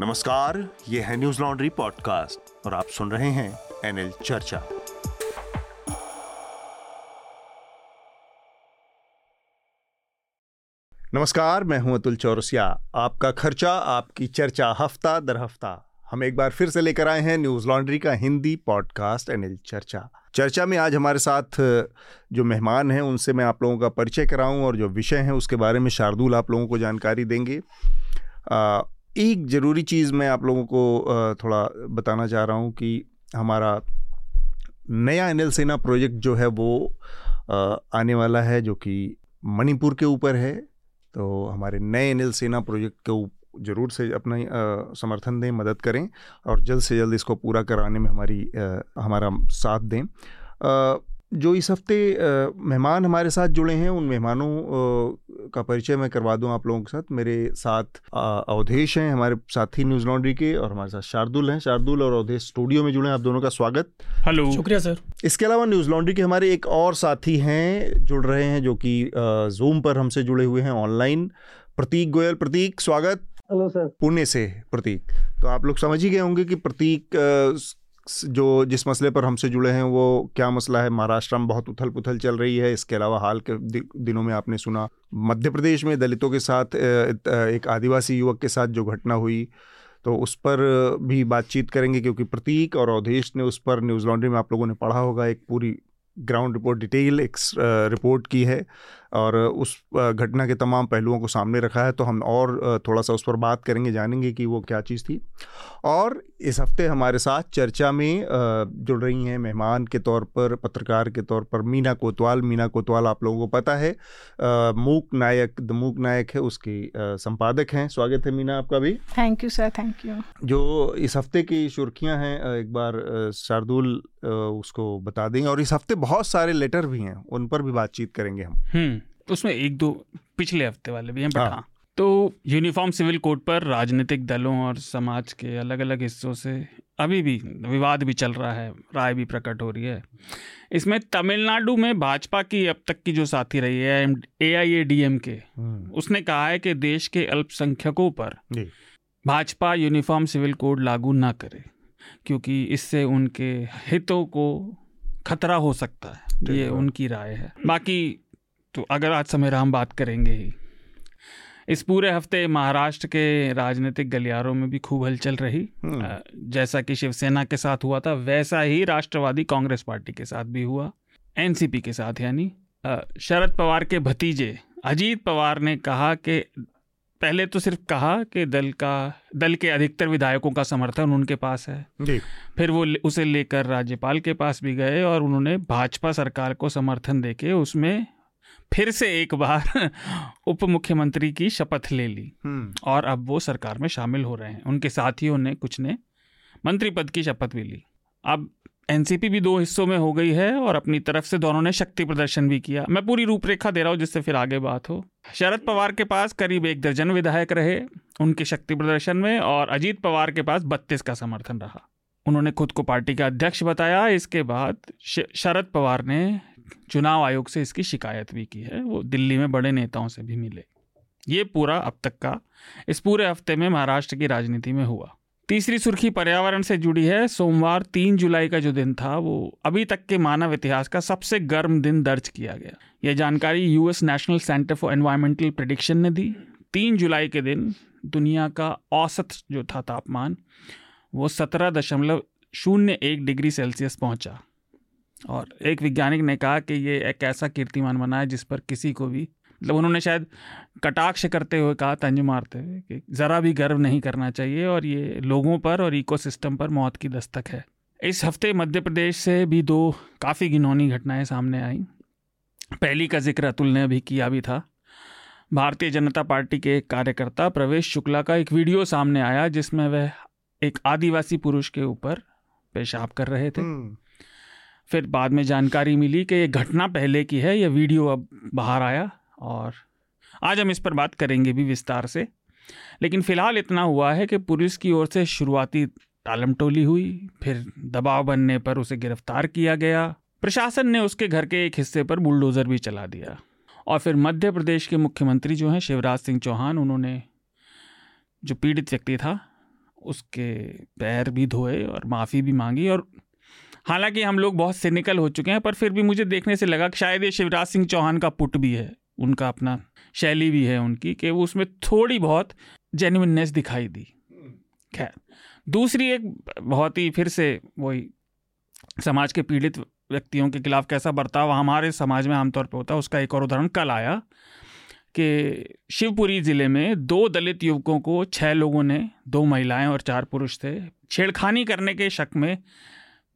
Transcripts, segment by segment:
नमस्कार, ये है न्यूज़ लॉन्ड्री पॉडकास्ट और आप सुन रहे हैं एनएल चर्चा नमस्कार, मैं हूँ अतुल चौरसिया। आपका खर्चा, आपकी चर्चा, हफ़्ता दर हफ़्ता। हम एक बार फिर से लेकर आए हैं न्यूज़ लॉन्ड्री का हिंदी पॉडकास्ट एनएल चर्चा चर्चा में आज हमारे साथ, जो मेहमान हैं, उनसे मैं आप लोगों का परिचय कराऊं और जो विषय हैं, उसके बारे में शार्दुल आप लोगों को जानकारी देंगे। एक ज़रूरी चीज़ मैं आप लोगों को थोड़ा बताना चाह रहा हूँ कि हमारा नया एनएल सेना प्रोजेक्ट जो है वो आने वाला है जो कि मणिपुर के ऊपर है। तो हमारे नए एनएल सेना प्रोजेक्ट के ज़रूर से अपना समर्थन दें, मदद करें और जल्द से जल्द इसको पूरा कराने में हमारी हमारा साथ दें। जो इस हफ़्ते मेहमान हमारे साथ जुड़े हैं उन मेहमानों का परिचय मैं करवा दूँ आप लोगों के साथ। मेरे साथ अवधेश हैं हमारे साथी न्यूज़ लॉन्ड्री के और हमारे साथ शार्दुल हैं। शार्दुल और अवधेश स्टूडियो में जुड़े हैं आप दोनों का स्वागत। हेलो। शुक्रिया सर। इसके अलावा न्यूज़ लॉन्ड्री के हमारे एक और साथी हैं जुड़ रहे हैं जो कि जूम पर हमसे जुड़े हुए हैं ऑनलाइन। प्रतीक गोयल प्रतीक स्वागत। Hello sir. पुणे से प्रतीक। तो आप लोग समझ ही गए होंगे कि प्रतीक जो जिस मसले पर हमसे जुड़े हैं, वो क्या मसला है? महाराष्ट्र में बहुत उथल पुथल चल रही है। इसके अलावा हाल के दिनों में आपने सुना, मध्य प्रदेश में दलितों के साथ एक आदिवासी युवक के साथ जो घटना हुई तो उस पर भी बातचीत करेंगे, क्योंकि प्रतीक और अवधेश ने उस पर न्यूज़ लॉन्ड्री में आप लोगों ने पढ़ा होगा, एक पूरी ग्राउंड रिपोर्ट, डिटेल एक रिपोर्ट की है। और उस घटना के तमाम पहलुओं को सामने रखा है तो हम और थोड़ा सा उस पर बात करेंगे जानेंगे कि वो क्या चीज़ थी। और इस हफ़्ते हमारे साथ चर्चा में जुड़ रही हैं मेहमान के तौर पर पत्रकार के तौर पर मीना कोतवाल। मीना कोतवाल आप लोगों को पता है मूक नायक द मूक नायक है उसके संपादक हैं। स्वागत है मीना आपका भी। Thank you sir thank you जो इस हफ़्ते की सुर्खियाँ हैं एक बार शार्दुल उसको बता देंगे और इस हफ़्ते बहुत सारे लेटर भी हैं उन पर भी बातचीत करेंगे हम। हम्म। उसमें एक दो पिछले हफ़्ते वाले भी हैं बट हाँ।, हाँ। तो यूनिफॉर्म सिविल कोड पर राजनीतिक दलों और समाज के अलग अलग हिस्सों से अभी भी विवाद भी चल रहा है राय भी प्रकट हो रही है। इसमें तमिलनाडु में भाजपा की अब तक की जो साथी रही है ए आई ए डी एम के हम्म। उसने कहा है कि देश के अल्पसंख्यकों पर भाजपा यूनिफॉर्म सिविल कोड लागू ना करे क्योंकि इससे उनके हितों को खतरा हो सकता है। ये उनकी राय है। बाकी तो अगर आज समय हम बात करेंगे ही। इस पूरे हफ़्ते महाराष्ट्र के राजनीतिक गलियारों में भी खूब हलचल रही। हम्म। जैसा कि शिवसेना के साथ हुआ था वैसा ही राष्ट्रवादी कांग्रेस पार्टी के साथ भी हुआ। एनसीपी के साथ यानी शरद पवार के भतीजे अजीत पवार ने कहा कि पहले तो सिर्फ़ कहा कि दल का दल के अधिकतर विधायकों का समर्थन उनके पास है। फिर वो उसे लेकर राज्यपाल के पास भी गए और उन्होंने भाजपा सरकार को समर्थन देके उसमें फिर से एक बार उप मुख्यमंत्री की शपथ ले ली। हम्म। और अब वो सरकार में शामिल हो रहे हैं। उनके साथियों ने कुछ ने मंत्री पद की शपथ भी ली। अब एनसीपी भी दो हिस्सों में हो गई है और अपनी तरफ़ से दोनों ने शक्ति प्रदर्शन भी किया। मैं पूरी रूपरेखा दे रहा हूँ जिससे फिर आगे बात हो। शरद पवार के पास करीब एक दर्जन विधायक रहे उनके शक्ति प्रदर्शन में और अजीत पवार के पास बत्तीस का समर्थन रहा। उन्होंने खुद को पार्टी का अध्यक्ष बताया। इसके बाद शरद पवार ने चुनाव आयोग से इसकी शिकायत भी की है। वो दिल्ली में बड़े नेताओं से भी मिले। ये पूरा अब तक का इस पूरे हफ़्ते में महाराष्ट्र की राजनीति में हुआ। तीसरी सुर्खी पर्यावरण से जुड़ी है। सोमवार तीन जुलाई का जो दिन था, वो अभी तक के मानव इतिहास का सबसे गर्म दिन दर्ज किया गया। यह जानकारी US National Center for Environmental Prediction ने दी। तीन जुलाई के दिन दुनिया का औसत जो था तापमान, वो सत्रह दशमलव शून्य एक डिग्री सेल्सियस पहुँचा। और एक वैज्ञानिक ने कहा कि ये एक ऐसा कीर्तिमान बना है जिस पर किसी को भी मतलब उन्होंने शायद कटाक्ष करते हुए कहा, तंज मारते हुए, कि ज़रा भी गर्व नहीं करना चाहिए और ये लोगों पर और इकोसिस्टम पर मौत की दस्तक है। इस हफ़्ते मध्य प्रदेश से भी दो काफ़ी घिनौनी घटनाएँ सामने आई। पहली का ज़िक्र अतुल ने अभी किया भी था। भारतीय जनता पार्टी के एक कार्यकर्ता प्रवेश शुक्ला का एक वीडियो सामने आया जिसमें वह एक आदिवासी पुरुष के ऊपर पेशाब कर रहे थे। हम्म। फिर बाद में जानकारी मिली कि ये घटना पहले की है, ये वीडियो अब बाहर आया और आज हम इस पर बात करेंगे भी विस्तार से। लेकिन फ़िलहाल इतना हुआ है कि पुलिस की ओर से शुरुआती टालम टोली हुई, फिर दबाव बनने पर उसे गिरफ़्तार किया गया। प्रशासन ने उसके घर के एक हिस्से पर बुलडोज़र भी चला दिया और फिर मध्य प्रदेश के मुख्यमंत्री जो हैं, शिवराज सिंह चौहान, उन्होंने जो पीड़ित व्यक्ति था, उसके पैर भी धोए और माफ़ी भी मांगी और हालाँकि हम लोग बहुत सिनिकल हो चुके हैं, पर फिर भी मुझे देखने से लगा कि शायद ये शिवराज सिंह चौहान का पुट भी है, उनका अपना शैली भी है उनकी, कि वो उसमें थोड़ी बहुत जेन्यननेस दिखाई दी। खैर, दूसरी एक बहुत ही फिर से वही समाज के पीड़ित व्यक्तियों के खिलाफ कैसा बर्ताव हमारे समाज में आमतौर पर होता है, उसका एक और उदाहरण कल आया कि शिवपुरी ज़िले में दो दलित युवकों को छः लोगों ने, दो महिलाएँ और चार पुरुष थे, छेड़खानी करने के शक में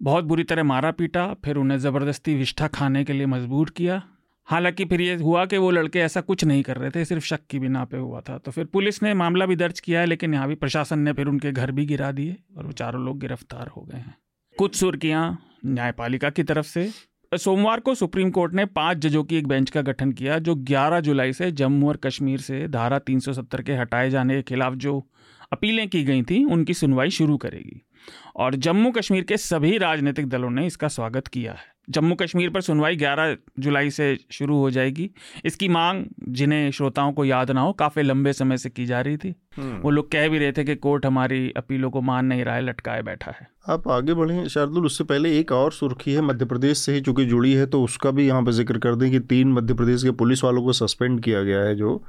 बहुत बुरी तरह मारा पीटा, फिर उन्हें ज़बरदस्ती विष्ठा खाने के लिए मजबूर किया। हालाँकि फिर ये हुआ कि वो लड़के ऐसा कुछ नहीं कर रहे थे, सिर्फ़ शक की बिना पे हुआ था। तो फिर पुलिस ने मामला भी दर्ज किया है, लेकिन यहाँ भी प्रशासन ने फिर उनके घर भी गिरा दिए और वो चारों लोग गिरफ़्तार हो गए हैं। कुछ सुर्खियाँ न्यायपालिका की तरफ़ से। सोमवार को सुप्रीम कोर्ट ने पाँच जजों की एक बेंच का गठन किया, जो 11 जुलाई से जम्मू और कश्मीर से धारा 370 के हटाए जाने के खिलाफ जो अपीलें की गई थी, उनकी सुनवाई शुरू करेगी। और जम्मू कश्मीर के सभी राजनीतिक दलों ने इसका स्वागत किया है। जम्मू कश्मीर पर सुनवाई 11 जुलाई से शुरू हो जाएगी। इसकी मांग जिन्हें श्रोताओं को याद ना हो काफ़ी लंबे समय से की जा रही थी। हम्म। वो लोग कह भी रहे थे कि कोर्ट हमारी अपीलों को मान नहीं रहा है लटकाए बैठा है। आप आगे बढ़े। शार्दुल उससे पहले एक और सुर्खी है मध्य प्रदेश से ही चूँकि जुड़ी है तो उसका भी यहाँ पर ज़िक्र कर दें कि तीन मध्य प्रदेश के पुलिस वालों को सस्पेंड किया गया है जो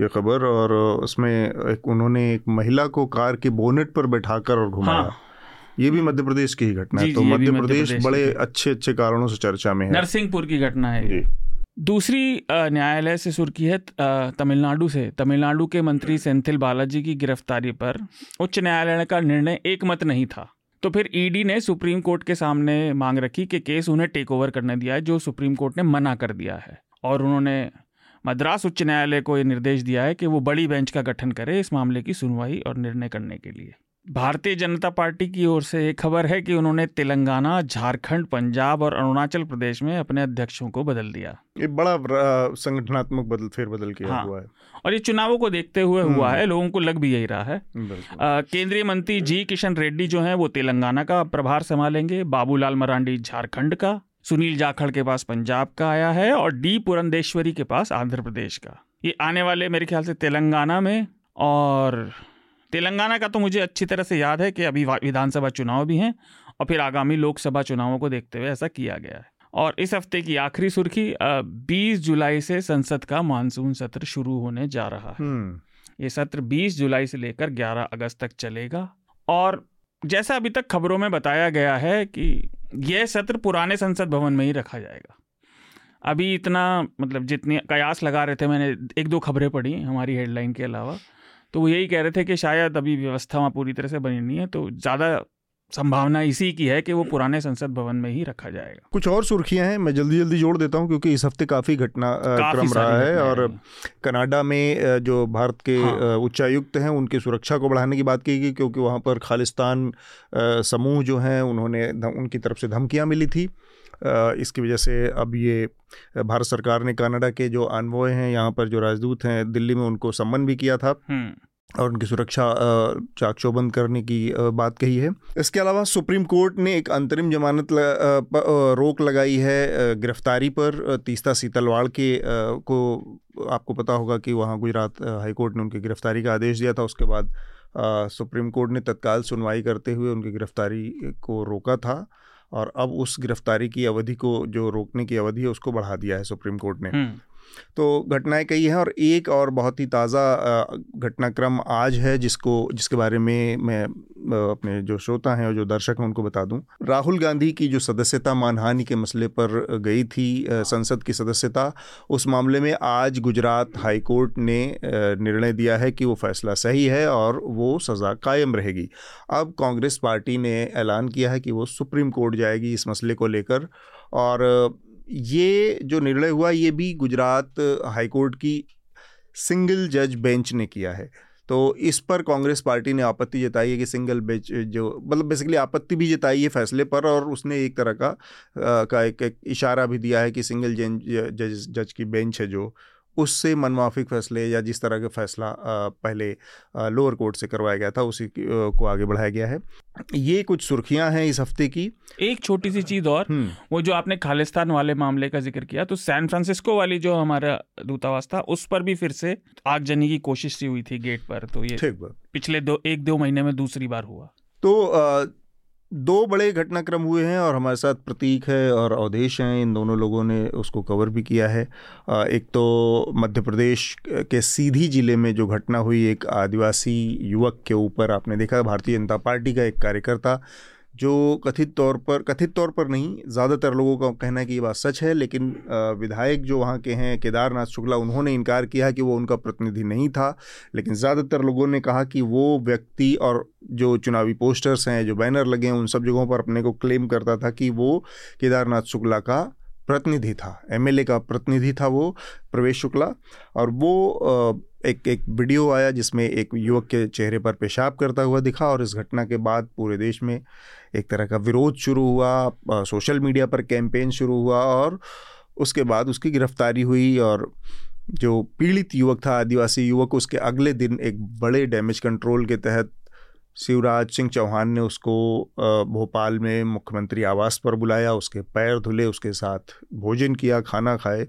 ये खबर। और उसमें एक उन्होंने एक महिला को कार के बोनेट पर बैठाकर और घुमाया। हाँ। ये भी मध्य प्रदेश की ही घटना है। तो मध्य प्रदेश बड़े अच्छे अच्छे कारणों से चर्चा में है। नरसिंहपुर की घटना है। दूसरी न्यायालय से सुर्खी है तमिलनाडु से। तमिलनाडु के मंत्री सेंथिल बालाजी की गिरफ्तारी पर उच्च न्यायालय का निर्णय एक मत नहीं था। तो फिर ईडी ने सुप्रीम कोर्ट के सामने मांग रखी कि केस उन्हें टेक ओवर करने दिया है जो सुप्रीम कोर्ट ने मना कर दिया है। और उन्होंने मद्रास उच्च न्यायालय को ये निर्देश दिया है कि वो बड़ी बेंच का गठन करे इस मामले की सुनवाई और निर्णय करने के लिए। भारतीय जनता पार्टी की ओर से एक खबर है कि उन्होंने तेलंगाना झारखंड पंजाब और अरुणाचल प्रदेश में अपने अध्यक्षों को बदल दिया। ये बड़ा संगठनात्मक बदल फेर बदल किया हाँ, हुआ है। और ये चुनावों को देखते हुए हुआ हम्म। है लोगों को लग भी यही रहा है। केंद्रीय मंत्री जी किशन रेड्डी जो है वो तेलंगाना का प्रभार संभालेंगे। बाबूलाल मरांडी झारखंड का सुनील जाखड़ के पास पंजाब का आया है और डी पुरंदेश्वरी के पास आंध्र प्रदेश का। ये आने वाले मेरे ख्याल से तेलंगाना में और तेलंगाना का तो मुझे अच्छी तरह से याद है कि अभी विधानसभा चुनाव भी हैं और फिर आगामी लोकसभा चुनावों को देखते हुए ऐसा किया गया है। और इस हफ़्ते की आखिरी सुर्खी 20 जुलाई से संसद का मानसून सत्र शुरू होने जा रहा है। हम्म। ये सत्र 20 जुलाई से लेकर 11 अगस्त तक चलेगा। और जैसा अभी तक खबरों में बताया गया है कि यह सत्र पुराने संसद भवन में ही रखा जाएगा। अभी इतना मतलब जितने कयास लगा रहे थे मैंने एक दो खबरें पढ़ी हमारी हेडलाइन के अलावा। तो वो यही कह रहे थे कि शायद अभी व्यवस्था वहाँ पूरी तरह से बनी नहीं है तो ज़्यादा संभावना इसी की है कि वो पुराने संसद भवन में ही रखा जाएगा। कुछ और सुर्खियाँ हैं मैं जल्दी जल्दी जोड़ देता हूँ क्योंकि इस हफ़्ते काफ़ी घटना क्रम रहा है और कनाडा में जो भारत के हाँ। उच्चायुक्त हैं उनकी सुरक्षा को बढ़ाने की बात की गई क्योंकि वहाँ पर खालिस्तान समूह जो हैं उन्होंने उनकी तरफ़ से धमकियाँ मिली थी। इसकी वजह से अब ये भारत सरकार ने कनाडा के जो अनवॉय हैं यहाँ पर जो राजदूत हैं दिल्ली में उनको सम्मन भी किया था। हम्म। और उनकी सुरक्षा चाक चौबंद करने की बात कही है। इसके अलावा सुप्रीम कोर्ट ने एक अंतरिम जमानत रोक लगाई है गिरफ्तारी पर। तीस्ता सीतलवाड़ के को आपको पता होगा कि वहाँ गुजरात हाईकोर्ट ने उनकी गिरफ्तारी का आदेश दिया था। उसके बाद सुप्रीम कोर्ट ने तत्काल सुनवाई करते हुए उनकी गिरफ्तारी को रोका था। और अब उस गिरफ्तारी की अवधि को, जो रोकने की अवधि है, उसको बढ़ा दिया है सुप्रीम कोर्ट ने हम्म। तो घटनाएँ कई हैं और एक और बहुत ही ताज़ा घटनाक्रम आज है जिसको, जिसके बारे में मैं अपने जो श्रोता हैं और जो दर्शक हैं उनको बता दूँ। राहुल गांधी की जो सदस्यता मानहानि के मसले पर गई थी संसद की सदस्यता, उस मामले में आज गुजरात हाई कोर्ट ने निर्णय दिया है कि वो फैसला सही है और वो सज़ा कायम रहेगी। अब कांग्रेस पार्टी ने ऐलान किया है कि वो सुप्रीम कोर्ट जाएगी इस मसले को लेकर और ये जो निर्णय हुआ ये भी गुजरात हाईकोर्ट की सिंगल जज बेंच ने किया है। तो इस पर कांग्रेस पार्टी ने आपत्ति जताई है कि सिंगल बेंच जो मतलब बेसिकली आपत्ति भी जताई है फैसले पर और उसने एक तरह का आ, का एक, एक इशारा भी दिया है कि सिंगल जज जज की बेंच है जो। उससे मनमाफिक फैसले या जिस तरह का फैसला पहले लोअर कोर्ट से करवाया गया था उसी को आगे बढ़ाया गया है। ये कुछ सुर्खियाँ हैं इस हफ़्ते की। एक छोटी सी चीज़ और। वो जो आपने खालिस्तान वाले मामले का ज़िक्र किया तो सैन फ्रांसिस्को वाली जो हमारा दूतावास था उस पर भी फिर से आगजनी की कोशिश सी हुई थी गेट पर तो ये पिछले दो एक दो महीने में दूसरी बार हुआ। तो दो बड़े घटनाक्रम हुए हैं और हमारे साथ प्रतीक है और अवधेश हैं। इन दोनों लोगों ने उसको कवर भी किया है। एक तो मध्य प्रदेश के सीधी ज़िले में जो घटना हुई, एक आदिवासी युवक के ऊपर आपने देखा, भारतीय जनता पार्टी का एक कार्यकर्ता जो कथित तौर पर, कथित तौर पर नहीं, ज़्यादातर लोगों का कहना है कि ये बात सच है, लेकिन विधायक जो वहाँ के हैं, केदारनाथ शुक्ला, उन्होंने इनकार किया कि वो उनका प्रतिनिधि नहीं था, लेकिन ज़्यादातर लोगों ने कहा कि वो व्यक्ति और जो चुनावी पोस्टर्स हैं, जो बैनर लगे हैं, उन सब जगहों पर अपने को क्लेम करता था कि वो केदारनाथ शुक्ला का प्रतिनिधि था, एमएलए का प्रतिनिधि था वो, प्रवेश शुक्ला, और वो एक एक वीडियो आया जिसमें एक युवक के चेहरे पर पेशाब करता हुआ दिखा और इस घटना के बाद पूरे देश में एक तरह का विरोध शुरू हुआ सोशल मीडिया पर कैंपेन शुरू हुआ और उसके बाद उसकी गिरफ्तारी हुई और जो पीड़ित युवक था, आदिवासी युवक, उसके अगले दिन एक बड़े डैमेज कंट्रोल के तहत शिवराज सिंह चौहान ने उसको भोपाल में मुख्यमंत्री आवास पर बुलाया, उसके पैर धुले, उसके साथ भोजन किया, खाना खाए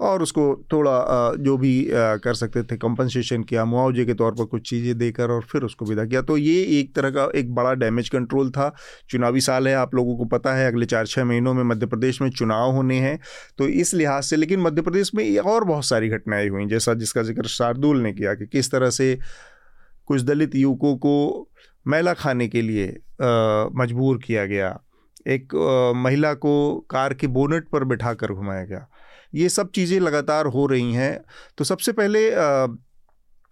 और उसको थोड़ा जो भी कर सकते थे कंपनसेशन किया, मुआवजे के तौर पर कुछ चीज़ें देकर और फिर उसको विदा किया। तो ये एक तरह का एक बड़ा डैमेज कंट्रोल था। चुनावी साल है, आप लोगों को पता है, अगले चार छः महीनों में मध्य प्रदेश में चुनाव होने हैं। तो इस लिहाज से लेकिन मध्य प्रदेश में और बहुत सारी घटनाएँ हुई, जैसा जिसका ज़िक्र शार्दुल ने किया कि किस तरह से कुछ दलित युवकों को मैला खाने के लिए मजबूर किया गया। एक महिला को कार के बोनट पर बैठा कर घुमाया गया। ये सब चीज़ें लगातार हो रही हैं। तो सबसे पहले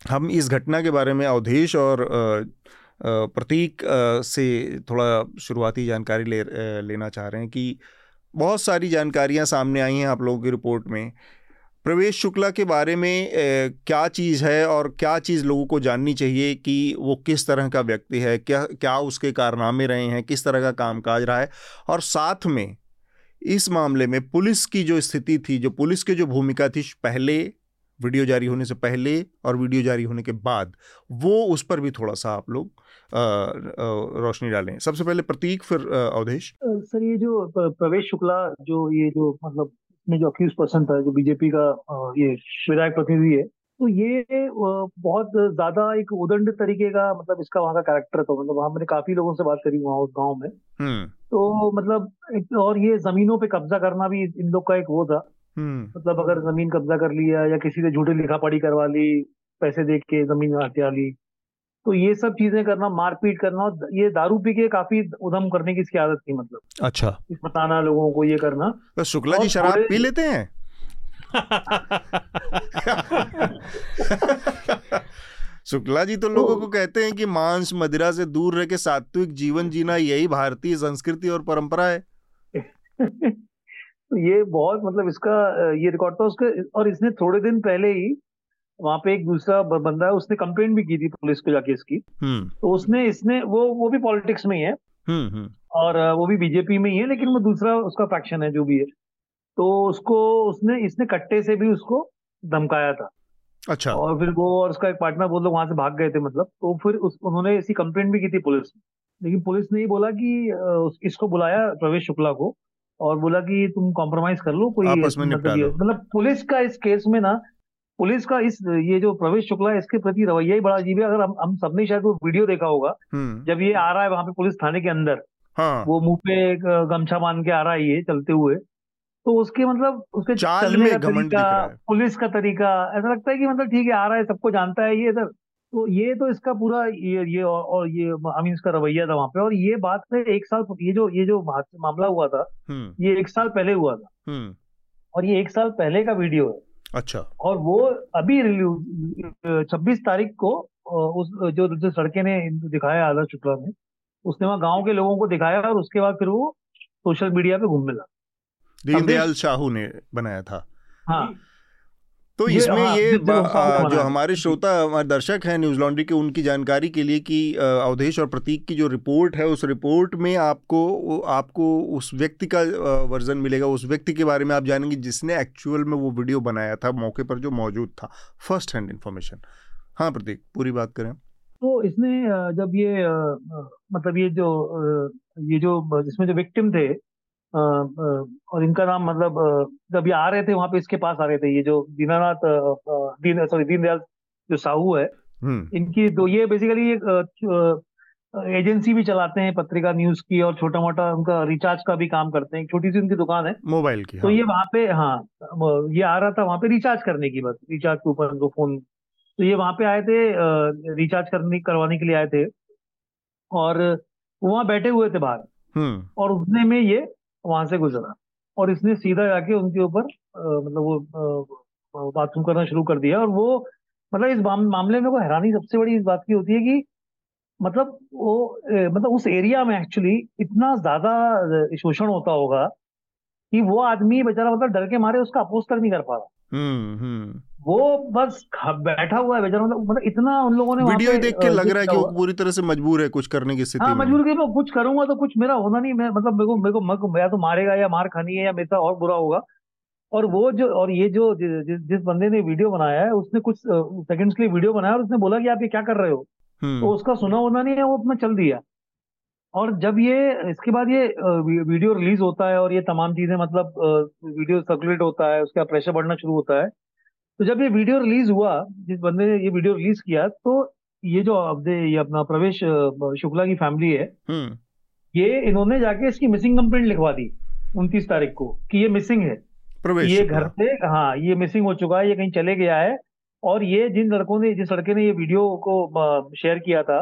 हम इस घटना के बारे में अवधेश और प्रतीक से थोड़ा शुरुआती जानकारी ले लेना चाह रहे हैं कि बहुत सारी जानकारियाँ सामने आई हैं आप लोगों की रिपोर्ट में। प्रवेश शुक्ला के बारे में क्या चीज़ है और क्या चीज़ लोगों को जाननी चाहिए कि वो किस तरह का व्यक्ति है, क्या क्या उसके कारनामे रहे हैं, किस तरह का कामकाज रहा है? और साथ में इस मामले में पुलिस की जो स्थिति थी, जो पुलिस की जो भूमिका थी पहले, वीडियो जारी होने से पहले और वीडियो जारी होने के बाद, वो उस पर भी थोड़ा सा आप लोग रोशनी डालें। सबसे पहले प्रतीक, फिर अवधेश। सर, ये जो प्रवेश शुक्ला, जो ये जो मतलब में जो अक्यूज पर्सन था, जो बीजेपी का ये विधायक प्रतिनिधि है तो ये बहुत ज़्यादा एक उदंड तरीके का मतलब इसका वहाँ का कैरेक्टर था मतलब वहाँ मैंने काफ़ी लोगों से बात करी वहाँ उस गाँव में। हम्म। तो मतलब और ये जमीनों पे कब्जा करना भी इन लोग का एक वो था। हम्म। मतलब अगर ज़मीन कब्जा कर लिया या किसी ने झूठे लिखा पढ़ी करवा ली पैसे दे के ज़मीन हत्या ली तो ये सब चीज़ें करना मारपीट करना ये दारू पी के काफ़ी उधम करने की इसकी आदत थी मतलब। अच्छा। बताना लोगों को ये करना। तो शुक्ला जी शराब पी लेते हैं? शुक्ला जी तो लोगों को कहते हैं कि मांस मदिरा से दूर रह के सात्विक जीवन जीना यही भारतीय संस्कृति और परंपरा है तो ये बहुत मतलब इसका ये रिकॉर्ड था उसके और इसने थोड़े दिन पहले ही वहाँ पे एक दूसरा बंदा है उसने कंप्लेंट भी की थी पुलिस को जाके इसकी हम्म। तो उसने इसने वो वो भी पॉलिटिक्स में ही है हम्म, हम्म। और वो भी बीजेपी में ही है लेकिन वो दूसरा उसका फैक्शन है जो भी है तो उसको उसने इसने कट्टे से भी उसको धमकाया था। अच्छा। और फिर वो और उसका एक पार्टनर वो लोग वहाँ से भाग गए थे मतलब। तो फिर उस उन्होंने ऐसी कंप्लेंट भी की थी पुलिस में। लेकिन पुलिस ने ही बोला कि इसको बुलाया प्रवेश शुक्ला को और बोला कि तुम कॉम्प्रोमाइज कर लो कोई मतलब मतलब पुलिस का इस केस में ना पुलिस का इस ये जो प्रवेश शुक्ला है इसके प्रति रवैया ही बड़ा अजीब है। अगर हम हम सबने शायद वो वीडियो देखा होगा हम्म। जब ये आ रहा है वहाँ पे पुलिस थाने के अंदर हाँ। वो मुँह पे गमछा बाँध के आ रहा है ये चलते हुए। तो उसके मतलब उसके चलने का तरीका पुलिस का तरीका ऐसा लगता है कि मतलब ठीक है आ रहा है सबको जानता है ये इधर। तो ये तो इसका पूरा ये ये और, ये आई मीन इसका रवैया था वहाँ पे। और ये बात है एक साल ये जो ये जो मामला हुआ था हम्म। ये एक साल पहले हुआ था। हम्म। और ये एक साल पहले का वीडियो है। अच्छा। और वो अभी रिलीज़ छब्बीस तारीख को उस जो जो सड़के ने दिखाया आदर्श शुक्ला ने उसने वहाँ गाँव के लोगों को दिखाया और उसके बाद फिर वो सोशल मीडिया पे घूमने लगा दीनदयाल शाहू ने बनाया था? हाँ। तो ये, इसमें हाँ, ये आ, जो हमारे श्रोता हमारे दर्शक हैं न्यूज़ लॉन्ड्री के उनकी जानकारी के लिए कि अवधेश और प्रतीक की जो रिपोर्ट है उस रिपोर्ट में आपको आपको उस व्यक्ति का वर्जन मिलेगा। उस व्यक्ति के बारे में आप जानेंगे जिसने एक्चुअल में वो वीडियो बनाया था मौके पर जो मौजूद था। फ़र्स्ट हैंड इन्फॉर्मेशन हाँ प्रतीक पूरी बात करें। तो इसने जब ये मतलब ये जो ये जो इसमें जो विक्टिम थे और इनका नाम मतलब जब ये आ रहे थे वहाँ पे इसके पास आ रहे थे ये जो दीनानाथ दीन सॉरी दीनदयाल जो साहू है हम्म। इनकी दो ये बेसिकली एक एजेंसी भी चलाते हैं पत्रिका न्यूज़ की और छोटा मोटा उनका रिचार्ज का भी काम करते हैं। छोटी सी उनकी दुकान है। मोबाइल की तो हाँ। ये वहाँ पे हाँ ये आ रहा था वहाँ पे रिचार्ज करने की बस रिचार्ज के ऊपर उनको फ़ोन तो ये वहाँ पे आए थे रिचार्ज करने करवाने के लिए आए थे। और वहाँ बैठे हुए थे बाहर। हम्म। और उतने में ये वहाँ से गुजरा। और इसने सीधा जाके उनके ऊपर मतलब वो बाथरूम करना शुरू कर दिया। और वो मतलब इस मामले में को हैरानी सबसे बड़ी इस बात की होती है कि मतलब वो मतलब उस एरिया में एक्चुअली इतना ज़्यादा शोषण होता होगा कि वो आदमी बेचारा मतलब डर के मारे उसका अपोज तक नहीं कर पा रहा। वो बस बैठा हुआ है बेचारा मतलब मतलब इतना उन लोगों ने वीडियो देख के लग रहा है कि वो पूरी तरह से मजबूर है कुछ करने की स्थिति हाँ मजबूर की मैं कुछ करूँगा तो कुछ मेरा होना नहीं मैं मतलब मेरे को मेरे को मेरे को या तो मारेगा या मार खानी है या मेरे और बुरा होगा। और वो जो और ये जो जि, जि, जिस बंदे ने वीडियो बनाया है उसने कुछ सेकंड्स के लिए वीडियो बनाया और उसने बोला कि आप ये क्या कर रहे हो? तो हम्म उसका सुना होना नहीं है वो अपना चल दिया। और जब ये इसके बाद ये वीडियो रिलीज़ होता है और ये तमाम चीज़ें मतलब वीडियो सर्कुलेट होता है उसका प्रेशर बढ़ना शुरू होता है तो जब ये वीडियो रिलीज़ हुआ जिस बंदे ने ये वीडियो रिलीज़ किया तो ये जो ये अपना प्रवेश शुक्ला की फैमिली है हम्म। ये इन्होंने जाके इसकी मिसिंग कंप्लेंट लिखवा दी उनतीस तारीख को कि ये मिसिंग है। प्रवेश ये घर से हाँ ये मिसिंग हो चुका है ये कहीं चले गया है और ये जिन लड़कों ने जिस लड़के ने ये वीडियो को शेयर किया था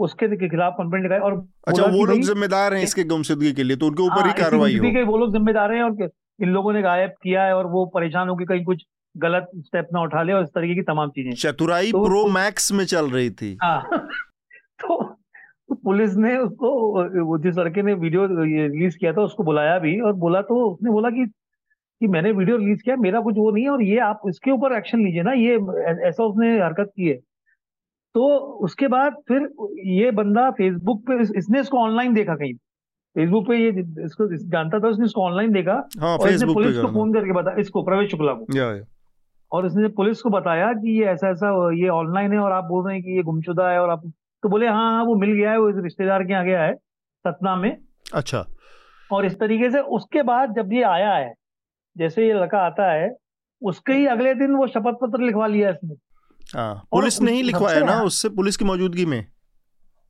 उसके खिलाफ कंप्लेंट लगाई और अच्छा वो लोग जिम्मेदार हैं इसके गुमशुदगी के लिए तो उनके ऊपर ही हाँ, कार्रवाई हो। वो लोग जिम्मेदार हैं और इन लोगों ने गायब किया है और वो परेशान होकर कहीं कुछ गलत स्टेप ना उठा ले और इस तरीके की तमाम चीज़ें। चतुराई तो- प्रो मैक्स में चल रही थी। हाँ। तो तो पुलिस ने उसको वो जिस लड़के ने वीडियो रिलीज़ किया था उसको बुलाया भी और बोला तो उसने बोला कि कि मैंने वीडियो रिलीज़ किया मेरा कुछ वो नहीं है और ये आप इसके ऊपर एक्शन लीजिए ना ये ऐसा उसने हरकत की है। तो उसके बाद फिर ये बंदा फेसबुक पे इस- इसने इसको ऑनलाइन देखा कहीं। फेसबुक पे ये इसको जानता था उसने इसको ऑनलाइन देखा हाँ और इसने पुलिस को फ़ोन करके बताया इसको प्रवेश शुक्ला को। या या। और उसने पुलिस को बताया कि ये ऐसा ऐसा ये ऑनलाइन है और आप बोल रहे हैं कि ये गुमशुदा है और आप तो बोले हाँ हाँ वो मिल गया है वो इस रिश्तेदार के यहाँ गया है सतना में। अच्छा। और इस तरीके से उसके बाद जब ये आया है जैसे ये लड़का आता है उसके ही अगले दिन वो शपथ पत्र लिखवा लिया इसने। हाँ। पुलिस ने ही लिखवाया ना उससे पुलिस की मौजूदगी में।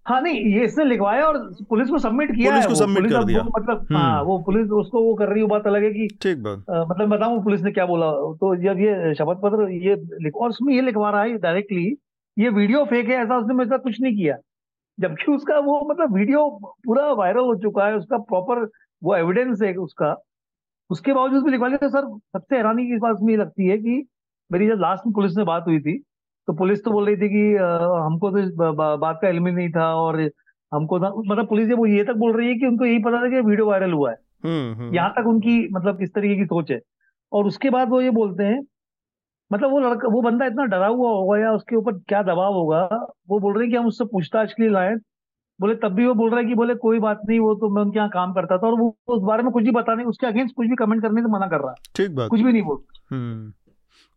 हाँ नहीं ये इसने लिखवाया और पुलिस को सबमिट किया पुलिस को वो। कर दिया। मतलब हम्म। हाँ वो पुलिस उसको वो कर रही है बात अलग है कि ठीक बात। मतलब बताऊँ पुलिस ने क्या बोला। तो जब ये शपथ पत्र ये लिख और उसमें ये लिखवा रहा है डायरेक्टली ये वीडियो फेक है ऐसा उसने मेरे साथ कुछ नहीं किया। जबकि उसका वो मतलब वीडियो पूरा वायरल हो चुका है उसका प्रॉपर वो एविडेंस है उसका। उसके बावजूद भी लिखवा लिया। तो सर सबसे हैरानी की बात में ये लगती है कि मेरी जब लास्ट में पुलिस ने बात हुई थी तो पुलिस तो बोल रही थी कि अ, हमको तो ब- बात का इल्म ही नहीं था और हमको था मतलब पुलिस ये वो ये तक बोल रही है कि उनको यही पता था कि वीडियो वायरल हुआ है। हम्म हम्म। यहाँ तक उनकी मतलब किस तरीके की सोच है। और उसके बाद वो ये बोलते हैं मतलब वो लड़का वो बंदा इतना डरा हुआ होगा या उसके ऊपर क्या दबाव होगा वो बोल रहे हैं कि हम उससे पूछताछ के लिए लाए। बोले तब भी वो बोल रहा है कि बोले कोई बात नहीं वो तो मैं उनके यहाँ काम करता था और वो उस बारे में कुछ भी बता नहीं उसके अगेंस्ट कुछ भी कमेंट करने से मना कर रहा है। ठीक बात। कुछ भी नहीं बोल हम्म।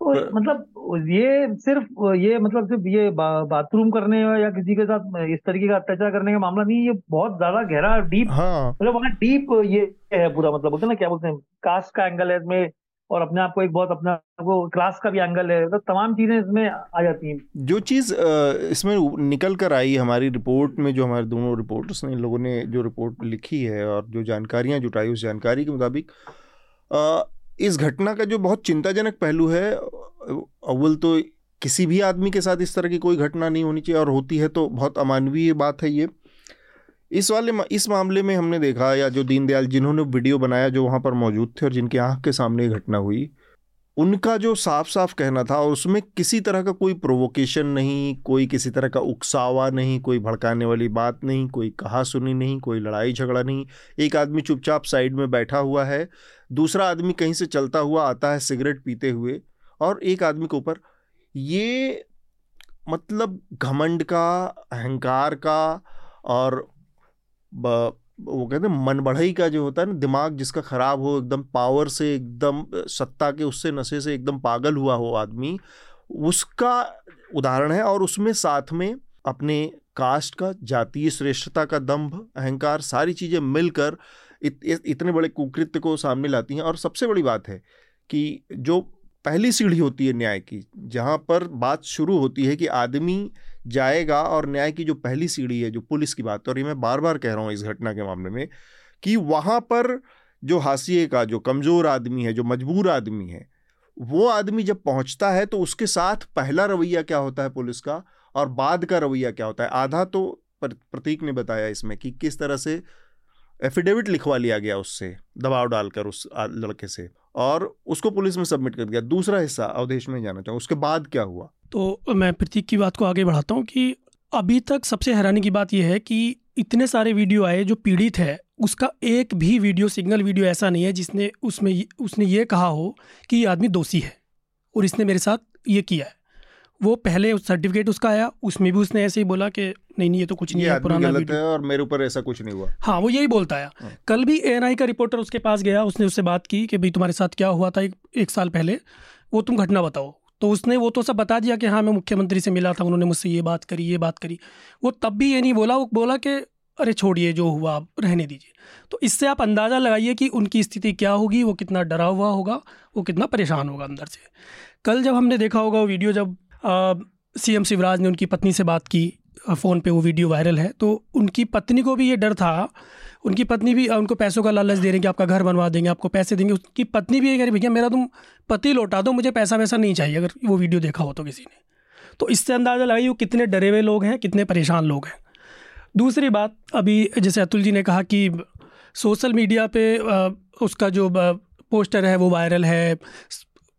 तो मतलब ये सिर्फ़ ये मतलब सिर्फ़ ये बा, बाथरूम करने या किसी के साथ इस तरीके का अत्याचार करने का मामला नहीं ये बहुत ज़्यादा गहरा डीप हाँ। मतलब वहाँ डीप ये है पूरा मतलब बोलते ना क्या बोलते हैं कास्ट का एंगल है इसमें और अपने आप को एक बहुत अपना वो क्लास का भी एंगल है मतलब तमाम चीज़ें इसमें आ जाती हैं। जो चीज़ इसमें निकल कर आई हमारी रिपोर्ट में जो हमारे दोनों रिपोर्टर्स ने इन लोगों ने जो रिपोर्ट लिखी है और जो जानकारियाँ जुटाई उस जानकारी के मुताबिक इस घटना का जो बहुत चिंताजनक पहलू है, अव्वल तो किसी भी आदमी के साथ इस तरह की कोई घटना नहीं होनी चाहिए और होती है तो बहुत अमानवीय बात है ये। इस वाले इस मामले में हमने देखा या जो दीनदयाल, जिन्होंने वीडियो बनाया जो वहाँ पर मौजूद थे और जिनकी आँख के सामने घटना हुई उनका जो साफ़ साफ़ कहना था और उसमें किसी तरह का कोई प्रोवोकेशन नहीं, कोई किसी तरह का उकसावा नहीं, कोई भड़काने वाली बात नहीं, कोई कहा सुनी नहीं, कोई लड़ाई झगड़ा नहीं। एक आदमी चुपचाप साइड में बैठा हुआ है, दूसरा आदमी कहीं से चलता हुआ आता है सिगरेट पीते हुए और एक आदमी के ऊपर, ये मतलब घमंड का, अहंकार का और वो कहते हैं मन बढ़ई का जो होता है ना दिमाग जिसका खराब हो एकदम पावर से एकदम सत्ता के उससे नशे से एकदम पागल हुआ हो आदमी उसका उदाहरण है और उसमें साथ में अपने कास्ट का जातीय श्रेष्ठता का दंभ अहंकार सारी चीज़ें मिलकर इत, इतने बड़े कुकृत्य को सामने लाती हैं। और सबसे बड़ी बात है कि जो पहली सीढ़ी होती है न्याय की जहाँ पर बात शुरू होती है कि आदमी जाएगा और न्याय की जो पहली सीढ़ी है, जो पुलिस की बात, और ये मैं बार बार कह रहा हूँ इस घटना के मामले में, कि वहाँ पर जो हाशिए का, जो कमज़ोर आदमी है, जो मजबूर आदमी है, वो आदमी जब पहुँचता है तो उसके साथ पहला रवैया क्या होता है पुलिस का और बाद का रवैया क्या होता है? आधा तो प्रतीक ने बताया इसमें कि किस तरह से एफिडेविट लिखवा लिया गया उससे, दबाव डालकर उस लड़के से। और उसको पुलिस में सबमिट कर दिया। दूसरा हिस्सा अवधेश में जाना चाहूँ, उसके बाद क्या हुआ? तो मैं प्रतीक की बात को आगे बढ़ाता हूँ कि अभी तक सबसे हैरानी की बात यह है कि इतने सारे वीडियो आए जो पीड़ित है, उसका एक भी वीडियो, सिग्नल वीडियो ऐसा नहीं है जिसने उसमें उसने ये कहा हो कि ये आदमी दोषी है और इसने मेरे साथ ये किया है। वो पहले सर्टिफिकेट उसका आया उसमें भी उसने ऐसे ही बोला कि नहीं नहीं ये तो कुछ नहीं है पुराना गलत है और मेरे ऊपर ऐसा कुछ नहीं हुआ। हाँ वो यही बोलता है। हाँ। कल भी ए का रिपोर्टर उसके पास गया उसने उससे बात की कि भाई तुम्हारे साथ क्या हुआ था एक, एक साल पहले? वो तुम घटना बताओ। तो उसने वो तो सब बता दिया कि हाँ मैं मुख्यमंत्री से मिला था उन्होंने मुझसे ये बात करी ये बात करी। वो तब भी ये नहीं बोला वो बोला कि अरे छोड़िए जो हुआ आप रहने दीजिए। तो इससे आप अंदाज़ा लगाइए कि उनकी स्थिति क्या होगी वो कितना डरा हुआ होगा वो कितना परेशान होगा अंदर से। कल जब हमने देखा होगा वो वीडियो जब सी एम शिवराज ने उनकी पत्नी से बात की फ़ोन पे वो वीडियो वायरल है। तो उनकी पत्नी को भी ये डर था। उनकी पत्नी भी उनको पैसों का लालच दे रही कि आपका घर बनवा देंगे, आपको पैसे देंगे। उसकी पत्नी भी ये कह रही भैया, मेरा तुम पति लौटा दो, मुझे पैसा वैसा नहीं चाहिए, अगर वो वीडियो देखा हो तो किसी ने। तो इससे अंदाज़ा लगाइए, वो कितने डरे हुए लोग हैं, कितने परेशान लोग हैं। दूसरी बात, अभी जैसे अतुल जी ने कहा कि सोशल मीडिया पे उसका जो पोस्टर है वो वायरल है।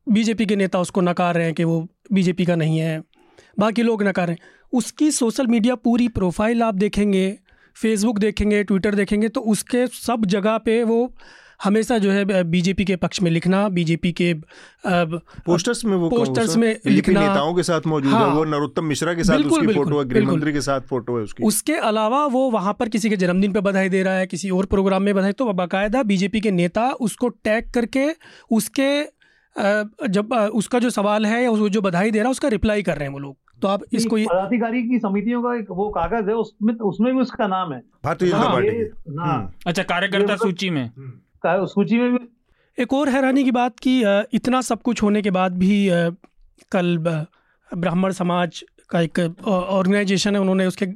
बीजेपी के नेता उसको नकार रहे हैं कि वो बीजेपी का नहीं है बाकी लोग नकार हैं। उसकी सोशल मीडिया पूरी प्रोफ़ाइल आप देखेंगे फेसबुक देखेंगे ट्विटर देखेंगे तो उसके सब जगह पे वो हमेशा जो है बीजेपी के पक्ष में लिखना बीजेपी के पोस्टर्स में वो पोस्टर्स में लिखना। नेताओं के साथ मौजूद हाँ, है। वो नरोत्तम मिश्रा के साथ बिल्कुल, उसकी बिल्कुल, फ़ोटो है गृह मंत्री के साथ फ़ोटो है उसकी। उसके अलावा वो वहाँ पर किसी के जन्मदिन पे बधाई दे रहा है किसी और प्रोग्राम में बधाई तो बाकायदा बीजेपी के नेता उसको टैग करके उसके जब उसका जो सवाल है या उसको जो बधाई दे रहा है उसका रिप्लाई कर रहे हैं वो लोग। तो आप इसको पदाधिकारी की समितियों का एक वो कागज़ है उसमें उसमें भी उसका नाम है। भारतीय जनता हाँ, पार्टी हाँ। हम्म। अच्छा कार्यकर्ता सूची में। हम्म। सूची में भी एक और हैरानी की बात कि इतना सब कुछ होने के बाद भी कल ब्राह्मण समाज का एक ऑर्गेनाइजेशन है उन्होंने उसके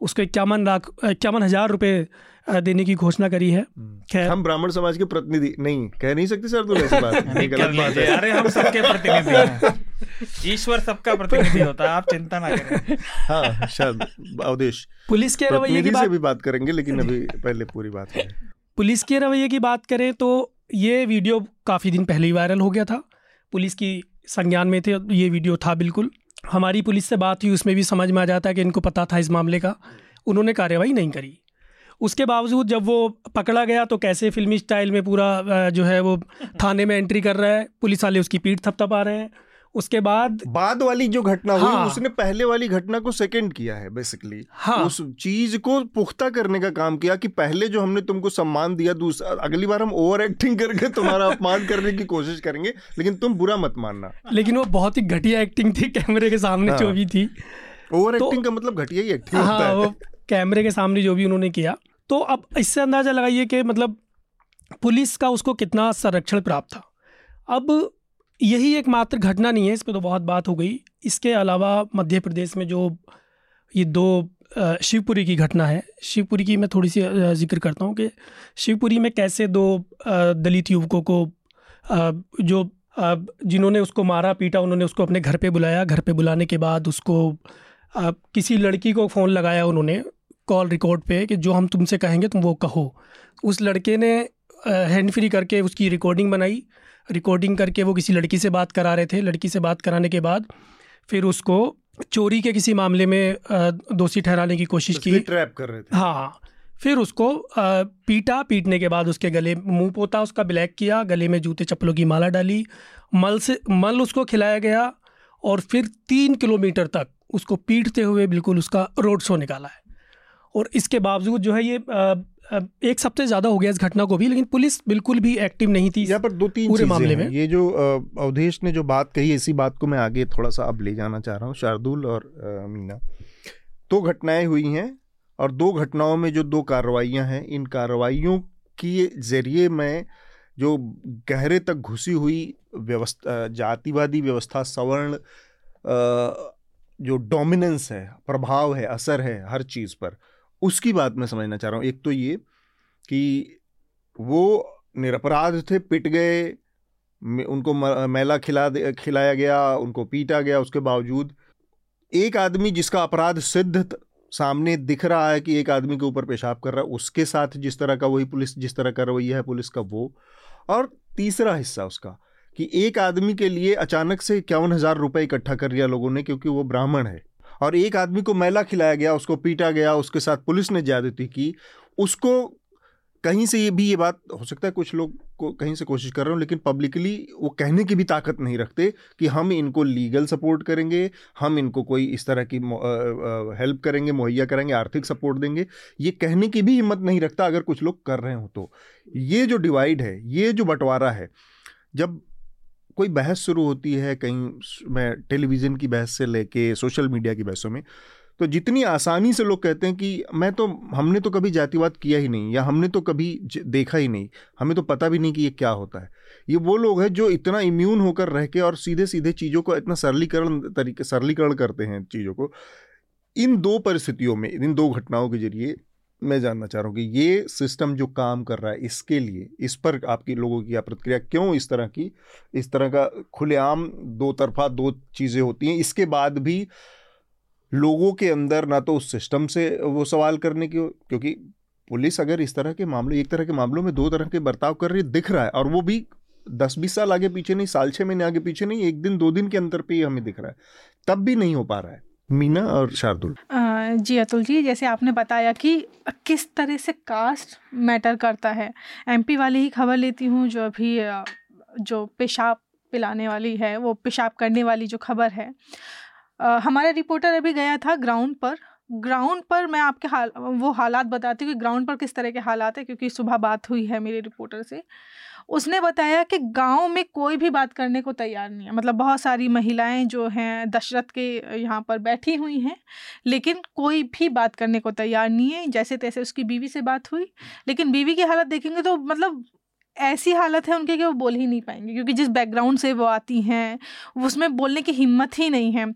उसको इक्यावन लाख इक्यावन हज़ार रुपये देने की घोषणा करी है। हम्म। खैर। हम ब्राह्मण समाज के प्रतिनिधि नहीं कह नहीं सकते सर तो ऐसी बात। गलत बात है। अरे हम सबके प्रतिनिधि हैं। ईश्वर सबका प्रतिनिधि होता है आप चिंता ना करें। हाँ शायद अवदेश पुलिस के रवैये की बात भी बात करेंगे लेकिन अभी पहले पूरी बात करें पुलिस के रवैये की बात करें तो ये वीडियो काफ़ी दिन पहले ही वायरल हो गया था। पुलिस की संज्ञान में थे ये वीडियो था बिल्कुल। हमारी पुलिस से बात हुई उसमें भी समझ में आ जाता है कि इनको पता था इस मामले का। उन्होंने कार्रवाई नहीं करी। उसके बावजूद जब वो पकड़ा गया तो कैसे फिल्मी स्टाइल में पूरा जो है वो थाने में एंट्री कर रहा है पुलिस वाले उसकी पीठ थपथपा रहे हैं। उसके बाद बाद वाली जो घटना हाँ, हुई उसने पहले वाली घटना को सेकंड किया है बेसिकली हाँ, उस चीज़ को पुख्ता करने का काम किया कि पहले जो हमने तुमको सम्मान दिया दूसरा अगली बार हम ओवर एक्टिंग करके तुम्हारा अपमान करने की कोशिश करेंगे लेकिन तुम बुरा मत मानना। लेकिन वो बहुत ही घटिया एक्टिंग थी कैमरे के सामने हाँ, जो भी थी। ओवर एक्टिंग तो, का मतलब घटिया ही एक्टिंग हाँ, होता है कैमरे के सामने जो भी उन्होंने किया तो अब इससे अंदाज़ा लगाइए कि मतलब पुलिस का उसको कितना संरक्षण प्राप्त था। अब यही एक मात्र घटना नहीं है, इस पर तो बहुत बात हो गई। इसके अलावा मध्य प्रदेश में जो ये दो शिवपुरी की घटना है, शिवपुरी की मैं थोड़ी सी ज़िक्र करता हूँ कि शिवपुरी में कैसे दो दलित युवकों को जो जिन्होंने उसको मारा, पीटा, उन्होंने उसको अपने घर पे बुलाया। घर पे बुलाने के बाद उसको किसी लड़की को फ़ोन लगाया उन्होंने कॉल रिकॉर्ड पे कि जो हम तुमसे कहेंगे तुम वो कहो। उस लड़के ने हैंड फ्री करके उसकी रिकॉर्डिंग बनाई। रिकॉर्डिंग करके वो किसी लड़की से बात करा रहे थे। लड़की से बात कराने के बाद फिर उसको चोरी के किसी मामले में दोषी ठहराने की कोशिश की। ट्रैप कर रहे थे। हाँ फिर उसको पीटा पीटने के बाद उसके गले मुँह पोता उसका ब्लैक किया गले में जूते चप्पलों की माला डाली मल से मल उसको खिलाया गया और फिर तीन किलोमीटर तक उसको पीटते हुए बिल्कुल उसका रोड शो निकाला है। और इसके बावजूद जो है ये एक सप्ताह ज़्यादा हो गया इस घटना को भी लेकिन पुलिस बिल्कुल भी एक्टिव नहीं थी यहाँ पर दो तीन पूरे मामले में। ये जो अवधेश ने जो बात कही इसी बात को मैं आगे थोड़ा सा अब ले जाना चाह रहा हूँ। शार्दुल और मीना। दो घटनाएँ हुई हैं और दो घटनाओं में जो दो कार्रवाइयाँ हैं इन कार्रवाइयों के ज़रिए मैं जो गहरे तक घुसी हुई व्यवस्था जातिवादी व्यवस्था सवर्ण जो डोमिनेंस है प्रभाव है असर है हर चीज़ पर उसकी बात मैं समझना चाह रहा हूँ। एक तो ये कि वो निरपराध थे, पिट गए उनको मैला खिला खिलाया गया, उनको पीटा गया, उसके बावजूद एक आदमी जिसका अपराध सिद्ध सामने दिख रहा है कि एक आदमी के ऊपर पेशाब कर रहा है, उसके साथ जिस तरह का वही पुलिस, जिस तरह का रवैया है पुलिस का वो। और तीसरा हिस्सा उसका कि एक आदमी के लिए अचानक से इक्यावन हज़ार रुपये इकट्ठा कर लिया लोगों ने, क्योंकि वो ब्राह्मण है। और एक आदमी को मैला खिलाया गया, उसको पीटा गया, उसके साथ पुलिस ने ज्यादती की, उसको कहीं से ये भी ये बात हो सकता है, कुछ लोग को कहीं से कोशिश कर रहे हो, लेकिन पब्लिकली वो कहने की भी ताकत नहीं रखते कि हम इनको लीगल सपोर्ट करेंगे, हम इनको कोई इस तरह की हेल्प करेंगे, मुहैया करेंगे, आर्थिक सपोर्ट देंगे, ये कहने की भी हिम्मत नहीं रखता अगर कुछ लोग कर रहे हो तो। ये जो डिवाइड है, ये जो बंटवारा है, जब कोई बहस शुरू होती है कहीं मैं टेलीविज़न की बहस से लेके सोशल मीडिया की बहसों में तो जितनी आसानी से लोग कहते हैं कि मैं तो हमने तो कभी जातिवाद किया ही नहीं या हमने तो कभी देखा ही नहीं, हमें तो पता भी नहीं कि ये क्या होता है। ये वो लोग हैं जो इतना इम्यून होकर रह के और सीधे सीधे चीज़ों को इतना सरलीकरण तरीके, सरलीकरण करते हैं चीज़ों को। इन दो परिस्थितियों में, इन दो घटनाओं के ज़रिए मैं जानना चाह रहा हूँ कि ये सिस्टम जो काम कर रहा है इसके लिए, इस पर आपकी लोगों की प्रतिक्रिया क्यों इस तरह की, इस तरह का खुलेआम दो तरफा दो चीज़ें होती हैं, इसके बाद भी लोगों के अंदर ना तो उस सिस्टम से वो सवाल करने की, क्योंकि पुलिस अगर इस तरह के मामले, एक तरह के मामलों में दो तरह के बर्ताव कर रही दिख रहा है, और वो भी दस बीस साल आगे पीछे नहीं, साल छः महीने आगे पीछे नहीं, एक दिन, दो दिन के अंतर पे ही हमें दिख रहा है, तब भी नहीं हो पा रहा है। मीना और शार्दुल? जी अतुल जी, जैसे आपने बताया कि किस तरह से कास्ट मैटर करता है। एमपी वाली ही खबर लेती हूँ, जो अभी जो पेशाब पिलाने वाली है, वो पेशाब करने वाली जो खबर है। हमारा रिपोर्टर अभी गया था ग्राउंड पर। ग्राउंड पर मैं आपके हाल, वो हालात बताती हूँ कि ग्राउंड पर किस तरह के हालात है, क्योंकि सुबह बात हुई है मेरे रिपोर्टर से। उसने बताया कि गाँव में कोई भी बात करने को तैयार नहीं है। मतलब बहुत सारी महिलाएँ जो हैं, दशरथ के यहाँ पर बैठी हुई हैं, लेकिन कोई भी बात करने को तैयार नहीं है। जैसे तैसे उसकी बीवी से बात हुई, लेकिन बीवी की हालत देखेंगे तो मतलब ऐसी हालत है उनके कि वो बोल ही नहीं पाएँगे, क्योंकि जिस बैकग्राउंड से वो आती हैं, उसमें बोलने की हिम्मत ही नहीं है।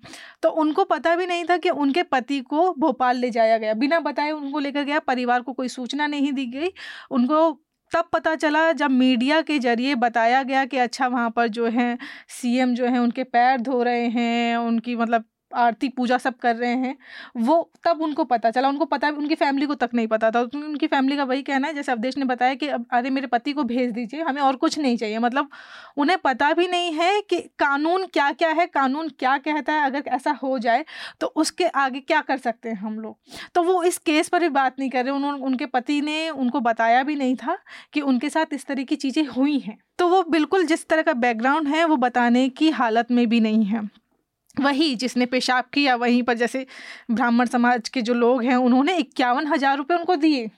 तो उनको पता भी नहीं था कि उनके पति को भोपाल ले जाया गया। बिना बताए उनको लेकर गया, परिवार को कोई सूचना नहीं दी गई। उनको तब पता चला जब मीडिया के ज़रिए बताया गया कि अच्छा वहाँ पर जो है, सीएम जो है, उनके पैर धो रहे हैं, उनकी मतलब आरती, पूजा सब कर रहे हैं, वो तब उनको पता चला। उनको पता, उनकी फैमिली को तक नहीं पता था। उनकी फैमिली का वही कहना है, जैसे अवधेश ने बताया कि अब अरे, मेरे पति को भेज दीजिए, हमें और कुछ नहीं चाहिए। मतलब उन्हें पता भी नहीं है कि कानून क्या क्या है, कानून क्या कहता है, अगर ऐसा हो जाए तो उसके आगे क्या कर सकते हैं हम लोग। तो वो इस केस पर भी बात नहीं कर रहे उन्होंने उनके पति ने उनको बताया भी नहीं था कि उनके साथ इस तरह की चीज़ें हुई हैं। तो वो बिल्कुल जिस तरह का बैकग्राउंड है, वो बताने की हालत में भी नहीं है। वही जिसने पेशाब किया वहीं पर जैसे ब्राह्मण समाज के जो लोग हैं उन्होंने इक्यावन हज़ार रुपये उनको दिए।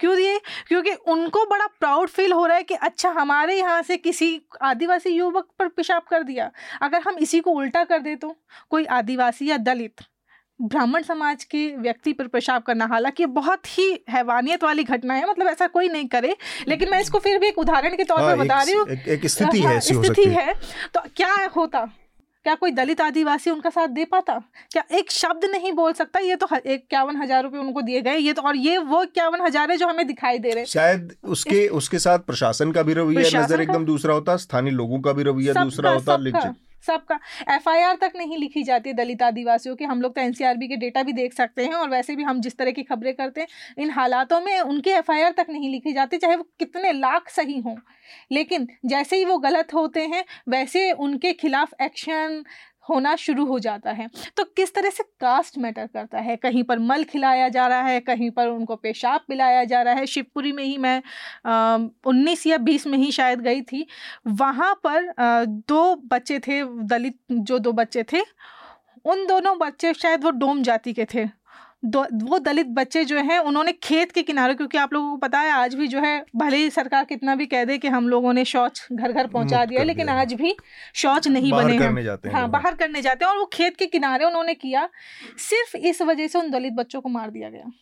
क्यों दिए? क्योंकि उनको बड़ा प्राउड फील हो रहा है कि अच्छा हमारे यहाँ से किसी आदिवासी युवक पर पेशाब कर दिया। अगर हम इसी को उल्टा कर दे तो? कोई आदिवासी या दलित ब्राह्मण समाज के व्यक्ति पर पेशाब करना हालाँकि बहुत ही हैवानियत वाली घटना है मतलब ऐसा कोई नहीं करे लेकिन मैं इसको फिर भी एक उदाहरण के तौर पर हाँ, बता रही हूँ। स्थिति है हाँ, स्थिति है। तो क्या होता? क्या कोई दलित आदिवासी उनका साथ दे पाता? क्या एक शब्द नहीं बोल सकता? ये तो इक्यावन हज़ार रुपये उनको दिए गए ये तो और ये वो इक्यावन हज़ार है जो हमें दिखाई दे रहे हैं। शायद उसके उसके साथ प्रशासन का भी रवैया नज़र एकदम दूसरा होता स्थानीय लोगों का भी रवैया दूसरा होता सबका एफआईआर तक नहीं लिखी जाती है दलित आदिवासियों की। हम लोग तो एनसीआरबी के डेटा भी देख सकते हैं और वैसे भी हम जिस तरह की खबरें करते हैं, इन हालातों में उनकी एफआईआर तक नहीं लिखी जाती, चाहे वो कितने लाख सही हों। लेकिन जैसे ही वो गलत होते हैं, वैसे उनके खिलाफ एक्शन होना शुरू हो जाता है। तो किस तरह से कास्ट मैटर करता है? कहीं पर मल खिलाया जा रहा है कहीं पर उनको पेशाब पिलाया जा रहा है। शिवपुरी में ही मैं उन्नीस या बीस में ही शायद गई थी। वहाँ पर आ, दो बच्चे थे दलित जो दो बच्चे थे उन दोनों बच्चे शायद वो डोम जाति के थे। वो दलित बच्चे जो हैं उन्होंने खेत के किनारे क्योंकि आप लोगों को पता है आज भी जो है भले ही सरकार कितना भी कह दे कि हम लोगों ने शौच घर घर पहुँचा दिया लेकिन आज भी शौच नहीं बने हैं। हाँ बाहर करने जाते हैं और वो खेत के किनारे उन्होंने किया। सिर्फ़ इस वजह से उन दलित बच्चों को मार दिया गया।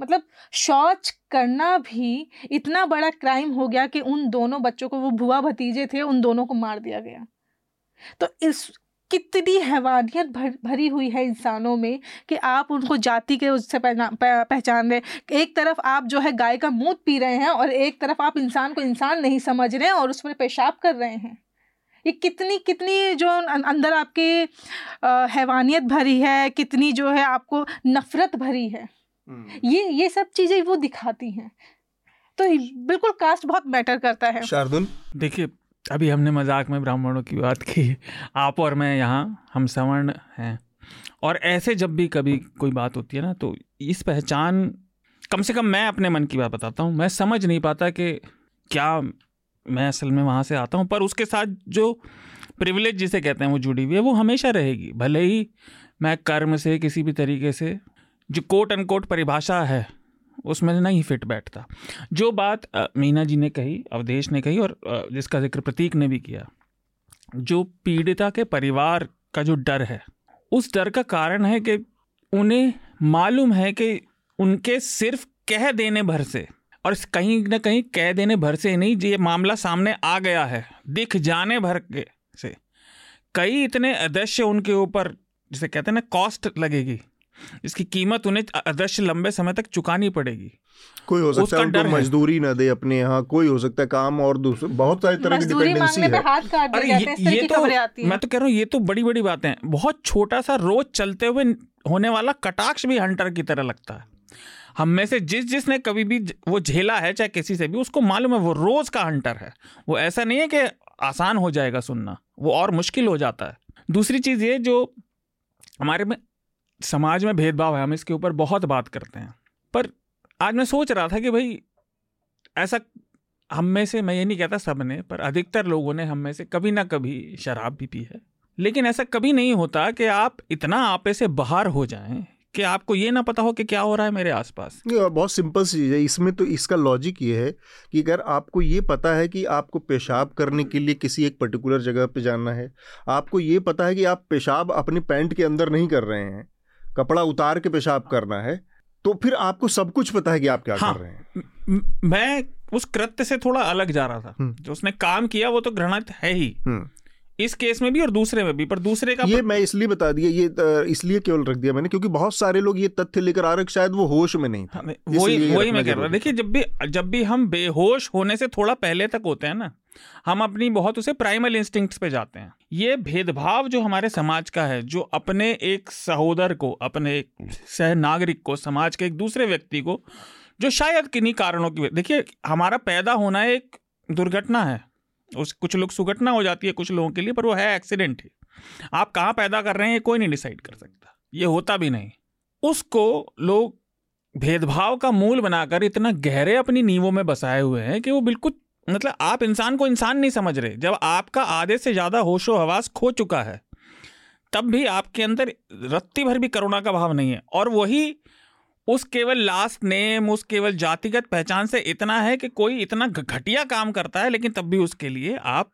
मतलब शौच करना भी इतना बड़ा क्राइम हो गया कि उन दोनों बच्चों को वो भुआ भतीजे थे उन दोनों को मार दिया गया। तो इस कितनी हैवानियत भर भरी हुई है इंसानों में कि आप उनको जाति के उससे पहचान रहे। एक तरफ़ आप जो है गाय का मूत पी रहे हैं और एक तरफ़ आप इंसान को इंसान नहीं समझ रहे हैं और उस पर पेशाब कर रहे हैं। ये कितनी कितनी जो अंदर आपकी हैवानियत भरी है कितनी जो है आपको नफरत भरी है। हम्म। ये ये सब चीज़ें वो दिखाती हैं। तो बिल्कुल कास्ट बहुत मैटर करता है। शार्दुल? देखिए अभी हमने मज़ाक में ब्राह्मणों की बात की। आप और मैं यहाँ, हम सवर्ण हैं। और ऐसे जब भी कभी कोई बात होती है ना तो इस पहचान, कम से कम मैं अपने मन की बात बताता हूँ। मैं समझ नहीं पाता कि क्या मैं असल में वहाँ से आता हूँ, पर उसके साथ जो प्रिविलेज जिसे कहते हैं वो जुड़ी हुई है, वो हमेशा रहेगी। भले ही मैं कर्म से, किसी भी तरीके से, जो कोट अनकोट परिभाषा है उसमें नहीं फिट बैठता। जो बात मीना जी ने कही, अवधेश ने कही और जिसका ज़िक्र प्रतीक ने भी किया, जो पीड़िता के परिवार का जो डर है, उस डर का कारण है कि उन्हें मालूम है कि उनके सिर्फ़ कह देने भर से, और कहीं ना कहीं कह देने भर से नहीं, ये मामला सामने आ गया है, दिख जाने भर के से। कई इतने अदृश्य उनके ऊपर, जिसे कहते हैं ना, कॉस्ट लगेगी इसकी कीमत उन्हें अदृश्य लंबे समय तक चुकानी पड़ेगी। कोई हो सकता है उनको मजदूरी ना दे अपने यहाँ कोई हो सकता है काम और दूसरे बहुत सारी तरह की डिपेंडेंसी है। अरे ये, ये तो मैं तो कह रहा हूँ ये तो बड़ी बड़ी बातें हैं। बहुत छोटा सा रोज चलते हुए होने वाला कटाक्ष भी हंटर की तरह लगता है। हम में से जिस जिसने कभी भी वो झेला है चाहे किसी से भी उसको मालूम है वो रोज का हंटर है। वो ऐसा नहीं है कि आसान हो जाएगा सुनना वो और मुश्किल हो जाता है। दूसरी चीज़ ये जो हमारे में समाज में भेदभाव है, हम इसके ऊपर बहुत बात करते हैं। पर आज मैं सोच रहा था कि भाई, ऐसा हम में से, मैं ये नहीं कहता सबने, पर अधिकतर लोगों ने हम में से कभी ना कभी शराब भी पी है। लेकिन ऐसा कभी नहीं होता कि आप इतना आपे से बाहर हो जाएँ कि आपको ये ना पता हो कि क्या हो रहा है मेरे आसपास। बहुत सिंपल सी चीज़ है, इसमें तो इसका लॉजिक ये है कि अगर आपको ये पता है कि आपको पेशाब करने के लिए किसी एक पर्टिकुलर जगह पे जाना है, आपको ये पता है कि आप पेशाब अपने पैंट के अंदर नहीं कर रहे हैं कपड़ा उतार के पेशाब करना है तो फिर आपको सब कुछ पता है कि आप क्या हाँ, कर रहे हैं मैं उस कृत्य से थोड़ा अलग जा रहा था हम्म। जो उसने काम किया वो तो घृणित है ही हम्म। इस केस में भी और दूसरे में भी पर दूसरे का ये पर... मैं इसलिए बता दिया ये इसलिए केवल रख दिया मैंने क्योंकि बहुत सारे लोग ये तथ्य लेकर आ रहे शायद वो होश में नहीं था। वही वही मैं कह रहा देखिए जब भी जब भी हम बेहोश होने से थोड़ा पहले तक होते हैं ना हम अपनी बहुत उसे प्राइमल इंस्टिंक्ट्स पे जाते हैं। ये भेदभाव जो हमारे समाज का है जो अपने एक सहोदर को अपने एक सह नागरिक को समाज के एक दूसरे व्यक्ति को जो शायद किन्हीं कारणों की देखिए हमारा पैदा होना एक दुर्घटना है। उस, कुछ लोग सुघटना हो जाती है कुछ लोगों के लिए, पर वो है एक्सीडेंट ही। आप कहाँ पैदा कर रहे हैं, ये कोई नहीं डिसाइड कर सकता। ये होता भी नहीं। उसको लोग भेदभाव का मूल बनाकर इतना गहरे अपनी नींवों में बसाए हुए हैं कि वो बिल्कुल मतलब आप इंसान को इंसान नहीं समझ रहे। जब आपका आधे से ज़्यादा होशो हवास खो चुका है, तब भी आपके अंदर रत्ती भर भी करुणा का भाव नहीं है। और वही उस केवल लास्ट नेम, उस केवल जातिगत पहचान से इतना है कि कोई इतना घटिया काम करता है, लेकिन तब भी उसके लिए आप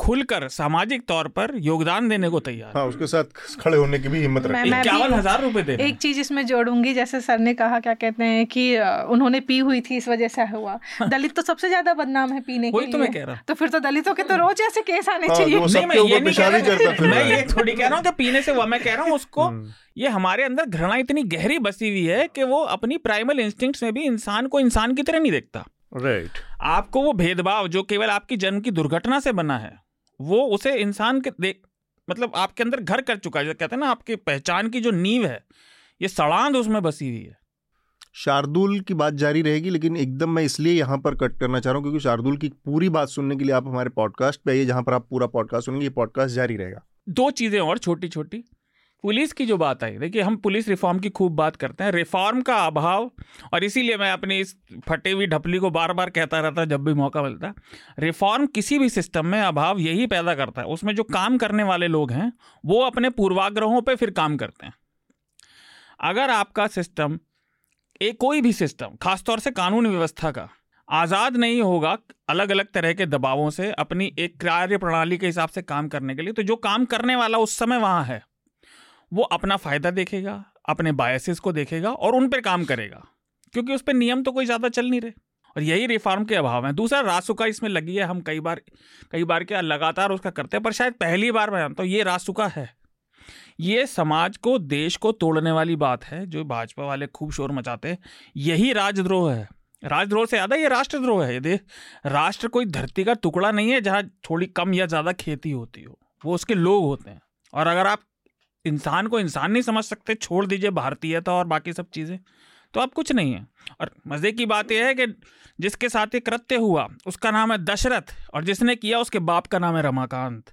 खुलकर सामाजिक तौर पर योगदान देने को तैयार हाँ उसके साथ खड़े होने की भी हिम्मत इक्यावन हज़ार रुपए दे एक चीज़ इसमें जोड़ूँगी जैसे सर ने कहा क्या कहते हैं कि उन्होंने पी हुई थी इस वजह से हुआ। दलित तो सबसे ज़्यादा बदनाम है पीने के तो मैं कह रहा तो फिर तो दलितों के तो रोज ऐसे केस आने हाँ, चाहिए। मैं ये नहीं कह रहा मैं ये थोड़ी कह रहा हूँ कि पीने से हुआ मैं कह रहा हूँ उसको हम्म। ये हमारे अंदर घृणा इतनी गहरी बसी हुई है कि वो अपनी प्राइमल इंस्टिंक्ट्स में भी इंसान को इंसान की तरह नहीं देखता। Right right. आपको वो भेदभाव जो केवल आपकी जन्म की दुर्घटना से बना है वो उसे इंसान के देख मतलब आपके अंदर घर कर चुका है। कहते हैं ना आपकी पहचान की जो नींव है ये सड़ांध उसमें बसी हुई है। शार्दुल की बात जारी रहेगी लेकिन एकदम मैं इसलिए यहाँ पर कट करना चाह रहा हूँ क्योंकि शार्दुल की पूरी बात सुनने के लिए आप हमारे पॉडकास्ट पे आइए जहाँ पर आप पूरा पॉडकास्ट सुनेंगे ये पॉडकास्ट जारी रहेगा। दो चीज़ें और छोटी छोटी पुलिस की जो बात आई, देखिए हम पुलिस रिफॉर्म की खूब बात करते हैं। रिफॉर्म का अभाव, और इसीलिए मैं अपनी इस फटी हुई ढपली को बार बार कहता रहता, जब भी मौका मिलता, रिफॉर्म किसी भी सिस्टम में अभाव यही पैदा करता है। उसमें जो काम करने वाले लोग हैं, वो अपने पूर्वाग्रहों पे फिर काम करते हैं। अगर आपका सिस्टम एक कोई भी सिस्टम, खासतौर से कानून व्यवस्था का, आज़ाद नहीं होगा अलग अलग तरह के दबावों से अपनी एक कार्य प्रणाली के हिसाब से काम करने के लिए तो जो काम करने वाला उस समय वहाँ है वो अपना फ़ायदा देखेगा, अपने बायसेस को देखेगा और उन पर काम करेगा। क्योंकि उस पर नियम तो कोई ज़्यादा चल नहीं रहे। और यही रिफॉर्म के अभाव है। दूसरा रासुका इसमें लगी है। हम कई बार कई बार क्या लगातार उसका करते हैं, पर शायद पहली बार मैं जानता हूँ, ये रासुका है। ये समाज को, देश को तोड़ने वाली बात है, जो भाजपा वाले खूब शोर मचाते हैं। यही राजद्रोह है। राजद्रोह से ज़्यादा ये राष्ट्रद्रोह है। ये राष्ट्र कोई धरती का टुकड़ा नहीं है, जहाँ थोड़ी कम या ज़्यादा खेती होती हो, वो उसके लोग होते हैं। और अगर आप इंसान को इंसान नहीं समझ सकते छोड़ दीजिए भारतीयता और बाकी सब चीज़ें तो अब कुछ नहीं है और मज़े की बात यह है कि जिसके साथ ये कृत्य हुआ उसका नाम है दशरथ और जिसने किया उसके बाप का नाम है रमाकांत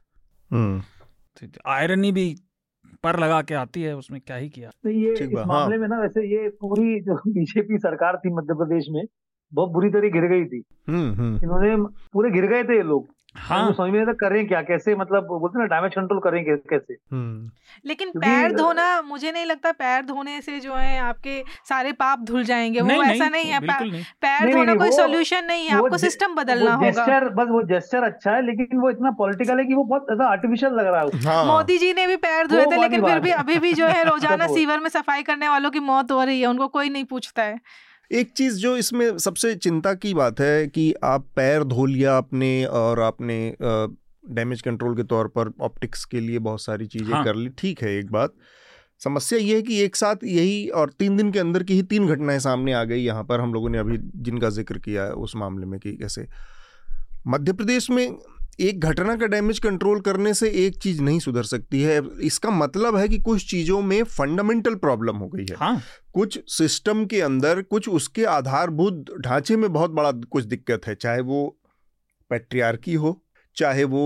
हम्म। तो आयरनी भी पर लगा के आती है उसमें क्या ही किया तो ये इस मामले हाँ। में ना वैसे ये पूरी जो बीजेपी सरकार थी मध्य प्रदेश में बहुत बुरी तरह गिर गई थी हम्म, हम्म। इन्होंने पूरे गिर गए थे ये लोग हाँ। तो समझ में नहीं करें क्या कैसे मतलब बोलते ना डैमेज कंट्रोल करें कैसे। हम्म। लेकिन पैर धोना मुझे नहीं लगता पैर धोने से जो है आपके सारे पाप धुल जाएँगे। वो ऐसा नहीं है पैर धोना कोई सोल्यूशन नहीं है आपको सिस्टम बदलना होगा। बस वो जेस्टर अच्छा है लेकिन वो इतना पॉलिटिकल है कि वो बहुत ऐसा आर्टिफिशियल लग रहा है। हाँ। मोदी जी ने भी पैर धोए थे लेकिन फिर भी अभी भी जो है रोज़ाना सीवर में सफ़ाई करने वालों की मौत हो रही है उनको कोई नहीं पूछता है। एक चीज़ जो इसमें सबसे चिंता की बात है कि आप पैर धो लिया आपने और आपने डैमेज कंट्रोल के तौर पर ऑप्टिक्स के लिए बहुत सारी चीज़ें हाँ. कर ली। ठीक है एक बात। समस्या ये है कि एक साथ यही और तीन दिन के अंदर की ही तीन घटनाएँ सामने आ गई यहाँ पर। हम लोगों ने अभी जिनका ज़िक्र किया है उस मामले में कि कैसे। मध्य प्रदेश में एक घटना का डैमेज कंट्रोल करने से एक चीज़ नहीं सुधर सकती है। इसका मतलब है कि कुछ चीज़ों में फंडामेंटल प्रॉब्लम हो गई है। हाँ। कुछ सिस्टम के अंदर कुछ उसके आधारभूत ढांचे में बहुत बड़ा कुछ दिक्कत है चाहे वो पेट्रियार्की हो चाहे वो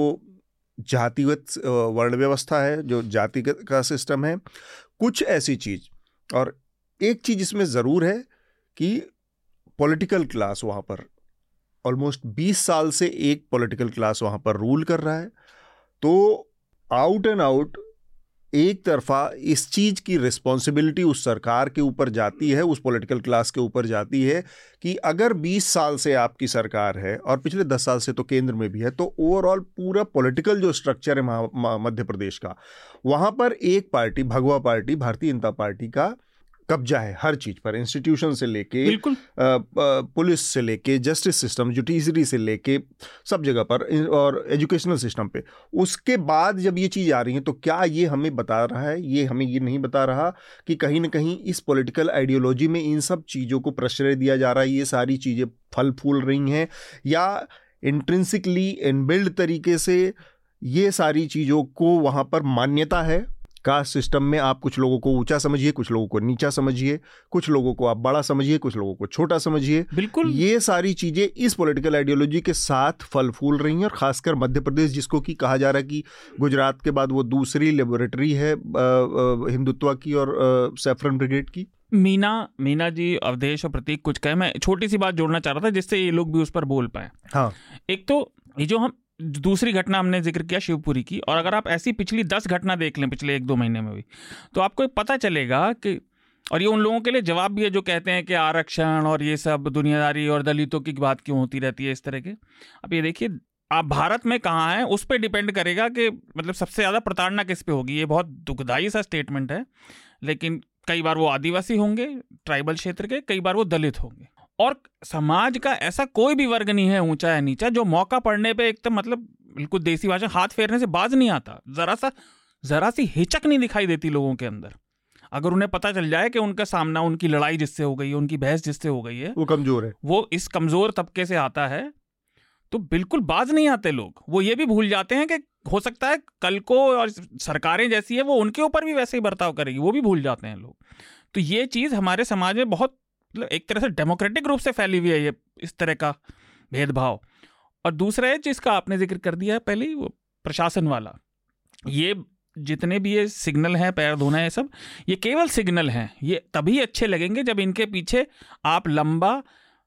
जातिगत वर्ण व्यवस्था है जो जातिगत का सिस्टम है। कुछ ऐसी चीज़ और एक चीज़ इसमें ज़रूर है कि पॉलिटिकल क्लास वहाँ पर ऑलमोस्ट 20 साल से एक पॉलिटिकल क्लास वहाँ पर रूल कर रहा है। तो आउट एंड आउट एक तरफा इस चीज़ की रिस्पॉन्सिबिलिटी उस सरकार के ऊपर जाती है, उस पॉलिटिकल क्लास के ऊपर जाती है कि अगर 20 साल से आपकी सरकार है और पिछले 10 साल से तो केंद्र में भी है तो ओवरऑल पूरा पॉलिटिकल जो स्ट्रक्चर है मध्य प्रदेश का, वहाँ पर एक पार्टी भगवा पार्टी भारतीय जनता पार्टी का कब्जा है हर चीज़ पर इंस्टीट्यूशन से लेके पुलिस से लेके जस्टिस सिस्टम जुडिशरी से लेके सब जगह पर और एजुकेशनल सिस्टम पे। उसके बाद जब ये चीज़ आ रही है तो क्या ये हमें बता रहा है? ये हमें ये नहीं बता रहा कि कहीं ना कहीं इस पॉलिटिकल आइडियोलॉजी में इन सब चीज़ों को प्रश्रय दिया जा रहा है ये सारी चीज़ें फल फूल रही हैं या इंट्रेंसिकली इनबिल्ड तरीके से ये सारी चीज़ों को वहाँ पर मान्यता है? कास्ट सिस्टम में आप कुछ लोगों को ऊँचा समझिए कुछ लोगों को नीचा समझिए कुछ लोगों को आप बड़ा समझिए कुछ लोगों को छोटा समझिए। बिल्कुल। ये सारी चीज़ें इस पॉलिटिकल आइडियोलॉजी के साथ फल फूल रही हैं और खासकर मध्य प्रदेश जिसको कि कहा जा रहा है कि गुजरात के बाद वो दूसरी लेबोरेटरी है हिंदुत्व की और सेफरन ब्रिगेड की। मीना मीना जी अवधेश और प्रतीक कुछ कहे मैं छोटी सी बात जोड़ना चाह रहा था जिससे ये लोग भी उस पर बोल पाए। हाँ। एक तो ये जो हम दूसरी घटना हमने ज़िक्र किया शिवपुरी की, और अगर आप ऐसी पिछली दस घटना देख लें, पिछले एक दो महीने में भी तो आपको पता चलेगा कि, और ये उन लोगों के लिए जवाब भी है जो कहते हैं कि आरक्षण और ये सब दुनियादारी और दलितों की बात क्यों होती रहती है इस तरह के। अब ये देखिए, आप भारत में कहाँ हैं, उस पर डिपेंड करेगा कि मतलब सबसे ज़्यादा प्रताड़ना किस पे होगी। ये बहुत दुखदाई सा स्टेटमेंट है, लेकिन कई बार वो आदिवासी होंगे ट्राइबल क्षेत्र के, कई बार वो दलित होंगे। और समाज का ऐसा कोई भी वर्ग नहीं है ऊँचा या नीचा जो मौका पड़ने पे एकदम मतलब बिल्कुल देसी भाषा हाथ फेरने से बाज नहीं आता। जरा सा जरा सी हिचक नहीं दिखाई देती लोगों के अंदर। अगर उन्हें पता चल जाए कि उनका सामना उनकी लड़ाई जिससे हो गई है उनकी बहस जिससे हो गई है वो कमज़ोर है। वो इस कमज़ोर तबके से आता है तो बिल्कुल बाज नहीं आते लोग। वो ये भी भूल जाते हैं कि हो सकता है कल को और सरकारें जैसी है वो उनके ऊपर भी वैसे ही बर्ताव करेगी वो भी भूल जाते हैं लोग। तो ये चीज़ हमारे समाज में बहुत मतलब एक तरह से डेमोक्रेटिक रूप से फैली हुई है ये, इस तरह का भेदभाव। और दूसरा है जिसका आपने ज़िक्र कर दिया है पहले वो प्रशासन वाला। ये जितने भी ये सिग्नल हैं, पैर धोना है सब, ये केवल सिग्नल हैं। ये तभी अच्छे लगेंगे जब इनके पीछे आप लंबा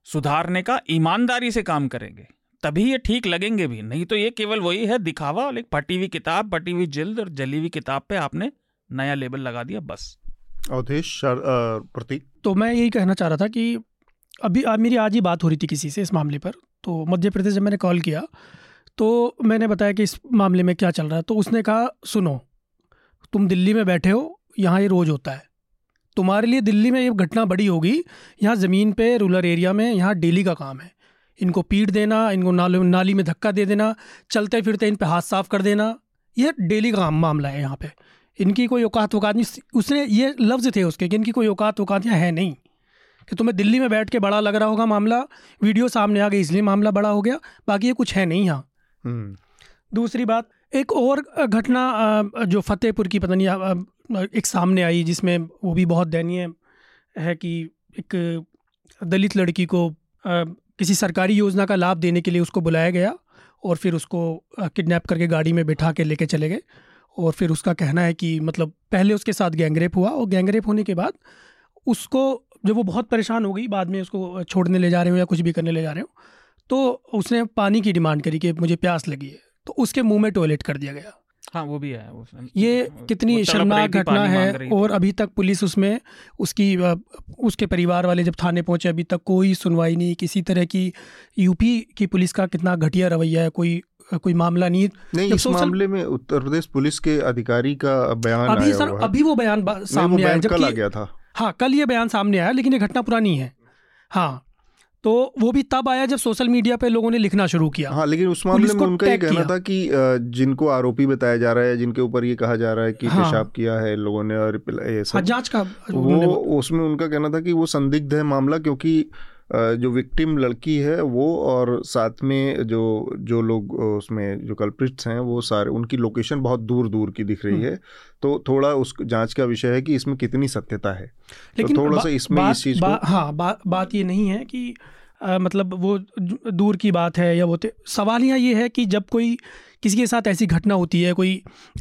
सुधारने का, ईमानदारी से काम करेंगे। तभी ये ठीक लगेंगे भी। नहीं तो ये केवल वही है, दिखावा, और एक फटी हुई किताब, फटी हुई जल्द और जली हुई किताब पे आपने नया लेबल लगा दिया, बस। प्रतीक। तो मैं यही कहना चाह रहा था कि अभी आ, मेरी आज ही बात हो रही थी किसी से इस मामले पर तो मध्य प्रदेश जब मैंने कॉल किया तो मैंने बताया कि इस मामले में क्या चल रहा है तो उसने कहा सुनो तुम दिल्ली में बैठे हो यहाँ ये रोज़ होता है। तुम्हारे लिए दिल्ली में ये घटना बड़ी होगी यहाँ ज़मीन पे रूरल एरिया में यहाँ डेली का काम है। इनको पीट देना इनको नाली नाली में धक्का दे देना चलते फिरते इन पर हाथ साफ़ कर देना ये डेली का मामला है यहाँ पे। इनकी कोई औकात वकात नहीं। उसने ये लफ्ज़ थे उसके कि इनकी कोई औकात वकात यहाँ है नहीं कि तुम्हें दिल्ली में बैठ के बड़ा लग रहा होगा मामला वीडियो सामने आ गई इसलिए मामला बड़ा हो गया बाकी ये कुछ है नहीं यहाँ। हम्म। दूसरी बात एक और घटना जो फतेहपुर की पता नहीं एक सामने आई जिसमें वो भी बहुत दयनीय है कि एक दलित लड़की को किसी सरकारी योजना का लाभ देने के लिए उसको बुलाया गया और फिर उसको किडनैप करके गाड़ी में बिठा के लेके चले गए। और फिर उसका कहना है कि मतलब पहले उसके साथ गैंगरेप हुआ और गैंगरेप होने के बाद उसको जब वो बहुत परेशान हो गई बाद में उसको छोड़ने ले जा रहे हो या कुछ भी करने ले जा रहे हो तो उसने पानी की डिमांड करी कि मुझे प्यास लगी है तो उसके मुँह में टॉयलेट कर दिया गया। हाँ वो भी है ये कितनी शर्मनाक घटना है और अभी तक पुलिस उसमें उसकी उसके परिवार वाले जब थाने पहुँचे अभी तक कोई सुनवाई नहीं किसी तरह की यूपी की पुलिस का कितना घटिया रवैया है कोई कोई मामला नहीं नहीं इस मामले में उत्तर प्रदेश पुलिस के अधिकारी का बयान अभी आया सर अभी वो बयान सामने आया जब आ गया था। हाँ कल ये बयान सामने आया लेकिन ये घटना पुरानी है। हाँ तो वो भी तब आया जब सोशल मीडिया पे लोगों ने लिखना शुरू किया। हाँ लेकिन उस मामले में उनका ये कहना था कि जिनको आरोपी बताया जा रहा है जिनके ऊपर ये कहा जा रहा है कि हाँ, पेशाब किया है लोगों ने और ये सब। हाँ, जाँच का वो उसमें उनका कहना था कि वो संदिग्ध है मामला क्योंकि जो विक्टिम लड़की है वो और साथ में जो जो लोग उसमें जो कल्प्रिट्स हैं वो सारे उनकी लोकेशन बहुत दूर दूर की दिख रही हम्म। है तो थोड़ा उस जाँच का विषय है कि इसमें कितनी सत्यता है तो लेकिन तो थोड़ा सा इसमें इस चीज़ को हाँ बा, बात ये नहीं है कि आ, मतलब वो दूर की बात है या वो सवाल यहाँ ये है कि जब कोई किसी के साथ ऐसी घटना होती है कोई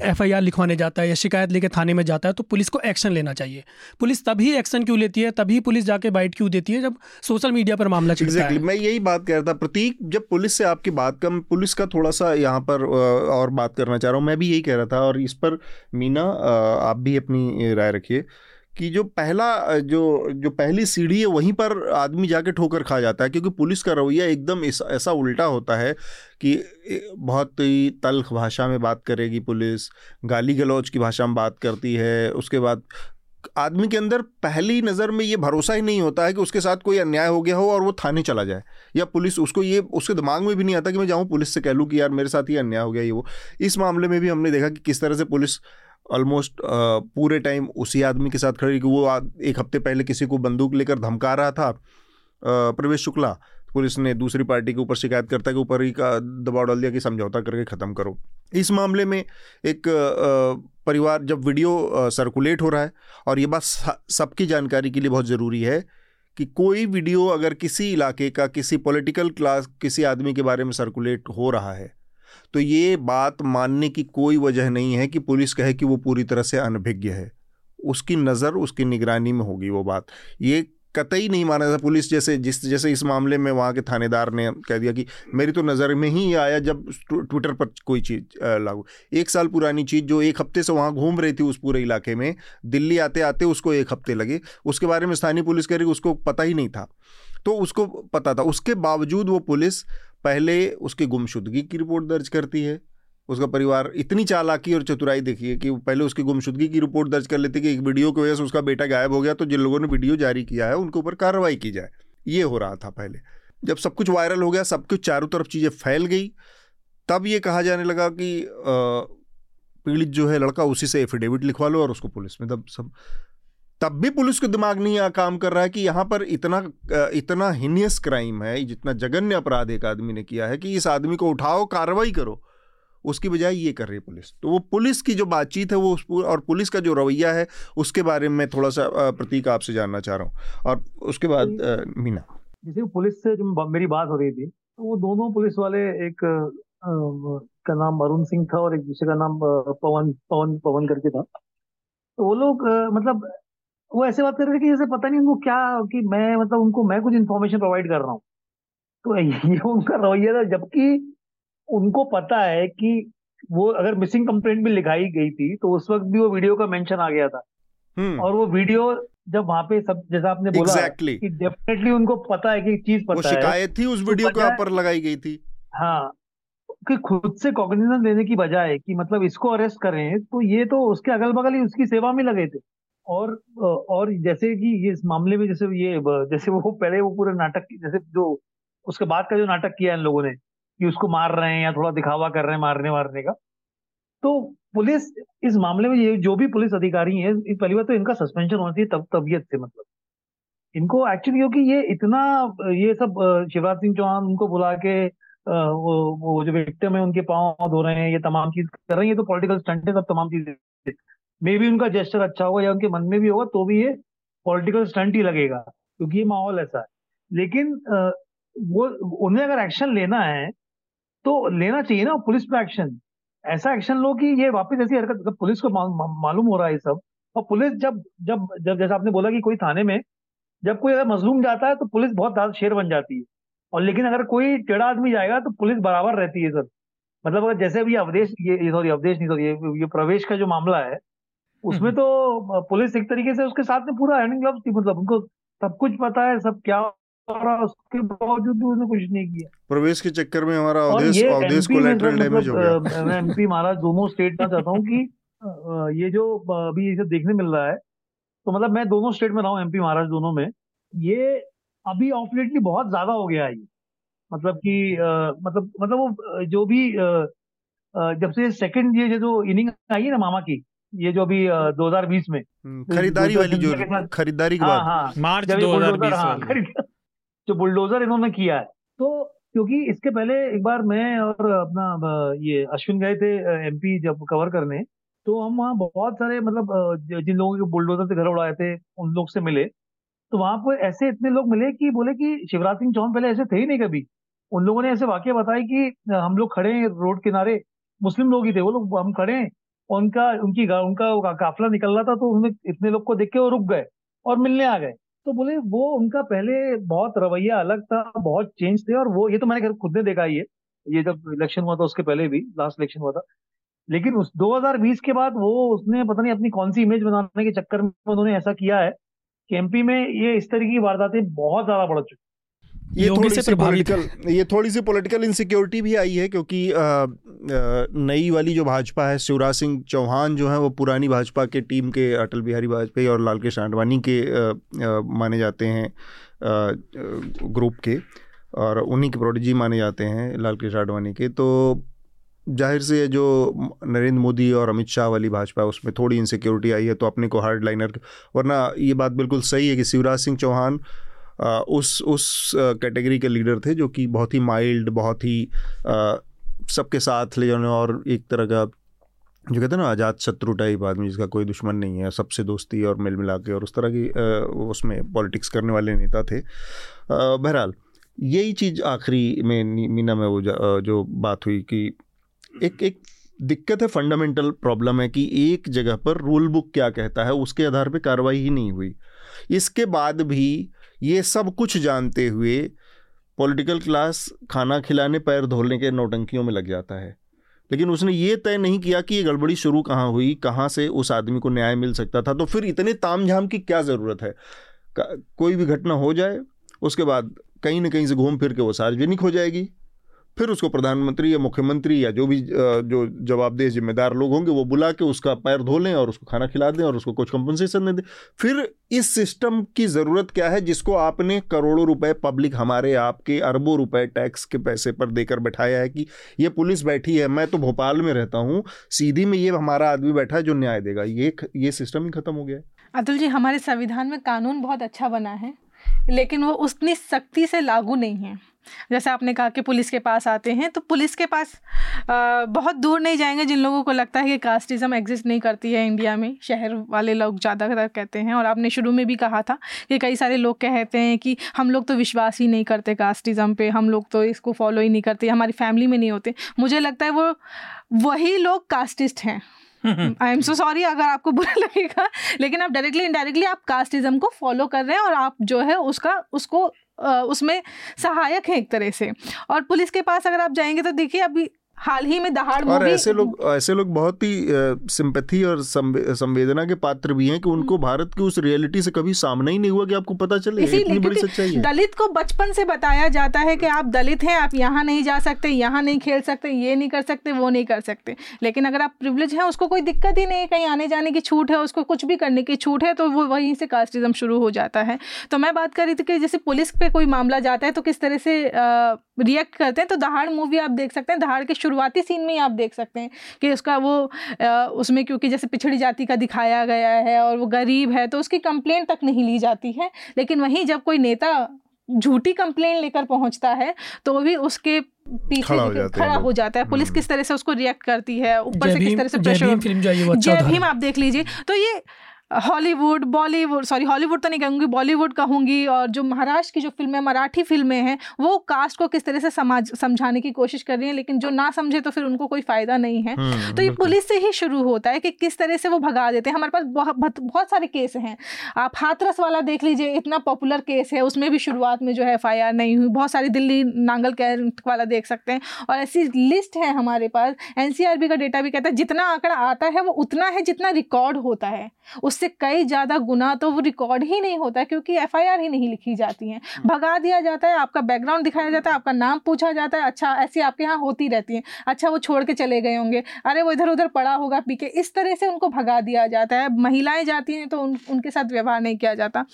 एफआईआर लिखवाने जाता है या शिकायत लेकर थाने में जाता है तो पुलिस को एक्शन लेना चाहिए। पुलिस तभी एक्शन क्यों लेती है तभी पुलिस जाके बाइट क्यों देती है जब सोशल मीडिया पर मामला चलता exactly. है। मैं यही बात कह रहा था प्रतीक जब पुलिस से आपकी बात कम पुलिस का थोड़ा सा यहाँ पर और बात करना चाह रहा हूँ। मैं भी यही कह रहा था और इस पर मीना आप भी अपनी राय रखिए। कि जो पहला जो जो पहली सीढ़ी है, वहीं पर आदमी जाके ठोकर खा जाता है, क्योंकि पुलिस का रवैया एकदम ऐसा उल्टा होता है कि बहुत ही तल्ख भाषा में बात करेगी पुलिस, गाली गलौज की भाषा में बात करती है, उसके बाद आदमी के अंदर पहली नज़र में ये भरोसा ही नहीं होता है कि उसके साथ कोई अन्याय हो गया हो और वो थाने चला जाए, या पुलिस उसको ये, उसके दिमाग में भी नहीं आता कि मैं जाऊँ पुलिस से कह लूँ कि यार मेरे साथ ये अन्याय हो गया, ये वो। इस मामले में भी हमने देखा कि किस तरह से पुलिस ऑलमोस्ट पूरे टाइम उसी आदमी के साथ खड़ी, कि वो एक हफ़्ते पहले किसी को बंदूक लेकर धमका रहा था प्रवेश शुक्ला। पुलिस ने दूसरी पार्टी के ऊपर शिकायत करता के ऊपर ही का दबाव डाल दिया कि समझौता करके ख़त्म करो। इस मामले में एक परिवार जब वीडियो सर्कुलेट हो रहा है, और ये बात सबकी जानकारी के लिए बहुत ज़रूरी है, कि कोई वीडियो अगर किसी इलाके का, किसी पॉलिटिकल क्लास किसी आदमी के बारे में सर्कुलेट हो रहा है तो ये बात मानने की कोई वजह नहीं है कि पुलिस कहे कि वो पूरी तरह से अनभिज्ञ है। उसकी नज़र, उसकी निगरानी में होगी वो बात। ये कतई नहीं माना था पुलिस जैसे, जिस, जैसे इस मामले में वहाँ के थानेदार ने कह दिया कि मेरी तो नज़र में ही आया जब ट्विटर पर कोई चीज़ लागू। एक साल पुरानी चीज़ जो एक हफ़्ते से वहाँ घूम रही थी उस पूरे इलाके में, दिल्ली आते आते उसको एक हफ़्ते लगे। उसके बारे में स्थानीय पुलिस कह रही उसको पता ही नहीं था। तो उसको पता था। उसके बावजूद वो पुलिस पहले उसकी गुमशुदगी की रिपोर्ट दर्ज करती है। उसका परिवार इतनी चालाकी और चतुराई देखिए कि पहले उसकी गुमशुदगी की रिपोर्ट दर्ज कर लेती कि एक वीडियो की वजह से उसका बेटा गायब हो गया तो जिन लोगों ने वीडियो जारी किया है, उनके ऊपर कार्रवाई की जाए। ये हो रहा था पहले। जब सब कुछ वायरल हो गया, सब कुछ चारों तरफ़ चीज़ें फैल गई, तब ये कहा जाने लगा कि पीड़ित जो है, लड़का उसी से एफिडेविट लिखवा लो और उसको पुलिस में तब सब तब भी पुलिस को दिमाग नहीं काम कर रहा है कि यहाँ पर इतना इतना हिनियस क्राइम है, जितना जघन्य अपराध एक आदमी ने किया है कि इस आदमी को उठाओ, कार्रवाई करो। उसकी बजाय ये कर रही है पुलिस। तो वो पुलिस की जो बातचीत है वो और पुलिस का जो रवैया है, उसके बारे में थोड़ा सा प्रतीक आपसे जानना चाह रहा हूँ। और उसके बाद मीना। जैसे पुलिस से जो मेरी बात हो रही थी तो वो दोनों पुलिस वाले एक का नाम अरुण सिंह था और एक दूसरे का नाम पवन पवन पवन करके था। तो वो लोग मतलब वो ऐसे बात कर रहे थे कि जैसे पता नहीं उनको क्या कि मैं मतलब उनको मैं कुछ इन्फॉर्मेशन प्रोवाइड कर रहा हूँ। तो ये उनका रवैया था जबकि उनको पता है कि वो अगर मिसिंग कंप्लेंट भी लिखाई गई थी तो उस वक्त भी वो वीडियो का मेंशन आ गया था। हम्म। और वो वीडियो जब वहाँ पे सब जैसा आपने बोला exactly. कि डेफिनेटली उनको पता है कि चीज़ पता वो शिकायत थी उस तो वीडियो के ऊपर लगाई गई थी। हाँ। कि खुद से कॉग्निजन देने की बजाय कि मतलब इसको अरेस्ट करें तो ये तो उसके अगल बगल ही उसकी सेवा में लगे थे। और और जैसे कि ये इस मामले में जैसे ये जैसे वो पहले वो पूरे नाटक जैसे जो उसके बाद का जो नाटक किया इन लोगों ने कि उसको मार रहे हैं या थोड़ा दिखावा कर रहे हैं मारने मारने का तो पुलिस इस मामले में ये जो भी पुलिस अधिकारी हैं पहली बार तो इनका सस्पेंशन होना चाहिए तब तबियत से मतलब। इनको एक्चुअली क्योंकि ये इतना ये सब शिवराज सिंह चौहान उनको बुला के वो, वो जो विक्टिम है उनके पाँव धो रहे हैं ये तमाम चीज़ कर रहे हैं ये तो पॉलिटिकल स्टंट है सब तमाम चीज़ें। मे भी उनका जेस्टर अच्छा होगा या उनके मन में भी होगा तो भी ये पॉलिटिकल स्टंट ही लगेगा क्योंकि ये माहौल ऐसा है। लेकिन वो उन्हें अगर एक्शन लेना है तो लेना चाहिए ना पुलिस पे एक्शन ऐसा एक्शन लो कि ये वापस ऐसी हरकत पुलिस को मालूम हो रहा है सब और पुलिस जब जब जब जैसा आपने बोला कि कोई थाने में जब कोई अगर मजलूम जाता है तो पुलिस बहुत ज़्यादा शेर बन जाती है। और लेकिन अगर कोई टेढ़ा आदमी जाएगा तो पुलिस बराबर रहती है सर मतलब अगर जैसे अभी अवधेश ये सॉरी अवधेश नहीं सॉरी ये, ये प्रवेश का जो मामला है उसमें हम्म। तो पुलिस एक तरीके से उसके साथ में पूरा हैंडिंग ग्लव्स थी मतलब उनको सब कुछ पता है सब क्या उसके बावजूद भी उसने कुछ नहीं किया। प्रवेश के चक्कर में हमारा अवधेश अवधेश कोलैटरल डैमेज हो गया। मैं एमपी महाराज दोनों स्टेट का चाहता हूँ कि ये जो अभी ये देखने मिल रहा है तो मतलब मैं दोनों स्टेट में रहा हूँ एमपी महाराज दोनों में ये अभी ऑफलेटली बहुत ज़्यादा हो गया है ये। मतलब कि मतलब मतलब वो जो भी जब से सेकंड ये जो इनिंग आई है ना मामा की ये जो अभी 2020 में। हम्म, खरीदारी वाली जो खरीदारी की हाँ, बात। हाँ, मार्च 2020 हाँ, जो बुलडोजर इन्होंने किया है तो क्योंकि इसके पहले एक बार मैं और अपना ये अश्विन गए थे एमपी जब कवर करने तो हम वहाँ बहुत सारे मतलब जिन लोगों के बुलडोजर से घर उड़ाए थे उन लोग से मिले। तो वहाँ पर ऐसे इतने लोग मिले कि बोले कि शिवराज सिंह चौहान पहले ऐसे थे ही नहीं कभी। उन लोगों ने ऐसे वाक्य बताए कि हम लोग खड़े हैं रोड किनारे मुस्लिम लोग ही थे वो लोग हम खड़े हैं। उनका, उनकी उनका काफिला निकल रहा था तो उन्हें इतने लोग को देख के वो रुक गए और मिलने आ गए। तो बोले, वो उनका पहले बहुत रवैया अलग था, बहुत चेंज थे और वो, ये तो मैंने खुद ने देखा ये ये जब इलेक्शन हुआ था, उसके पहले भी लास्ट इलेक्शन हुआ था। लेकिन उस 2020 के बाद वो, उसने पता नहीं अपनी कौन सी इमेज बनाने के चक्कर में उन्होंने ऐसा किया है कि एमपी में ये इस तरह की वारदातें बहुत ज़्यादा बढ़ चुकी ये थोड़ी सी पॉलिटिकल ये थोड़ी सी पॉलिटिकल इनसिक्योरिटी भी आई है क्योंकि नई वाली जो भाजपा है शिवराज सिंह चौहान जो है वो पुरानी भाजपा के टीम के अटल बिहारी वाजपेयी और लाल कृष्ण आडवाणी के आ, आ, माने जाते हैं ग्रुप के और उन्हीं के प्रोडिजी माने जाते हैं लाल कृष्ण आडवाणी के। तो ज़ाहिर से जो नरेंद्र मोदी और अमित शाह वाली भाजपा उसमें थोड़ी इनसिक्योरिटी आई है तो अपने को हार्ड लाइनर वरना ये बात बिल्कुल सही है कि शिवराज सिंह चौहान उस उस कैटेगरी के लीडर थे जो कि बहुत ही माइल्ड बहुत ही सबके साथ ले जाने और एक तरह का, जो कहते हैं ना, आज़ाद शत्रु टाइप आदमी जिसका कोई दुश्मन नहीं है, सबसे दोस्ती और मिल मिला के और उस तरह की उसमें पॉलिटिक्स करने वाले नेता थे। बहरहाल, यही चीज़ आखिरी में मीना में वो जो बात हुई कि एक एक दिक्कत है फंडामेंटल प्रॉब्लम है कि एक जगह पर रूल बुक क्या कहता है, उसके आधार पर कार्रवाई ही नहीं हुई। इसके बाद भी ये सब कुछ जानते हुए पॉलिटिकल क्लास खाना खिलाने, पैर धोने के नौटंकियों में लग जाता है। लेकिन उसने ये तय नहीं किया कि ये गड़बड़ी शुरू कहाँ हुई, कहाँ से उस आदमी को न्याय मिल सकता था। तो फिर इतने तामझाम की क्या ज़रूरत है? कोई भी घटना हो जाए, उसके बाद कहीं ना कहीं से घूम फिर के वो सार्वजनिक हो जाएगी। फिर उसको प्रधानमंत्री या मुख्यमंत्री या जो भी जो जवाबदेह जिम्मेदार लोग होंगे, वो बुला के उसका पैर धो लें और उसको खाना खिला दें और उसको कुछ कंपनसेशन दे दें। फिर इस सिस्टम की ज़रूरत क्या है, जिसको आपने करोड़ों रुपए पब्लिक हमारे, आपके अरबों रुपए टैक्स के पैसे पर देकर बैठाया है कि ये पुलिस बैठी है, मैं तो भोपाल में रहता हूँ, सीधी में ये हमारा आदमी बैठा है जो न्याय देगा। ये ये सिस्टम ही खत्म हो गया है। अतुल जी, हमारे संविधान में कानून बहुत अच्छा बना है, लेकिन वो उतनी सख्ती से लागू नहीं है। जैसे आपने कहा कि पुलिस के पास आते हैं तो पुलिस के पास आ, बहुत दूर नहीं जाएँगे जिन लोगों को लगता है कि कास्टिज़म एग्जिस्ट नहीं करती है इंडिया में। शहर वाले लोग ज़्यादातर कहते हैं और आपने शुरू में भी कहा था कि कई सारे लोग कहते हैं कि हम लोग तो विश्वास ही नहीं करते कास्टिज़म पे हम लोग तो इसको फॉलो ही नहीं करते हमारी फैमिली में नहीं होते। मुझे लगता है वो वही लोग कास्टिस्ट हैं। आई एम सो सॉरी अगर आपको बुरा लगेगा लेकिन आप डायरेक्टली इनडायरेक्टली आप कास्टिज्म को फॉलो कर रहे हैं और आप जो है उसका उसको उसमें सहायक हैं एक तरह से। और पुलिस के पास अगर आप जाएँगे तो देखिए अभी हाल ही में दहाड़ और ऐसे लोग ऐसे लोग बहुत ही सिंपैथी और संवेदना के पात्र भी हैं कि उनको हम्म। भारत की उस रियलिटी से कभी सामना ही नहीं हुआ कि आपको पता चले इतनी बड़ी सच्चाई है। दलित को बचपन से बताया जाता है कि आप दलित हैं आप यहाँ नहीं जा सकते यहाँ नहीं खेल सकते ये नहीं कर सकते वो नहीं कर सकते। लेकिन अगर आप प्रिवलेज हैं उसको कोई दिक्कत ही नहीं है कहीं आने जाने की छूट है उसको कुछ भी करने की छूट है तो वो वहीं से कास्टिज्म शुरू हो जाता है। तो मैं बात कर रही थी कि जैसे पुलिस पे कोई मामला जाता है तो किस तरह से रिएक्ट करते हैं? तो दहाड़ मूवी आप देख सकते हैं दहाड़ के शुरुआती सीन में ही आप देख सकते हैं कि उसका वो उसमें क्योंकि जैसे पिछड़ी जाति का दिखाया गया है और वो गरीब है तो उसकी कंप्लेंट तक नहीं ली जाती है। लेकिन वहीं जब कोई नेता झूठी कंप्लेन लेकर पहुँचता है तो भी उसके पीछे खड़ा, खड़ा हो जाता है। पुलिस हम्म। किस तरह से उसको रिएक्ट करती है ऊपर से किस तरह से प्रेशर जय भीम आप देख लीजिए। तो ये हॉलीवुड बॉलीवुड सॉरी हॉलीवुड तो नहीं कहूँगी बॉलीवुड कहूँगी और जो महाराष्ट्र की जो फ़िल्में मराठी फ़िल्में हैं वो कास्ट को किस तरह से समाज समझाने की कोशिश कर रही हैं लेकिन जो ना समझे तो फिर उनको कोई फ़ायदा नहीं है। हम्म, तो ये पुलिस से ही शुरू होता है कि किस तरह से वो भगा देते हैं। हमारे पास बहुत बहुत सारे केस हैं। आप हाथरस वाला देख लीजिए इतना पॉपुलर केस है उसमें भी शुरुआत में जो है एफआईआर नहीं हुई। बहुत सारी दिल्ली नांगल कैंट वाला देख सकते हैं। और ऐसी लिस्ट है हमारे पास एनसीआरबी का डेटा भी कहता है जितना आंकड़ा आता है वो उतना है जितना रिकॉर्ड होता है। उस उससे कई ज़्यादा गुना तो वो रिकॉर्ड ही नहीं होता क्योंकि एफआईआर ही नहीं लिखी जाती हैं। हम्म। भगा दिया जाता है आपका बैकग्राउंड दिखाया जाता है आपका नाम पूछा जाता है अच्छा ऐसी आपके यहाँ होती रहती हैं अच्छा वो छोड़ के चले गए होंगे अरे वो इधर उधर पड़ा होगा पी के इस तरह से उनको भगा दिया जाता है। महिलाएँ जाती हैं तो उन उनके साथ व्यवहार नहीं किया जाता।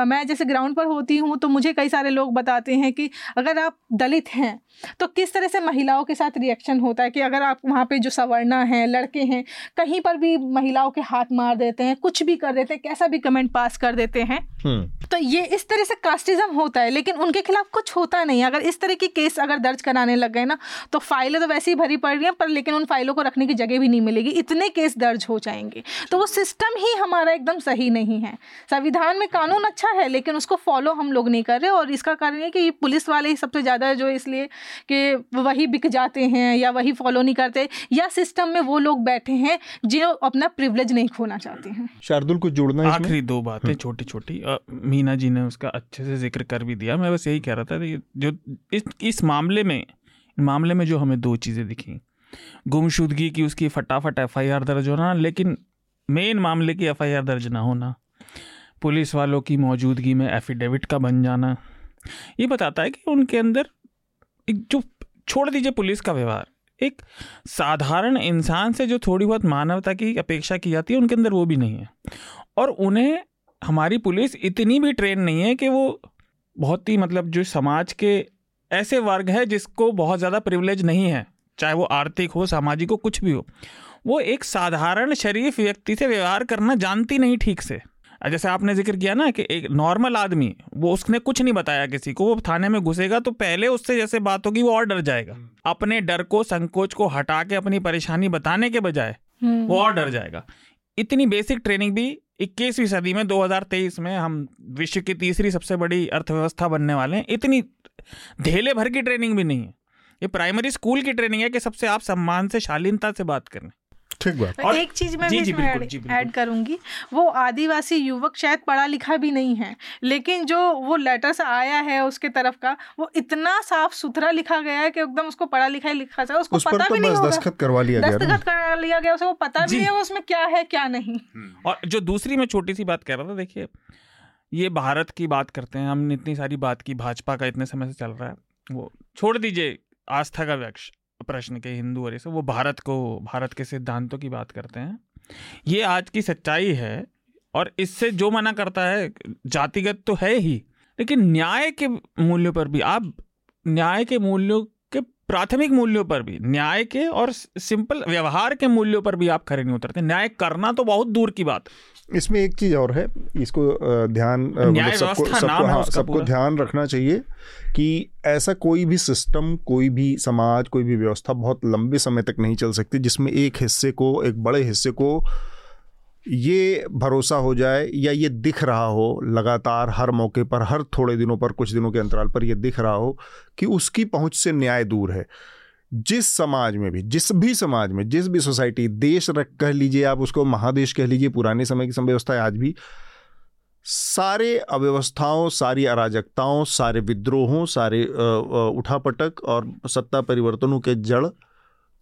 मैं जैसे ग्राउंड पर होती हूँ तो मुझे कई सारे लोग बताते हैं कि अगर आप दलित हैं तो किस तरह से महिलाओं के साथ रिएक्शन होता है कि अगर आप वहाँ पे जो सवर्णा हैं लड़के हैं कहीं पर भी महिलाओं के हाथ मार देते हैं कुछ भी कर देते हैं कैसा भी कमेंट पास कर देते हैं। तो ये इस तरह से कास्टिज्म होता है लेकिन उनके खिलाफ कुछ होता नहीं अगर इस तरह की केस अगर दर्ज कराने लग गए ना तो फाइलें तो वैसे ही भरी पड़ रही हैं पर लेकिन उन फाइलों को रखने की जगह भी नहीं मिलेगी। इतने केस दर्ज हो जाएँगे। तो वो सिस्टम ही हमारा एकदम सही नहीं है। संविधान में कानून अच्छा है लेकिन उसको फॉलो हम लोग नहीं कर रहे और इसका कारण है कि ये पुलिस वाले ही सबसे ज़्यादा जो इसलिए कि वही बिक जाते हैं या वही फॉलो नहीं करते या सिस्टम में वो लोग बैठे हैं जो अपना प्रिवलेज नहीं खोना चाहते हैं। शार्दुल को जोड़ना आखिरी दो बातें हम्म। छोटी छोटी मीना जी ने उसका अच्छे से ज़िक्र कर भी दिया। मैं बस यही कह रहा था जो इस इस मामले में मामले में जो हमें दो चीज़ें दिखी। गुमशुदगी की उसकी फटाफट एफआईआर दर्ज होना, लेकिन मेन मामले की एफआईआर दर्ज ना होना। पुलिस वालों की मौजूदगी में एफिडेविट का बन जाना। ये बताता है कि उनके अंदर एक जो, छोड़ दीजिए पुलिस का व्यवहार। एक साधारण इंसान से जो थोड़ी बहुत मानवता की अपेक्षा की जाती है, उनके अंदर वो भी नहीं है। और उन्हें हमारी पुलिस इतनी भी ट्रेन नहीं है कि वो बहुत ही मतलब जो समाज के ऐसे वर्ग है जिसको बहुत ज़्यादा प्रिविलेज नहीं है चाहे वो आर्थिक हो सामाजिक हो कुछ भी हो वो एक साधारण शरीफ व्यक्ति से व्यवहार करना जानती नहीं ठीक से जैसे आपने ज़िक्र किया ना कि एक नॉर्मल आदमी वो उसने कुछ नहीं बताया किसी को वो थाने में घुसेगा तो पहले उससे जैसे बात होगी वो और डर जाएगा हम्म। अपने डर को संकोच को हटा के अपनी परेशानी बताने के बजाय हम्म। वो और डर जाएगा इतनी बेसिक ट्रेनिंग भी इक्कीसवीं सदी में 2023 में हम विश्व की तीसरी सबसे बड़ी अर्थव्यवस्था बनने वाले हैं। इतनी ढेले भर की ट्रेनिंग भी नहीं है। ये प्राइमरी स्कूल की ट्रेनिंग है कि सबसे आप सम्मान से शालीनता से बात करें ठीक बात। और एक चीज़ मैं भी ऐड करूँगी। वो आदिवासी युवक शायद पढ़ा लिखा भी नहीं है लेकिन जो वो लेटर्स आया है उसके तरफ़ का वो इतना साफ़ सुथरा लिखा गया है कि एकदम उसको पढ़ा लिखा लिखा था उसको उस पता तो भी नहीं दस्तखत करवा लिया गया दस्तखत करा लिया गया उसे वो पता भी है उसमें क्या है क्या नहीं। हम्म। और जो दूसरी मैं छोटी सी बात कह रहा था देखिए ये भारत की बात करते हैं हमने इतनी सारी बात की भाजपा का इतने समय से चल रहा है वो छोड़ दीजिए आस्था का वृक्ष। प्रश्न के हिंदू और वो भारत को, भारत के सिद्धांतों की बात करते हैं। ये आज की सच्चाई है और इससे जो मना करता है, जातिगत तो है ही, लेकिन न्याय के मूल्यों पर भी, आप न्याय के मूल्यों के प्राथमिक मूल्यों पर भी, न्याय के और सिंपल व्यवहार के मूल्यों पर भी आप खड़े नहीं उतरते। न्याय करना तो बहुत दूर की बात। इसमें एक चीज़ और है इसको ध्यान मतलब सबको सबको हाँ, सबको ध्यान रखना चाहिए कि ऐसा कोई भी सिस्टम कोई भी समाज कोई भी व्यवस्था बहुत लंबे समय तक नहीं चल सकती जिसमें एक हिस्से को एक बड़े हिस्से को ये भरोसा हो जाए या ये दिख रहा हो लगातार हर मौके पर हर थोड़े दिनों पर कुछ दिनों के अंतराल पर ये दिख रहा हो कि उसकी पहुँच से न्याय दूर है। जिस समाज में भी जिस भी समाज में जिस भी सोसाइटी देश रख कह लीजिए आप उसको महादेश कह लीजिए पुराने समय की समय आज भी सारे अव्यवस्थाओं सारी अराजकताओं सारे विद्रोहों सारे उठापटक और सत्ता परिवर्तनों के जड़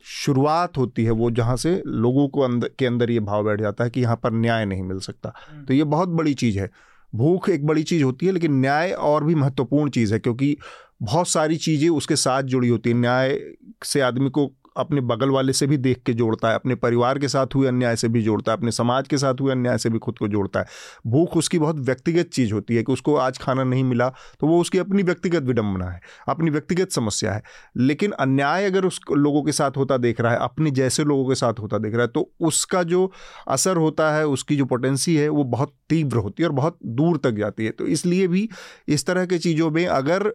शुरुआत होती है वो जहाँ से लोगों को अंदर के अंदर ये भाव बैठ जाता है कि यहाँ पर न्याय नहीं मिल सकता हम्म। तो ये बहुत बड़ी चीज़ है भूख एक बड़ी चीज़ होती है, लेकिन न्याय और भी महत्वपूर्ण चीज़ है, क्योंकि बहुत सारी चीज़ें उसके साथ जुड़ी होती हैं। न्याय से आदमी को अपने बगल वाले से भी देख के जोड़ता है, अपने परिवार के साथ हुए अन्याय से भी जोड़ता है, अपने समाज के साथ हुए अन्याय से भी खुद को जोड़ता है। भूख उसकी बहुत व्यक्तिगत चीज़ होती है कि उसको आज खाना नहीं मिला तो वो उसकी अपनी व्यक्तिगत विडम्बना है, अपनी व्यक्तिगत समस्या है। लेकिन अन्याय अगर उस लोगों के साथ होता देख रहा है, अपने जैसे लोगों के साथ होता देख रहा है तो उसका जो असर होता है, उसकी जो पोटेंसी है, वो बहुत तीव्र होती है और बहुत दूर तक जाती है। तो इसलिए भी इस तरह की चीज़ों में अगर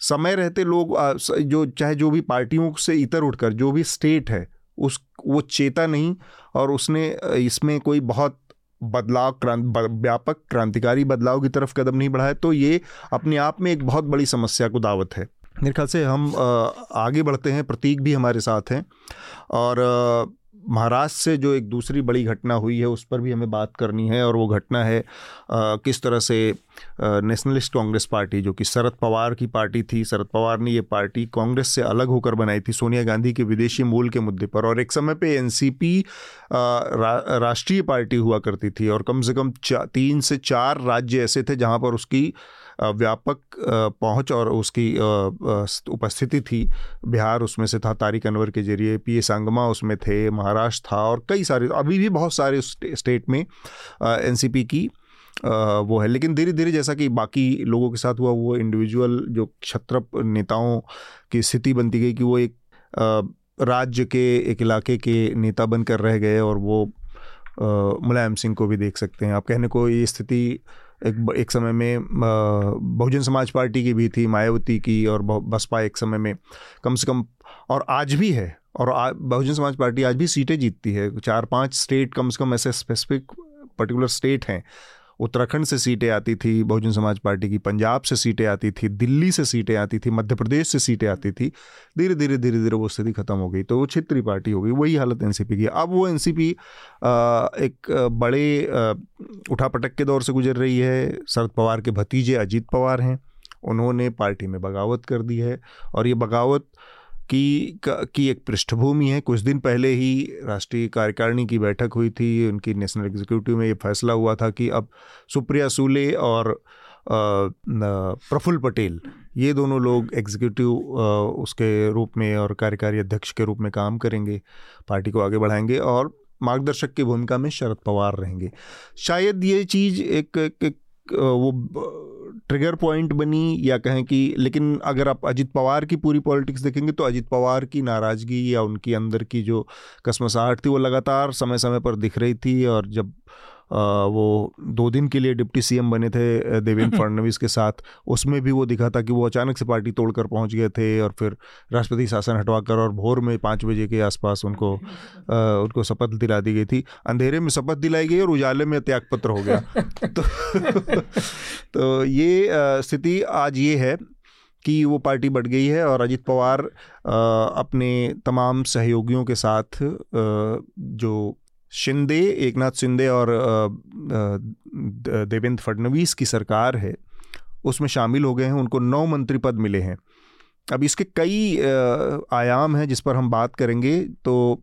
समय रहते लोग जो, चाहे जो भी पार्टियों से इतर उठकर, जो भी स्टेट है, उस, वो चेता नहीं और उसने इसमें कोई बहुत बदलाव क्रांत व्यापक क्रांतिकारी बदलाव की तरफ़ कदम नहीं बढ़ाया तो ये अपने आप में एक बहुत बड़ी समस्या को दावत है। मेरे ख्याल से हम आगे बढ़ते हैं, प्रतीक भी हमारे साथ हैं और महाराष्ट्र से जो एक दूसरी बड़ी घटना हुई है उस पर भी हमें बात करनी है और वो घटना है आ, किस तरह से नेशनलिस्ट कांग्रेस पार्टी जो कि शरद पवार की पार्टी थी शरद पवार ने ये पार्टी कांग्रेस से अलग होकर बनाई थी सोनिया गांधी के विदेशी मूल के मुद्दे पर और एक समय पे एनसीपी रा, राष्ट्रीय पार्टी हुआ करती थी और कम से कम तीन से चार राज्य ऐसे थे जहाँ पर उसकी व्यापक पहुँच और उसकी उपस्थिति थी। बिहार उसमें से था, तारिक अनवर के ज़रिए, पी ए संगमा उसमें थे, महाराष्ट्र था और कई सारे, अभी भी बहुत सारे स्टेट में एनसीपी की वो है। लेकिन धीरे धीरे जैसा कि बाकी लोगों के साथ हुआ, वो इंडिविजुअल जो क्षत्र नेताओं की स्थिति बनती गई कि वो एक राज्य के, एक इलाके के नेता बनकर रह गए और वो मुलायम सिंह को भी देख सकते हैं। आप कहने को ये स्थिति एक एक समय में बहुजन समाज पार्टी की भी थी, मायावती की और बसपा एक समय में, कम से कम, और आज भी है, और बहुजन समाज पार्टी आज भी सीटें जीतती है। चार, पाँच स्टेट कम से कम ऐसे स्पेसिफिक पर्टिकुलर स्टेट हैं। उत्तराखंड से सीटें आती थी, बहुजन समाज पार्टी की पंजाब से सीटें आती थी, दिल्ली से सीटें आती थी, मध्य प्रदेश से सीटें आती थी, धीरे धीरे धीरे धीरे वो स्थिति खत्म हो गई तो वो क्षेत्रीय पार्टी हो गई, वही हालत एनसीपी की। अब वो एनसीपी एक बड़े उठापटक के दौर से गुजर रही है, शरद पवार के भतीजे अजीत पवार हैं, उन्होंने पार्टी में बगावत कर दी है, और ये बगावत की की एक पृष्ठभूमि है। कुछ दिन पहले ही राष्ट्रीय कार्यकारिणी की बैठक हुई थी उनकी नेशनल एग्जीक्यूटिव में ये फैसला हुआ था कि अब सुप्रिया सूले और प्रफुल्ल पटेल ये दोनों लोग एग्जीक्यूटिव उसके रूप में और कार्यकारी अध्यक्ष के रूप में काम करेंगे पार्टी को आगे बढ़ाएँगे और मार्गदर्शक की भूमिका में शरद पवार रहेंगे। शायद ये चीज़ एक, एक, एक वो ट्रिगर पॉइंट बनी या कहें कि, लेकिन अगर आप अजीत पवार की पूरी पॉलिटिक्स देखेंगे तो अजीत पवार की नाराज़गी या उनकी अंदर की जो कसमसाहट थी वो लगातार समय समय पर दिख रही थी और जब वो दो दिन के लिए डिप्टी सीएम बने थे देवेंद्र फडणवीस के साथ। उसमें भी वो दिखा था कि वो अचानक से पार्टी तोड़कर पहुँच गए थे और फिर राष्ट्रपति शासन हटवाकर और भोर में पाँच बजे के आसपास उनको आ, उनको शपथ दिला दी गई थी। अंधेरे में शपथ दिलाई गई और उजाले में त्यागपत्र हो गया। तो तो ये स्थिति आज ये है कि वो पार्टी बढ़ गई है और अजित पवार अपने तमाम सहयोगियों के साथ जो शिंदे एक नाथ शिंदे और देवेंद्र फडणवीस की सरकार है उसमें शामिल हो गए हैं उनको नौ मंत्री पद मिले हैं। अब इसके कई आयाम हैं जिस पर हम बात करेंगे तो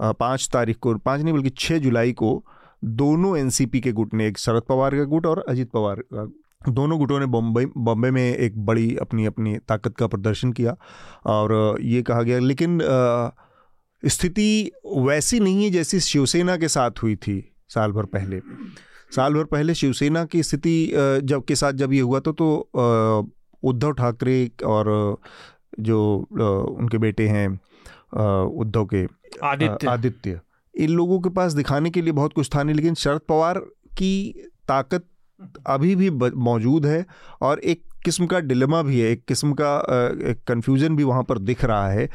पाँच तारीख को पाँच नहीं बल्कि छः जुलाई को दोनों एनसीपी के गुट ने एक शरद पवार का गुट और अजीत पवार का दोनों गुटों ने बम्बई बॉम्बे में एक बड़ी अपनी अपनी ताकत का प्रदर्शन किया और ये कहा गया। लेकिन आ, स्थिति वैसी नहीं है जैसी शिवसेना के साथ हुई थी साल भर पहले। साल भर पहले शिवसेना की स्थिति जब के साथ जब ये हुआ था तो उद्धव ठाकरे और जो उनके बेटे हैं उद्धव के आदित्य। आदित्य। इन लोगों के पास दिखाने के लिए बहुत कुछ था नहीं लेकिन शरद पवार की ताकत अभी भी मौजूद है और एक किस्म का डिलेमा भी है एक किस्म का एक कन्फ्यूज़न भी वहाँ पर दिख रहा है।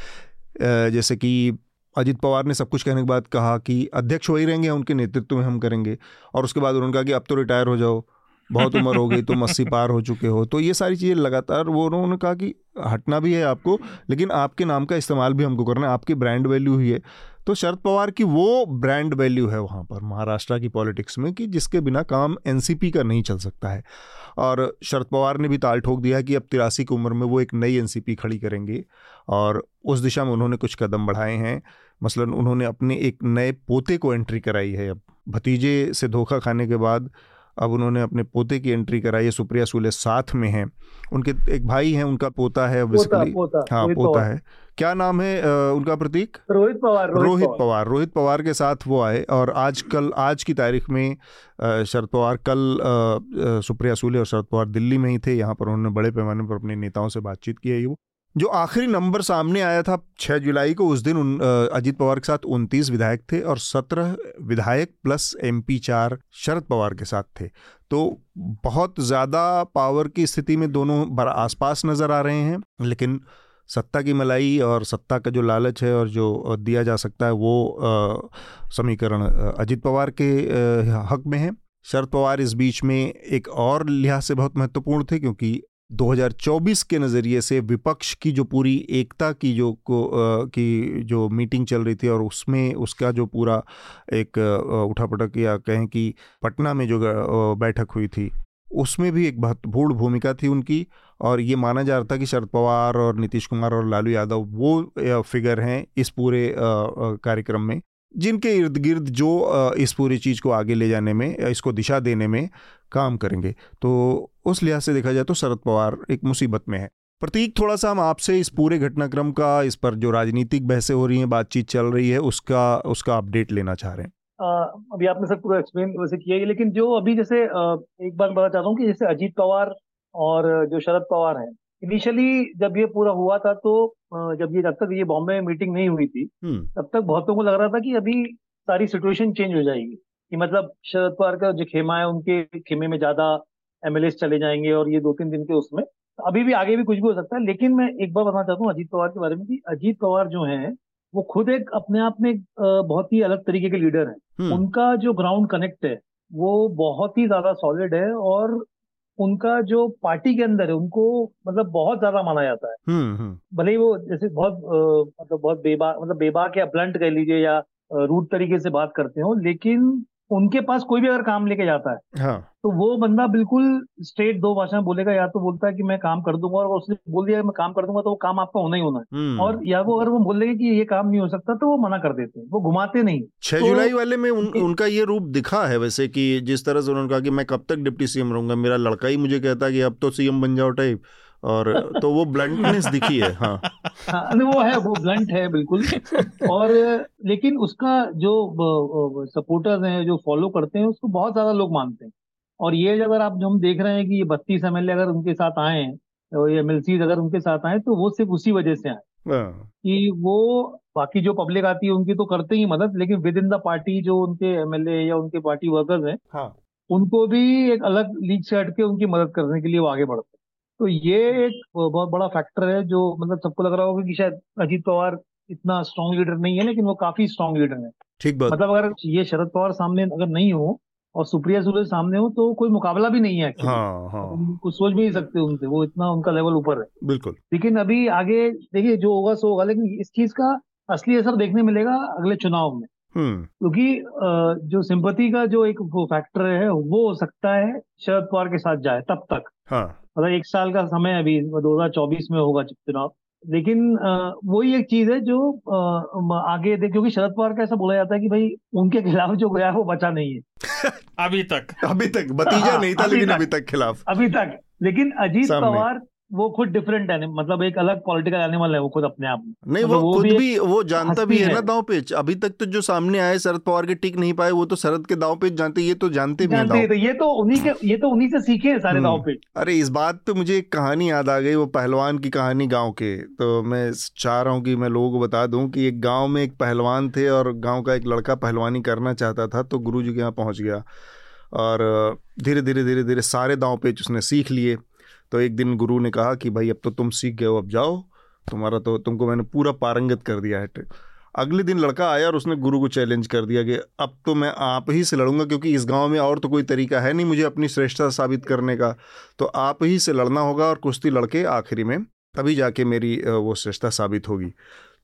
जैसे कि अजित पवार ने सब कुछ कहने के बाद कहा कि अध्यक्ष वही रहेंगे, उनके नेतृत्व में हम करेंगे। और उसके बाद उन्होंने कहा कि अब तो रिटायर हो जाओ, बहुत उम्र हो गई, तुम अस्सी पार हो चुके हो। तो ये सारी चीज़ें लगातार वो उन्होंने कहा कि हटना भी है आपको, लेकिन आपके नाम का इस्तेमाल भी हमको करना है, आपकी ब्रांड वैल्यू ही है। तो शरद पवार की वो ब्रांड वैल्यू है वहाँ पर, महाराष्ट्र की पॉलिटिक्स में, कि जिसके बिना काम एनसीपी का नहीं चल सकता है। और शरद पवार ने भी ताल ठोक दिया कि अब तिरासी की उम्र में वो एक नई एनसीपी खड़ी करेंगे, और उस दिशा में उन्होंने कुछ कदम बढ़ाए हैं। मसलन उन्होंने अपने एक नए पोते को एंट्री कराई है अब। भतीजे से धोखा खाने के बाद अब उन्होंने अपने पोते की एंट्री कराई है सुप्रिया सुले साथ में हैं। उनके एक भाई हैं उनका पोता है पोता, हाँ पोता है। क्या नाम है उनका प्रतीक? रोहित पवार रोहित, रोहित पवार। रोहित पवार के साथ वो आए और आज कल आज की तारीख में शरद पवार कल सुप्रिया सूले और शरद पवार दिल्ली में ही थे। यहाँ पर उन्होंने बड़े पैमाने पर अपने नेताओं से बातचीत की है। वो जो आखिरी नंबर सामने आया था छः जुलाई को, उस दिन उन अजीत पवार के साथ उनतीस विधायक थे और सत्रह विधायक प्लस एमपी चार शरद पवार के साथ थे। तो बहुत ज़्यादा पावर की स्थिति में दोनों आसपास नज़र आ रहे हैं, लेकिन सत्ता की मलाई और सत्ता का जो लालच है और जो दिया जा सकता है, वो समीकरण अजित पवार के हक में है। शरद पवार इस बीच में एक और लिहाज से बहुत महत्वपूर्ण थे, क्योंकि 2024 के नज़रिए से विपक्ष की जो पूरी एकता की जो को आ, की जो मीटिंग चल रही थी और उसमें उसका जो पूरा एक उठापटक या कहें कि पटना में जो बैठक हुई थी उसमें भी एक महत्वपूर्ण भूमिका थी उनकी और ये माना जा रहा था कि शरद पवार और नीतीश कुमार और लालू यादव वो फिगर हैं इस पूरे कार्यक्रम में। जिनके इर्द गिर्द जो इस पूरी चीज़ को आगे ले जाने में इसको दिशा देने में काम करेंगे। तो उस लिहाज से देखा जाए तो शरद पवार एक मुसीबत में है। प्रतीक थोड़ा सा हम आपसे इस पूरे घटनाक्रम का इस पर जो राजनीतिक बहसें हो रही हैं बातचीत चल रही है उसका उसका अपडेट लेना चाह रहे हैं। आ, अभी आपने सब पूरा एक्सप्लेन वैसे किया है लेकिन जो अभी जैसे एक बात बताना चाहता हूँ कि जैसे अजीत पवार और जो शरद पवार हैं इनिशियली जब ये पूरा हुआ था तो जब ये जब तक ये बॉम्बे में मीटिंग नहीं हुई थी हम्म। तब तक बहुतों को लग रहा था कि अभी सारी सिचुएशन चेंज हो जाएगी कि मतलब शरद पवार का जो खेमा है उनके खेमे में ज़्यादा एमएलए चले जाएँगे और ये दो तीन दिन के उसमें अभी भी आगे भी कुछ भी हो सकता है लेकिन मैं एक बार बताना चाहता हूँ अजीत पवार के बारे में कि अजीत पवार जो है वो खुद एक अपने आप में बहुत ही अलग तरीके के लीडर है हम्म। उनका जो ग्राउंड कनेक्ट है वो बहुत ही ज़्यादा सॉलिड है और उनका जो पार्टी के अंदर है उनको मतलब बहुत ज़्यादा माना जाता है हम्म, हम्म। भले ही वो जैसे बहुत मतलब बहुत बेबा मतलब बेबाक या ब्लंट कह लीजिए या रूट तरीके से बात करते हो लेकिन उनके पास कोई भी अगर काम लेके जाता है हाँ। तो वो बंदा बिल्कुल स्ट्रेट दो भाषा में बोलेगा या तो बोलता है कि मैं काम कर दूँगा और उसने बोल दिया मैं काम कर दूँगा तो वो काम आपका होना ही होना है हम्म। और या वो अगर वो बोल देंगे कि ये काम नहीं हो सकता तो वो मना कर देते हैं वो घुमाते नहीं छह तो, जुलाई वाले में उन, उनका ये रूप दिखा है वैसे कि जिस तरह से उन्होंने कहा कि मैं कब तक डिप्टी सीएम रहूँगा मेरा लड़का ही मुझे कहता है कि अब तो सीएम बन जाओ टाइप और तो वो ब्लंटनेस दिखी है हाँ। हाँ वो है वो ब्लंट है बिल्कुल। और लेकिन उसका जो सपोर्टर्स हैं जो फॉलो करते हैं उसको बहुत ज़्यादा लोग मानते हैं। और ये अगर आप जो हम देख रहे हैं कि ये बत्तीस एम अगर उनके साथ आए हैं और ये एमएलसी अगर उनके साथ आए तो वो सिर्फ़ उसी वजह से आए। हाँ। कि वो बाकी जो पब्लिक आती है उनकी तो करते ही मदद लेकिन विद इन द पार्टी जो उनके एमएलए या उनके पार्टी वर्कर्स हैं हाँ। उनको भी एक अलग लीग से हटके उनकी मदद करने के लिए वो आगे बढ़ते तो ये एक बहुत बड़ा फैक्टर है जो मतलब सबको लग रहा होगा कि शायद अजीत पवार इतना स्ट्रॉन्ग लीडर नहीं है लेकिन वो काफ़ी स्ट्रॉन्ग लीडर है। ठीक बात। मतलब अगर ये शरद पवार सामने अगर नहीं हो और सुप्रिया सुले सामने हो तो कोई मुकाबला भी नहीं है हाँ, हाँ. कुछ सोच भी नहीं सकते उनसे वो इतना उनका लेवल ऊपर है। बिल्कुल। लेकिन अभी आगे देखिए जो होगा सो होगा लेकिन इस चीज़ का असली असर देखने मिलेगा अगले चुनाव में। हम्म। क्योंकि जो सिंपति का जो एक फैक्टर है वो हो सकता है शरद पवार के साथ जाए तब तक। हाँ। मतलब एक साल का समय अभी दो हज़ार चौबीस में होगा चुनाव। लेकिन वही एक चीज़ है जो आगे देख क्योंकि शरद पवार का ऐसा बोला जाता है कि भाई उनके खिलाफ जो गया वो बचा नहीं है। अभी तक। अभी तक भतीजा हाँ, नहीं था लेकिन अभी तक खिलाफ। अभी तक। लेकिन अजीत पवार वो खुद डिफरेंट है मतलब एक अलग पॉलिटिकल एनिमल है वो खुद अपने आप में। नहीं मतलब वो वो खुद भी भी वो जानता भी है ना दाव पेच अभी तक तो जो सामने आए शरद पवार के टिक नहीं पाए वो तो शरद के दाव पेच जानते ये तो जानते भी जानते हैं तो ये तो उन्हीं के ये तो उन्हीं से सीखे हैं सारे हम्म। दाव पे। अरे इस बात पे मुझे एक कहानी याद आ गई वो पहलवान की कहानी गाँव के। तो मैं चाह रहा हूँ कि मैं लोगों को बता दूँ कि एक गाँव में एक पहलवान थे और गाँव का एक लड़का पहलवानी करना चाहता था तो गुरु जी के यहाँ पहुँच गया। और धीरे धीरे धीरे धीरे सारे दाव पेच उसने सीख लिए। तो एक दिन गुरु ने कहा कि भाई, अब तो तुम सीख गए हो, अब जाओ। तुम्हारा तो तुमको मैंने पूरा पारंगत कर दिया है। अगले दिन लड़का आया और उसने गुरु को चैलेंज कर दिया कि अब तो मैं आप ही से लड़ूँगा, क्योंकि इस गाँव में और तो कोई तरीका है नहीं मुझे अपनी श्रेष्ठता साबित करने का। तो आप ही से लड़ना होगा और कुश्ती लड़के आखिरी में, तभी जाके मेरी वो श्रेष्ठता साबित होगी।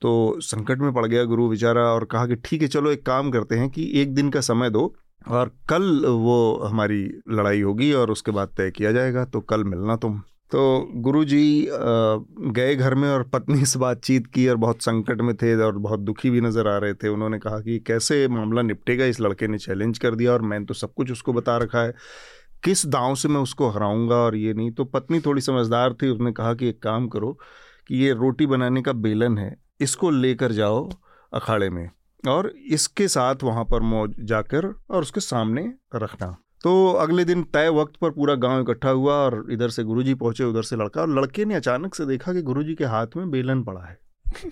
तो संकट में पड़ गया गुरु बेचारा और कहा कि ठीक है, चलो एक काम करते हैं कि एक दिन का समय दो। और कल वो हमारी लड़ाई होगी और उसके बाद तय किया जाएगा तो कल मिलना तुम। तो गुरुजी गए घर में और पत्नी से बातचीत की और बहुत संकट में थे और बहुत दुखी भी नज़र आ रहे थे। उन्होंने कहा कि कैसे मामला निपटेगा? इस लड़के ने चैलेंज कर दिया और मैंने तो सब कुछ उसको बता रखा है। किस दांव से मैं उसको हराऊँगा और ये नहीं? तो पत्नी थोड़ी समझदार थी, उसने कहा कि एक काम करो कि ये रोटी बनाने का बेलन है, इसको लेकर जाओ अखाड़े में। और इसके साथ वहाँ पर मौज जाकर और उसके सामने रखना। तो अगले दिन तय वक्त पर पूरा गाँव इकट्ठा हुआ और इधर से गुरुजी पहुँचे उधर से लड़का और लड़के ने अचानक से देखा कि गुरुजी के हाथ में बेलन पड़ा है।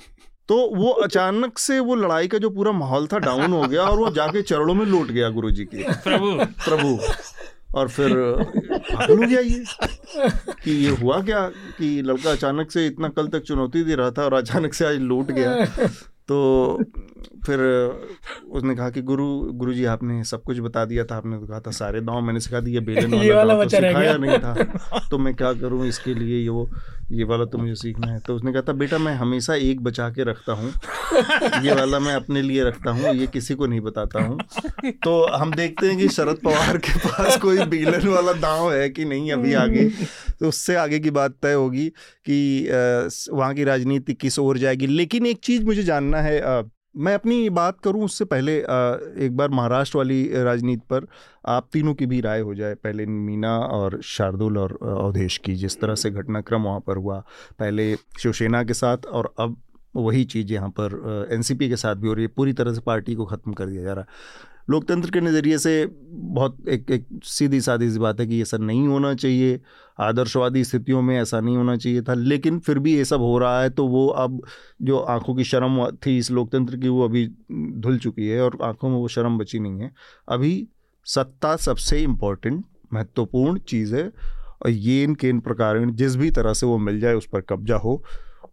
तो वो अचानक से वो लड़ाई का जो पूरा माहौल था डाउन हो गया और वो जाके चरणों में लौट गया गुरुजी के। प्रभु। प्रभु। और फिर पागल हो गया ये। कि ये हुआ क्या कि लड़का अचानक से इतना कल तक चुनौती दे रहा था और अचानक से आज लौट गया। तो फिर उसने कहा कि गुरु गुरु जी आपने सब कुछ बता दिया था आपने तो कहा था सारे दाव मैंने सिखा दिया बेलन ये वाला वाला तो सिखाया। नहीं था। तो मैं क्या करूँ इसके लिए ये वो ये वाला तो मुझे सीखना है। तो उसने कहा था बेटा मैं हमेशा एक बचा के रखता हूँ। ये वाला मैं अपने लिए रखता हूँ ये किसी को नहीं बताता हूँ। तो हम देखते हैं कि शरद पवार के पास कोई बेलन वाला दाव है कि नहीं अभी आगे। तो उससे आगे की बात तय होगी कि वहाँ की राजनीति किस ओर जाएगी। लेकिन एक चीज़ मुझे जानना है मैं अपनी बात करूँ उससे पहले एक बार महाराष्ट्र वाली राजनीति पर आप तीनों की भी राय हो जाए। पहले मीना और शार्दुल और अवधेश की, जिस तरह से घटनाक्रम वहाँ पर हुआ, पहले शिवसेना के साथ और अब वही चीज़ यहाँ पर एनसीपी के साथ भी हो रही है। पूरी तरह से पार्टी को ख़त्म कर दिया जा रहा है। लोकतंत्र के नज़रिए से बहुत एक एक सीधी सादी सी बात है कि सब नहीं होना चाहिए। आदर्शवादी स्थितियों में ऐसा नहीं होना चाहिए था, लेकिन फिर भी ये सब हो रहा है तो वो अब जो आँखों की शर्म थी इस लोकतंत्र की, वो अभी धुल चुकी है और आँखों में वो शर्म बची नहीं है। अभी सत्ता सबसे इम्पोर्टेंट महत्वपूर्ण चीज़ है और ये इन, के इन प्रकार जिस भी तरह से वो मिल जाए, उस पर कब्जा हो,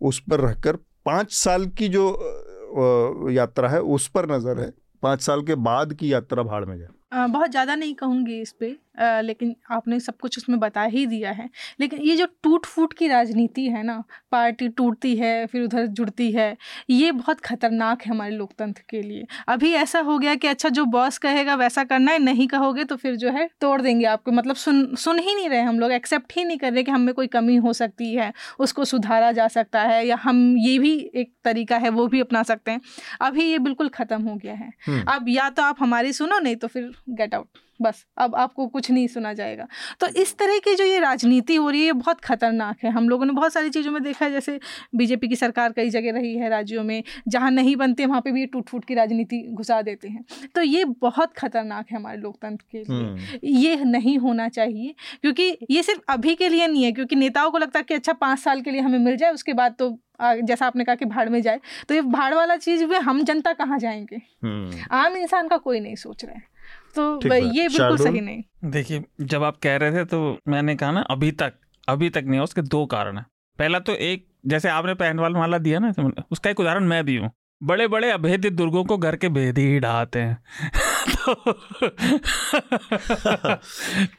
उस पर रहकर पाँच साल की जो यात्रा है, उस पर नज़र है पाँच साल के बाद की यात्रा भाड़ में जाए बहुत ज़्यादा नहीं कहूँगी इस पर लेकिन आपने सब कुछ उसमें बता ही दिया है। लेकिन ये जो टूट फूट की राजनीति है ना पार्टी टूटती है फिर उधर जुड़ती है ये बहुत खतरनाक है हमारे लोकतंत्र के लिए। अभी ऐसा हो गया कि अच्छा जो बॉस कहेगा वैसा करना है नहीं कहोगे तो फिर जो है तोड़ देंगे आपको। मतलब सुन सुन ही नहीं रहे हम लोग एक्सेप्ट ही नहीं कर रहे कि हम कोई कमी हो सकती है उसको सुधारा जा सकता है या हम ये भी एक तरीका है वो भी अपना सकते हैं। अभी ये बिल्कुल ख़त्म हो गया है। अब या तो आप हमारी सुनो नहीं तो फिर गेट आउट बस। अब आपको कुछ नहीं सुना जाएगा। तो इस तरह की जो ये राजनीति हो रही है ये बहुत खतरनाक है। हम लोगों ने बहुत सारी चीज़ों में देखा है जैसे बीजेपी की सरकार कई जगह रही है राज्यों में जहाँ नहीं बनते वहाँ पे भी ये टूट फूट की राजनीति घुसा देते हैं। तो ये बहुत खतरनाक है हमारे लोकतंत्र के लिए। हम्म, ये नहीं होना चाहिए क्योंकि ये सिर्फ़ अभी के लिए नहीं है क्योंकि नेताओं को लगता है कि अच्छा पाँच साल के लिए हमें मिल जाए उसके बाद तो जैसा आपने कहा कि भाड़ में जाए। तो ये भाड़ वाला चीज़ में हम जनता कहाँ जाएँगे? हम्म, आम इंसान का कोई नहीं सोच रहा है। तो ये बिल्कुल सही नहीं। देखिए जब आप कह रहे थे तो मैंने कहा ना अभी तक अभी तक नहीं उसके दो कारण है। पहला तो एक जैसे आपने पहनवाल माला दिया ना तो उसका एक उदाहरण मैं भी हूँ। बड़े बड़े अभेद्य दुर्गों को घर के भेद ही ढाते हैं। तो,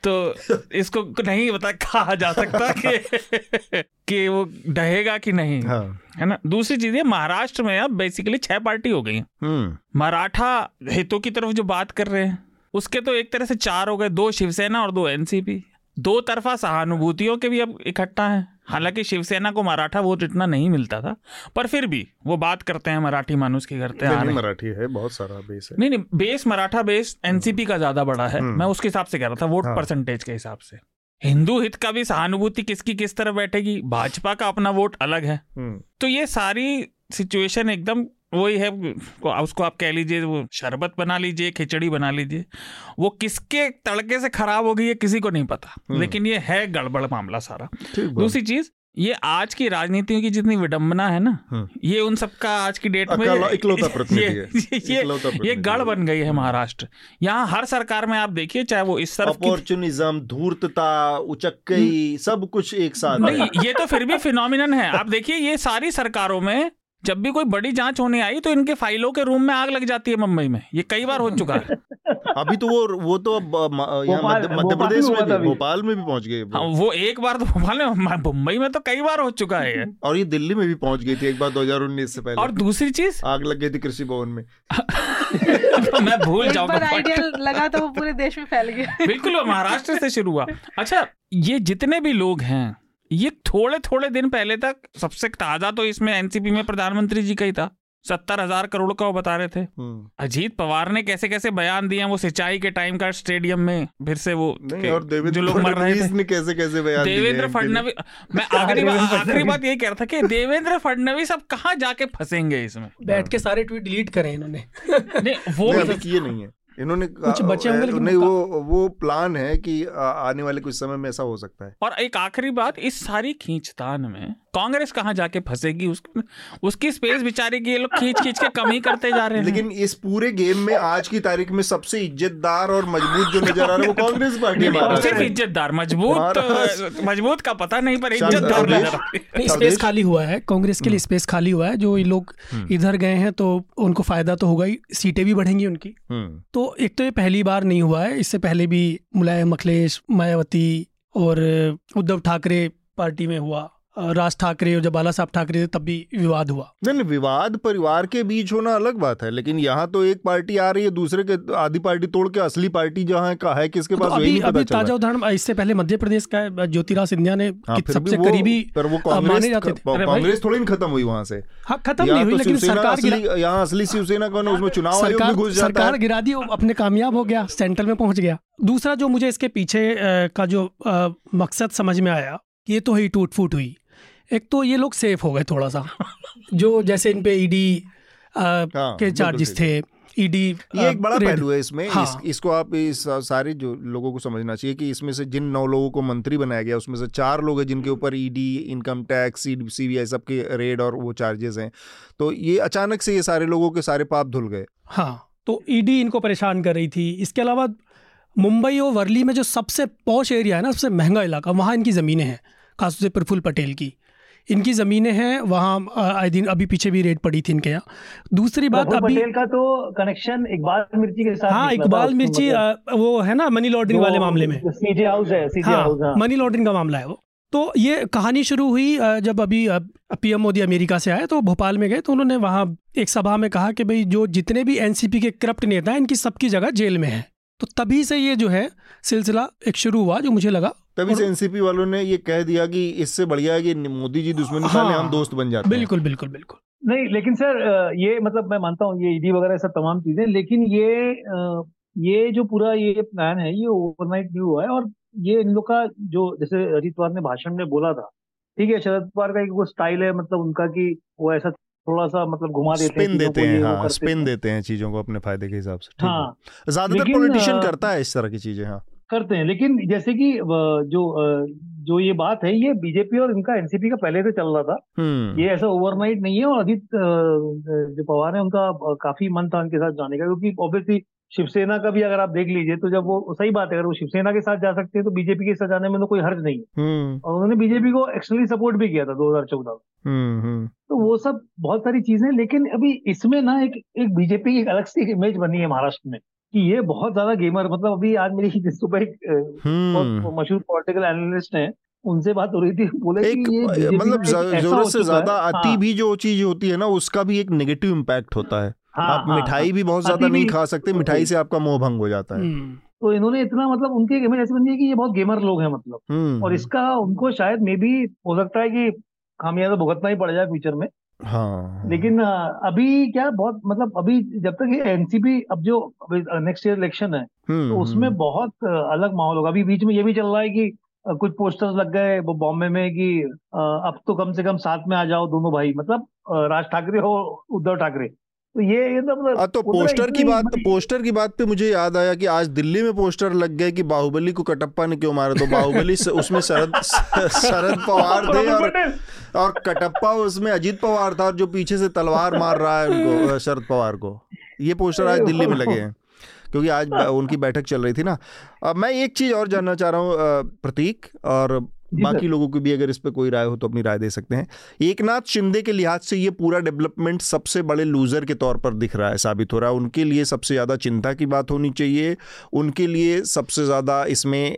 तो इसको नहीं बता कहा जा सकता कि कि वो डहेगा कि नहीं हाँ। है ना? दूसरी चीज़ है महाराष्ट्र में अब बेसिकली छह पार्टी हो गई हम्म, मराठा हितों की तरफ़ जो बात कर रहे हैं उसके तो एक तरह से चार हो गए दो शिवसेना और दो एनसीपी। दो तरफा सहानुभूतियों के भी अब इकट्ठा हैं। हालाँकि शिवसेना को मराठा वोट इतना नहीं मिलता था पर फिर भी वो बात करते हैं मराठी मानुस की करते हैं। मराठी है बहुत सारा बेस है। नहीं नहीं बेस मराठा बेस एनसीपी का ज़्यादा बड़ा है। हम्म। मैं उसके हिसाब से कह रहा था वोट हाँ। परसेंटेज के हिसाब से। हिंदू हित का भी सहानुभूति किसकी किस तरह बैठेगी? भाजपा का अपना वोट अलग है। हम्म, तो ये सारी सिचुएशन एकदम वही है उसको आप कह लीजिए वो शरबत बना लीजिए खिचड़ी बना लीजिए। वो किसके तड़के से खराब हो गई है किसी को नहीं पता। हम्म। लेकिन ये है गड़बड़ मामला सारा। दूसरी चीज़ ये आज की राजनीतियों की जितनी विडंबना है ना हम्म। ये उन सबका आज की डेट में इकलौता प्रतिनिधि ये, है। ये, ये गढ़ बन गई है महाराष्ट्र। यहाँ हर सरकार में आप देखिए चाहे वो इस तरफ़ अपॉर्चुनिज्म धूर्तता उचक्कई सब कुछ एक साथ नहीं ये तो फिर भी फिनोमिनन है। आप देखिए ये सारी सरकारों में जब भी कोई बड़ी जाँच होने आई तो इनके फाइलों के रूम में आग लग जाती है मुंबई में। ये कई बार हो चुका है। अभी तो वो वो तो मध्य प्रदेश में भी भोपाल में भी पहुँच गए वो। हाँ, वो एक बार तो भोपाल में मुंबई में तो कई बार हो चुका है और ये दिल्ली में भी पहुँच गई थी एक बार 2019 से पहले। और दूसरी चीज़? आग लग गई थी कृषि भवन में। मैं भूल जाऊँगा आइडिया लगा तो वो पूरे देश में फैल गया। बिल्कुल महाराष्ट्र से शुरू हुआ। अच्छा ये जितने भी लोग हैं ये थोड़े थोड़े दिन पहले तक सबसे ताज़ा तो इसमें एनसीपी में प्रधानमंत्री जी का ही था। सत्तर हज़ार करोड़ का वो बता रहे थे। हम्म। अजीत पवार ने कैसे कैसे बयान दिए वो सिंचाई के टाइम का स्टेडियम में फिर से वो और जो लोग मर रहे थे। कैसे कैसे बयान देवेंद्र फडणवीस मैं आखिरी बात आखिरी बात यही कह रहा था कि देवेंद्र फडणवीस अब कहाँ जाके फंसेंगे इसमें? बैठ के सारे ट्वीट डिलीट करें इन्होंने। वो किए नहीं है। इन्होंने कुछ बचे होंगे लेकिन नहीं वो वो प्लान है कि आने वाले कुछ समय में ऐसा हो सकता है। और एक आखिरी बात इस सारी खींचतान में कांग्रेस कहाँ जाके फंसेगी? उस, उसकी स्पेस बेचारे की ये लोग खींच खींच के कम ही करते जा रहे हैं। लेकिन इस पूरे गेम में आज की तारीख में सबसे इज्जतदार और मज़बूत जो नज़र आ रहा है वो कांग्रेस पार्टी है। सिर्फ़ इज्जतदार मज़बूत मज़बूत का पता नहीं पर इज्जतदार है। स्पेस खाली हुआ है कांग्रेस के लिए स्पेस खाली हुआ है। जो ये लोग हम्म। इधर गए हैं तो उनको फ़ायदा तो होगा ही सीटें भी बढ़ेंगी उनकी। हम्म। तो एक तो ये पहली बार नहीं हुआ है। इससे पहले भी मुलायम अखिलेश, मायावती और उद्धव ठाकरे पार्टी में हुआ। राज ठाकरे और जब बाला साहब ठाकरे थे तब भी विवाद हुआ। नहीं नहीं, विवाद परिवार के बीच होना अलग बात है लेकिन यहाँ तो एक पार्टी आ रही है दूसरे के आधी पार्टी तोड़ के असली पार्टी जहाँ का है किसके तो पास अभी अभी ताज़ा उदाहरण इससे पहले मध्य प्रदेश का ज्योतिराज सिंधिया ने हाँ, सबसे करीबी माने जाते थे। कांग्रेस थोड़ी खत्म हुई वहाँ से। हाँ खत्म नहीं हुई तो लेकिन सरकार यहाँ असली शिवसेना कौन उसमें चुनाव सरकार गिरा दी अपने कामयाब हो गया सेंट्रल में पहुँच गया। दूसरा जो मुझे इसके पीछे का जो मकसद समझ में आया ये तो ही टूट फूट हुई। एक तो ये लोग सेफ़ हो गए थोड़ा सा जो जैसे इन पे ईडी हाँ, के चार्जेस थे ईडी ये एक बड़ा पहलू है इसमें। हाँ। इस, इसको आप इस सारे जो लोगों को समझना चाहिए कि इसमें से जिन नौ लोगों को मंत्री बनाया गया उसमें से चार लोग हैं जिनके ऊपर ED income tax C B CBI सबके रेड और वो चार्जेस हैं। तो ये अचानक से ये सारे लोगों के सारे पाप धुल गए। हाँ तो ईडी इनको परेशान कर रही थी। इसके अलावा मुंबई और वर्ली में जो सबसे पॉश एरिया है ना सबसे महँगा इलाका वहाँ इनकी ज़मीनें हैं खासतौर से प्रफुल्ल पटेल की। इनकी ज़मीनें हैं वहाँ आई दिन अभी पीछे भी रेड पड़ी थी इनके यहाँ। दूसरी बात अभी पटेल का तो कनेक्शन इकबाल मिर्ची के साथ हाँ इकबाल मिर्ची मतलब। वो है ना मनी लॉन्ड्रिंग वाले मामले में। सीजे हाउस है सीजे हाउस हाँ मनी लॉन्ड्रिंग का मामला है वो। तो ये कहानी शुरू हुई जब अभी पीएम मोदी अमेरिका से आए तो भोपाल में गए तो उन्होंने वहाँ एक सभा में कहा कि भाई जो जितने भी एनसीपी के करप्ट नेता हैं इनकी सबकी जगह जेल में है। तो तभी से ये जो है सिलसिला एक शुरू हुआ जो मुझे लगा। तभी से एनसीपी वालों ने ये कह दिया कि इससे बढ़िया है कि मोदी जी दुश्मनी हाँ, हम दोस्त बन जाते हैं। बिल्कुल बिल्कुल बिल्कुल। नहीं लेकिन सर ये मतलब मैं मानता हूँ ये ईडी वगैरह सब तमाम चीज़ें लेकिन ये ये जो पूरा ये प्लान है ये ओवरनाइट नहीं हुआ है। और ये इन लोग का जो जैसे अजीत पवार ने भाषण में बोला था ठीक है शरद पवार का एक वो स्टाइल है मतलब उनका कि वो ऐसा थोड़ा सा मतलब घुमा देते हैं स्पिन देते हैं हाँ स्पिन। देते हैं चीज़ों को अपने फ़ायदे के हिसाब से हाँ। ज़्यादातर पॉलिटिशियन करता है इस तरह की चीज़ें हाँ। करते हैं लेकिन जैसे कि जो जो ये बात है ये बीजेपी और इनका एनसीपी का पहले से चल रहा था। हम्म। ये ऐसा ओवरनाइट नहीं है और अजीत जो पवार है उनका काफ़ी मन था उनके साथ जाने का क्योंकि ऑब्वियसली शिवसेना का भी अगर आप देख लीजिए तो जब वो सही बात है अगर वो शिवसेना के साथ जा सकते हैं तो बीजेपी के साथ जाने में तो कोई हर्ज नहीं है। हम्म। और उन्होंने बीजेपी को एक्सटर्नली सपोर्ट भी किया था 2014 में। हम्म हम्म। तो वो सब बहुत सारी चीज़ें लेकिन अभी इसमें ना एक एक बीजेपी की एक अलग सी इमेज बनी है महाराष्ट्र में कि ये बहुत ज़्यादा गेमर मतलब अभी आज मेरी सुबह एक बहुत मशहूर पॉलिटिकल एनालिस्ट है उनसे बात हो रही थी बोले एक कि ये मतलब ज़रूरत से ज़्यादा अति हाँ, भी जो चीज़ होती है ना उसका भी एक नेगेटिव इम्पैक्ट होता है। हाँ, आप हाँ, मिठाई हाँ, भी बहुत ज़्यादा नहीं खा सकते मिठाई से आपका मोह भंग हो जाता है। हम्म, तो इन्होंने इतना मतलब उनके इमेज ऐसी बनी है कि ये बहुत गेमर लोग हैं मतलब। हम्म और इसका उनको शायद मे भी हो सकता है कि खामियाजा भुगतना ही पड़ जाए फ्यूचर में। हाँ। लेकिन अभी क्या बहुत मतलब अभी जब तक ये एनसीपी अब जो नेक्स्ट ईयर इलेक्शन है हम्म तो उसमें हम्म, बहुत अलग माहौल होगा। अभी बीच में ये भी चल रहा है कि कुछ पोस्टर्स लग गए बॉम्बे में कि अब तो कम से कम साथ में आ जाओ दोनों भाई। मतलब राज ठाकरे हो उद्धव ठाकरे। तो ये तो मतलब तो पोस्टर की बात पोस्टर की बात पे मुझे याद आया कि आज दिल्ली में पोस्टर लग गए कि बाहुबली को कटप्पा ने क्यों मारा? तो बाहुबली उसमें शरद शरद पवार थे और और कटप्पा उसमें अजीत पवार था जो पीछे से तलवार मार रहा है उनको शरद पवार को। ये पोस्टर आज दिल्ली में लगे हैं क्योंकि आज उनकी बैठक चल रही थी ना। मैं एक चीज़ और जानना चाह रहा हूँ प्रतीक और बाकी लोगों की भी अगर इस पर कोई राय हो तो अपनी राय दे सकते हैं। एक नाथ शिंदे के लिहाज से ये पूरा डेवलपमेंट सबसे बड़े लूजर के तौर पर दिख रहा है, साबित हो रहा है। उनके लिए सबसे ज़्यादा चिंता की बात होनी चाहिए। उनके लिए सबसे ज़्यादा इसमें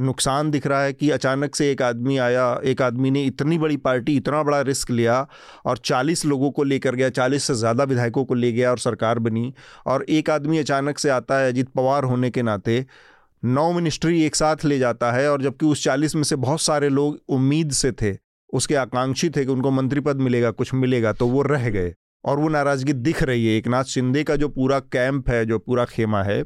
नुकसान दिख रहा है कि अचानक से एक आदमी आया, एक आदमी ने इतनी बड़ी पार्टी, इतना बड़ा रिस्क लिया और चालीस लोगों को लेकर गया, चालीस से ज़्यादा विधायकों को ले गया और सरकार बनी और एक आदमी अचानक से आता है, अजित पवार होने के नाते। नौ मिनिस्ट्री एक साथ ले जाता है और जबकि उस चालीस में से बहुत सारे लोग उम्मीद से थे, उसके आकांक्षी थे कि उनको मंत्री पद मिलेगा, कुछ मिलेगा तो वो रह गए। और वो नाराज़गी दिख रही है। एक नाथ शिंदे का जो पूरा कैंप है, जो पूरा खेमा है,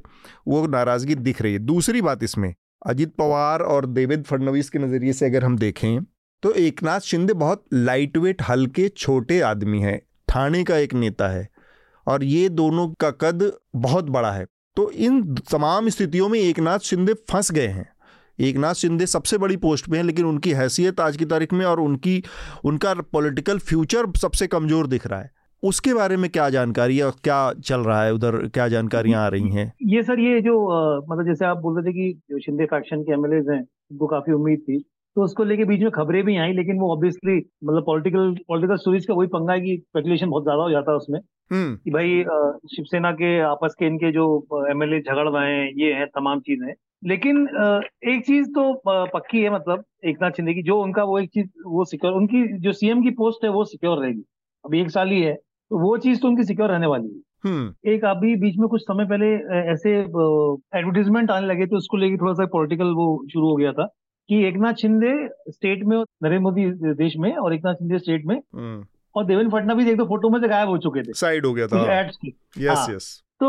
वो नाराज़गी दिख रही है। दूसरी बात इसमें, अजित पवार और देवेंद्र फडणवीस के नज़रिए से अगर हम देखें तो एक नाथ शिंदे बहुत लाइट वेट हल्के, छोटे आदमी हैं। ठाणे का एक नेता है। और ये दोनों का कद बहुत बड़ा है। तो इन तमाम स्थितियों में एक नाथ शिंदे फंस गए हैं। एक नाथ शिंदे सबसे बड़ी पोस्ट पे हैं लेकिन उनकी हैसियत आज की तारीख में और उनकी उनका पॉलिटिकल फ्यूचर सबसे कमज़ोर दिख रहा है। उसके बारे में क्या जानकारी है क्या चल रहा है? उधर क्या जानकारियाँ आ रही हैं? ये सर ये जो आ, मतलब जैसे आप बोल रहे थे कि जो शिंदे फैक्शन के एमएलए हैं उनको काफ़ी उम्मीद थी तो उसको लेके बीच में खबरें भी आई लेकिन वो ऑब्वियसली मतलब पॉलिटिकल पॉलिटिकल स्टोरीज का वही पंगा है कि स्पेकुलेशन बहुत ज़्यादा हो जाता है उसमें। कि भाई शिवसेना के आपस के इनके जो एमएलए झगड़ रहे हैं ये है तमाम चीज़ें लेकिन एक चीज़ तो पक्की है मतलब एक नाथ शिंदे की जो उनका वो एक चीज़ वो सिक्योर उनकी जो सीएम की पोस्ट है वो सिक्योर रहेगी अभी एक साल ही है तो वो चीज़ तो उनकी सिक्योर रहने वाली है हम्म। एक अभी बीच में कुछ समय पहले ऐसे एडवर्टीजमेंट आने लगे थे उसको लेके थोड़ा सा पॉलिटिकल वो शुरू हो गया था कि एक नाथ शिंदे स्टेट में नरेंद्र मोदी देश में और एक नाथ शिंदे स्टेट में हम्म। और देवेंद्र फडणवीस एक दो फ़ोटो में से गायब हो चुके थे। साइड हो गया था एड्स की। Yes yes. तो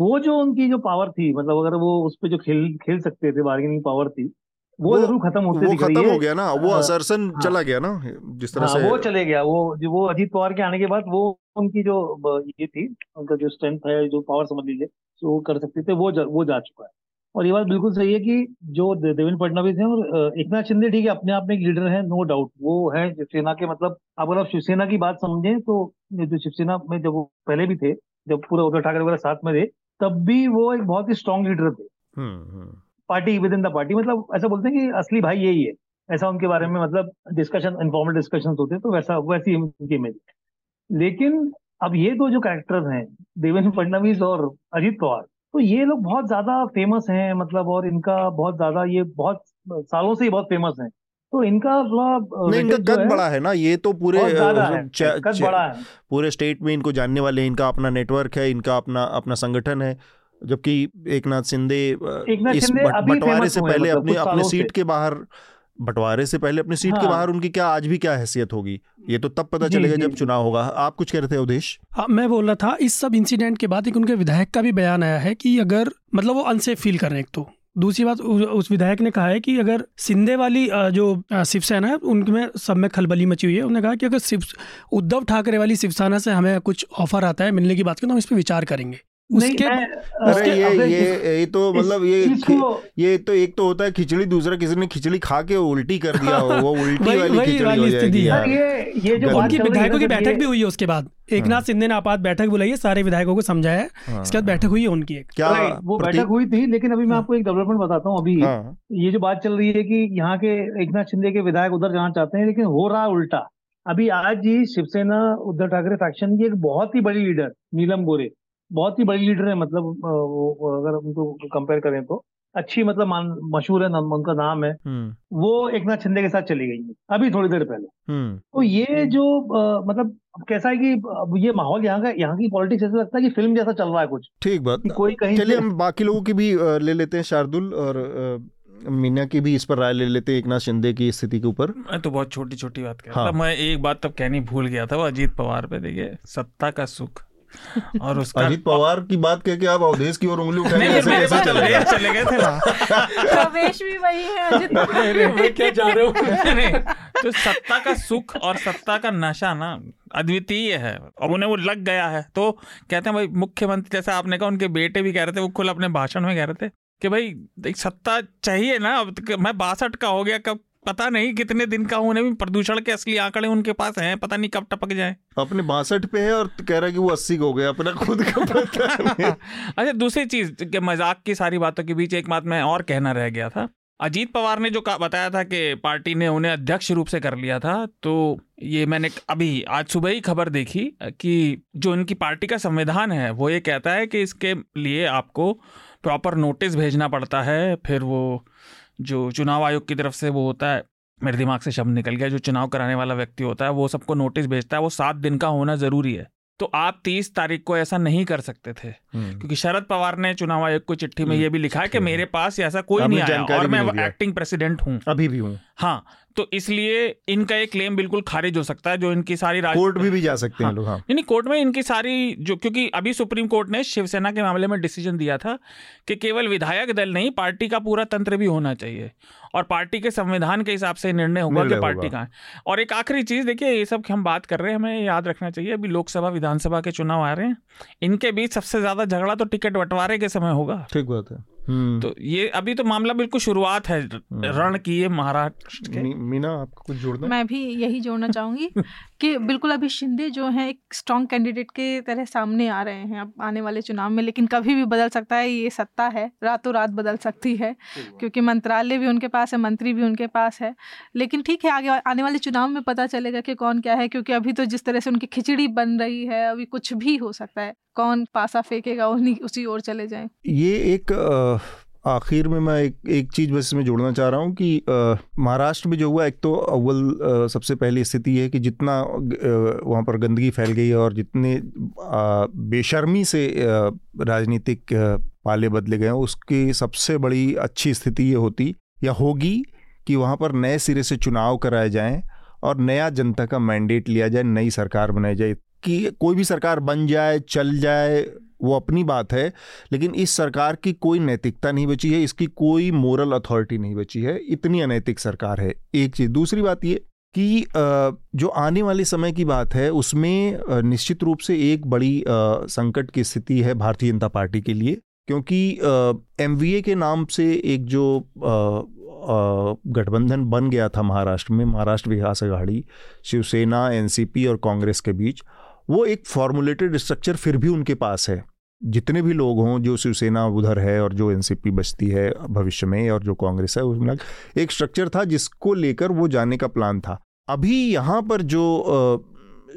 वो जो उनकी जो पावर थी मतलब अगर वो उस पर जो खेल खेल सकते थे बार्गेनिंग पावर थी वो ज़रूर खत्म होते वो खत्म हो। गया ना वो हाँ। असरसन हाँ, चला गया ना जिस तरह हाँ, से वो चले गया। वो जो वो अजीत पवार के आने के बाद वो उनकी जो ये थी उनका जो स्ट्रेंथ है जो पावर समझ लीजिए वो कर सकते थे वो वो जा चुका है। और ये बात बिल्कुल सही है कि जो देवेंद्र फडणवीस है और एक नाथ शिंदे ठीक है अपने आप में एक लीडर है नो डाउट वो है शिवसेना के मतलब अगर आप शिवसेना की बात समझें तो जो शिवसेना में जब वो पहले भी थे जब पूरा उद्धव ठाकरे वगैरह साथ में थे तब भी वो एक बहुत ही स्ट्रॉन्ग लीडर थे। Party within the party मतलब ऐसा बोलते हैं कि असली भाई यही है। ऐसा उनके बारे में मतलब डिस्कशन इन्फॉर्मल डिस्कशन होते हैं तो वैसा वैसी उनकी इमेज लेकिन अब ये दो जो कैरेक्टर्स हैं देवेंद्र फडणवीस और अजीत पवार तो ये लोग बहुत ज़्यादा फ़ेमस हैं मतलब और इनका बहुत ज़्यादा ये बहुत सालों से ही बहुत फ़ेमस हैं। तो इनका नहीं इनका कद बड़ा है ना ये तो पूरे कद बड़ा है। पूरे स्टेट में इनको जानने वाले इनका अपना नेटवर्क है इनका अपना अपना संगठन है जबकि एक नाथ शिंदे इस बंटवारे से पहले मतलब अपनी अपने सीट के बाहर बंटवारे से पहले अपनी सीट हाँ। के बाहर उनकी क्या आज भी क्या हैसियत होगी? ये तो तब पता चलेगा जब चुनाव होगा। आप कुछ कह रहे थे उदेश? हाँ मैं बोल रहा था इस सब इंसिडेंट के बाद एक उनके विधायक का भी बयान आया है कि अगर मतलब वो अनसेफ फील कर रहे हैं एक तो। दूसरी बात उस विधायक ने कहा है कि अगर सिंधे वाली जो शिवसेना है उनमें सब में खलबली मची हुई है। उन्होंने कहा कि अगर शिव उद्धव ठाकरे वाली शिवसेना से हमें कुछ ऑफ़र आता है मिलने की बात करें तो हम इस पर विचार करेंगे। उसके अरे ये ये ये तो मतलब ये ये तो एक तो होता है खिचड़ी दूसरा किसी ने खिचड़ी खा के उल्टी कर दिया हो वो उल्टी वाली खिचड़ी हो जाएगी ये ये जो उनकी विधायकों की बैठक भी हुई है उसके बाद। एक नाथ सिंधे ने आपात बैठक बुलाई है सारे विधायकों को समझाया हाँ। इसके बाद बैठक हुई है उनकी एक। क्या वो बैठक हुई थी लेकिन अभी मैं आपको एक डेवलपमेंट बताता हूँ अभी। हाँ। ये जो बात चल रही है कि यहाँ के एक नाथ शिंदे के विधायक उधर जाना चाहते हैं लेकिन हो रहा उल्टा। अभी आज ही शिवसेना उद्धव ठाकरे फैक्शन की एक बहुत ही बड़ी लीडर नीलम गोरे। बहुत ही बड़ी लीडर है मतलब वो अगर उनको कंपेयर करें तो। अच्छी मतलब मशहूर है नाम, उनका नाम है। हम्म। वो एक नाथ शिंदे के साथ चली गई है अभी थोड़ी देर पहले। हम्म। तो ये जो आ, मतलब कैसा है कि ये माहौल यहाँ का यहाँ की पॉलिटिक्स ऐसा लगता है कि फ़िल्म जैसा चल रहा है कुछ। ठीक बात। कोई कहीं चलिए हम बाकी लोगों की भी ले लेते हैं शार्दुल और मीना की भी इस पर राय ले लेते हैं एक नाथ शिंदे की स्थिति के ऊपर। मैं तो बहुत छोटी छोटी बात कर हाँ। मैं एक बात तब कहनी भूल गया था वो अजीत पवार पे देखिए सत्ता का सुख। और उसका अजीत पवार की बात कह के आप अवधेश की ओर उंगली उठाए ऐसे कैसे चले गए। चले गए थे प्रवेश भी वही है अजीत क्या जा रहे हो? तो सत्ता का सुख और सत्ता का नशा ना अद्वितीय है। और उन्हें वो लग गया है। तो कहते हैं भाई मुख्यमंत्री जैसा आपने कहा उनके बेटे भी कह रहे थे वो खुल अपने भाषण में कह रहे थे कि भाई एक सत्ता चाहिए ना अब मैं बासठ का हो गया कब पता नहीं कितने दिन का होने भी प्रदूषण के असली आंकड़े उनके पास हैं पता नहीं कब टपक जाए। अपने बासठ पे है और कह रहा है कि वो अस्सी का हो गया अपना खुद का पता अच्छा दूसरी चीज़ मज़ाक की सारी बातों के बीच एक बात मैं और कहना रह गया था। अजीत पवार ने जो बताया था कि पार्टी ने उन्हें अध्यक्ष रूप से कर लिया था तो ये मैंने अभी आज सुबह ही खबर देखी कि जो इनकी पार्टी का संविधान है वो ये कहता है कि इसके लिए आपको प्रॉपर नोटिस भेजना पड़ता है फिर वो जो चुनाव आयोग की तरफ़ से वो होता है मेरे दिमाग से शब्द निकल गया जो चुनाव कराने वाला व्यक्ति होता है वो सबको नोटिस भेजता है वो सात दिन का होना ज़रूरी है। तो आप तीस तारीख को ऐसा नहीं कर सकते थे हम्म। क्योंकि शरद पवार ने चुनाव आयोग को चिट्ठी में हम्म। ये भी लिखा है कि मेरे पास ऐसा कोई नहीं आया और मैं एक्टिंग प्रेसिडेंट हूँ। अभी भी हूँ। हाँ तो इसलिए इनका एक क्लेम बिल्कुल खारिज हो सकता है जो इनकी सारी कोर्ट भी, भी जा सकते हाँ, हैं। लोग हाँ। नहीं कोर्ट में इनकी सारी जो क्योंकि अभी सुप्रीम कोर्ट ने शिवसेना के मामले में डिसीज़न दिया था कि केवल विधायक दल नहीं पार्टी का पूरा तंत्र भी होना चाहिए। और पार्टी के संविधान के हिसाब से निर्णय होगा कि पार्टी का है। और एक आखिरी चीज़ देखिए ये सब हम बात कर रहे हैं हमें याद रखना चाहिए अभी लोकसभा विधानसभा के चुनाव आ रहे हैं। इनके बीच सबसे ज़्यादा झगड़ा तो टिकट बंटवारे के समय होगा। ठीक बात है। तो ये अभी तो मामला बिल्कुल शुरुआत है हम्म। रण की ये महाराष्ट्र मीना आपको कुछ जोड़ना? मैं भी यही जोड़ना चाहूँगी। कि बिल्कुल अभी शिंदे जो हैं एक स्ट्रॉन्ग कैंडिडेट के तरह सामने आ रहे हैं अब आने वाले चुनाव में लेकिन कभी भी बदल सकता है ये सत्ता है रातों रात बदल सकती है क्योंकि मंत्रालय भी उनके पास है मंत्री भी उनके पास है लेकिन ठीक है आगे आने वाले चुनाव में पता चलेगा कि कौन क्या है क्योंकि अभी तो जिस तरह से उनकी खिचड़ी बन रही है अभी कुछ भी हो सकता है कौन पासा फेंकेगा उन्हीं उसी ओर चले जाए। ये एक आखिर में मैं एक एक चीज़ बस इसमें जोड़ना चाह रहा हूँ कि महाराष्ट्र में जो हुआ, एक तो अव्वल सबसे पहली स्थिति है कि जितना वहाँ पर गंदगी फैल गई और जितने बेशर्मी से राजनीतिक पाले बदले गए उसकी सबसे बड़ी अच्छी स्थिति ये होती या होगी कि वहाँ पर नए सिरे से चुनाव कराए जाएँ और नया जनता का मैंडेट लिया जाए, नई सरकार बनाई जाए, कि कोई भी सरकार बन जाए, चल जाए वो अपनी बात है, लेकिन इस सरकार की कोई नैतिकता नहीं बची है, इसकी कोई मोरल अथॉरिटी नहीं बची है, इतनी अनैतिक सरकार है। एक चीज़, दूसरी बात ये कि जो आने वाले समय की बात है, उसमें निश्चित रूप से एक बड़ी संकट की स्थिति है भारतीय जनता पार्टी के लिए, क्योंकि एमवीए के नाम से एक जो गठबंधन बन गया था महाराष्ट्र में, महाराष्ट्र विकास अघाड़ी शिवसेना एनसीपी और कांग्रेस के बीच वो एक फॉर्मुलेटेड स्ट्रक्चर फिर भी उनके पास है। जितने भी लोग हों, जो शिवसेना उधर है और जो एनसीपी बचती है भविष्य में और जो कांग्रेस है, उसमें एक स्ट्रक्चर था जिसको लेकर वो जाने का प्लान था। अभी यहाँ पर जो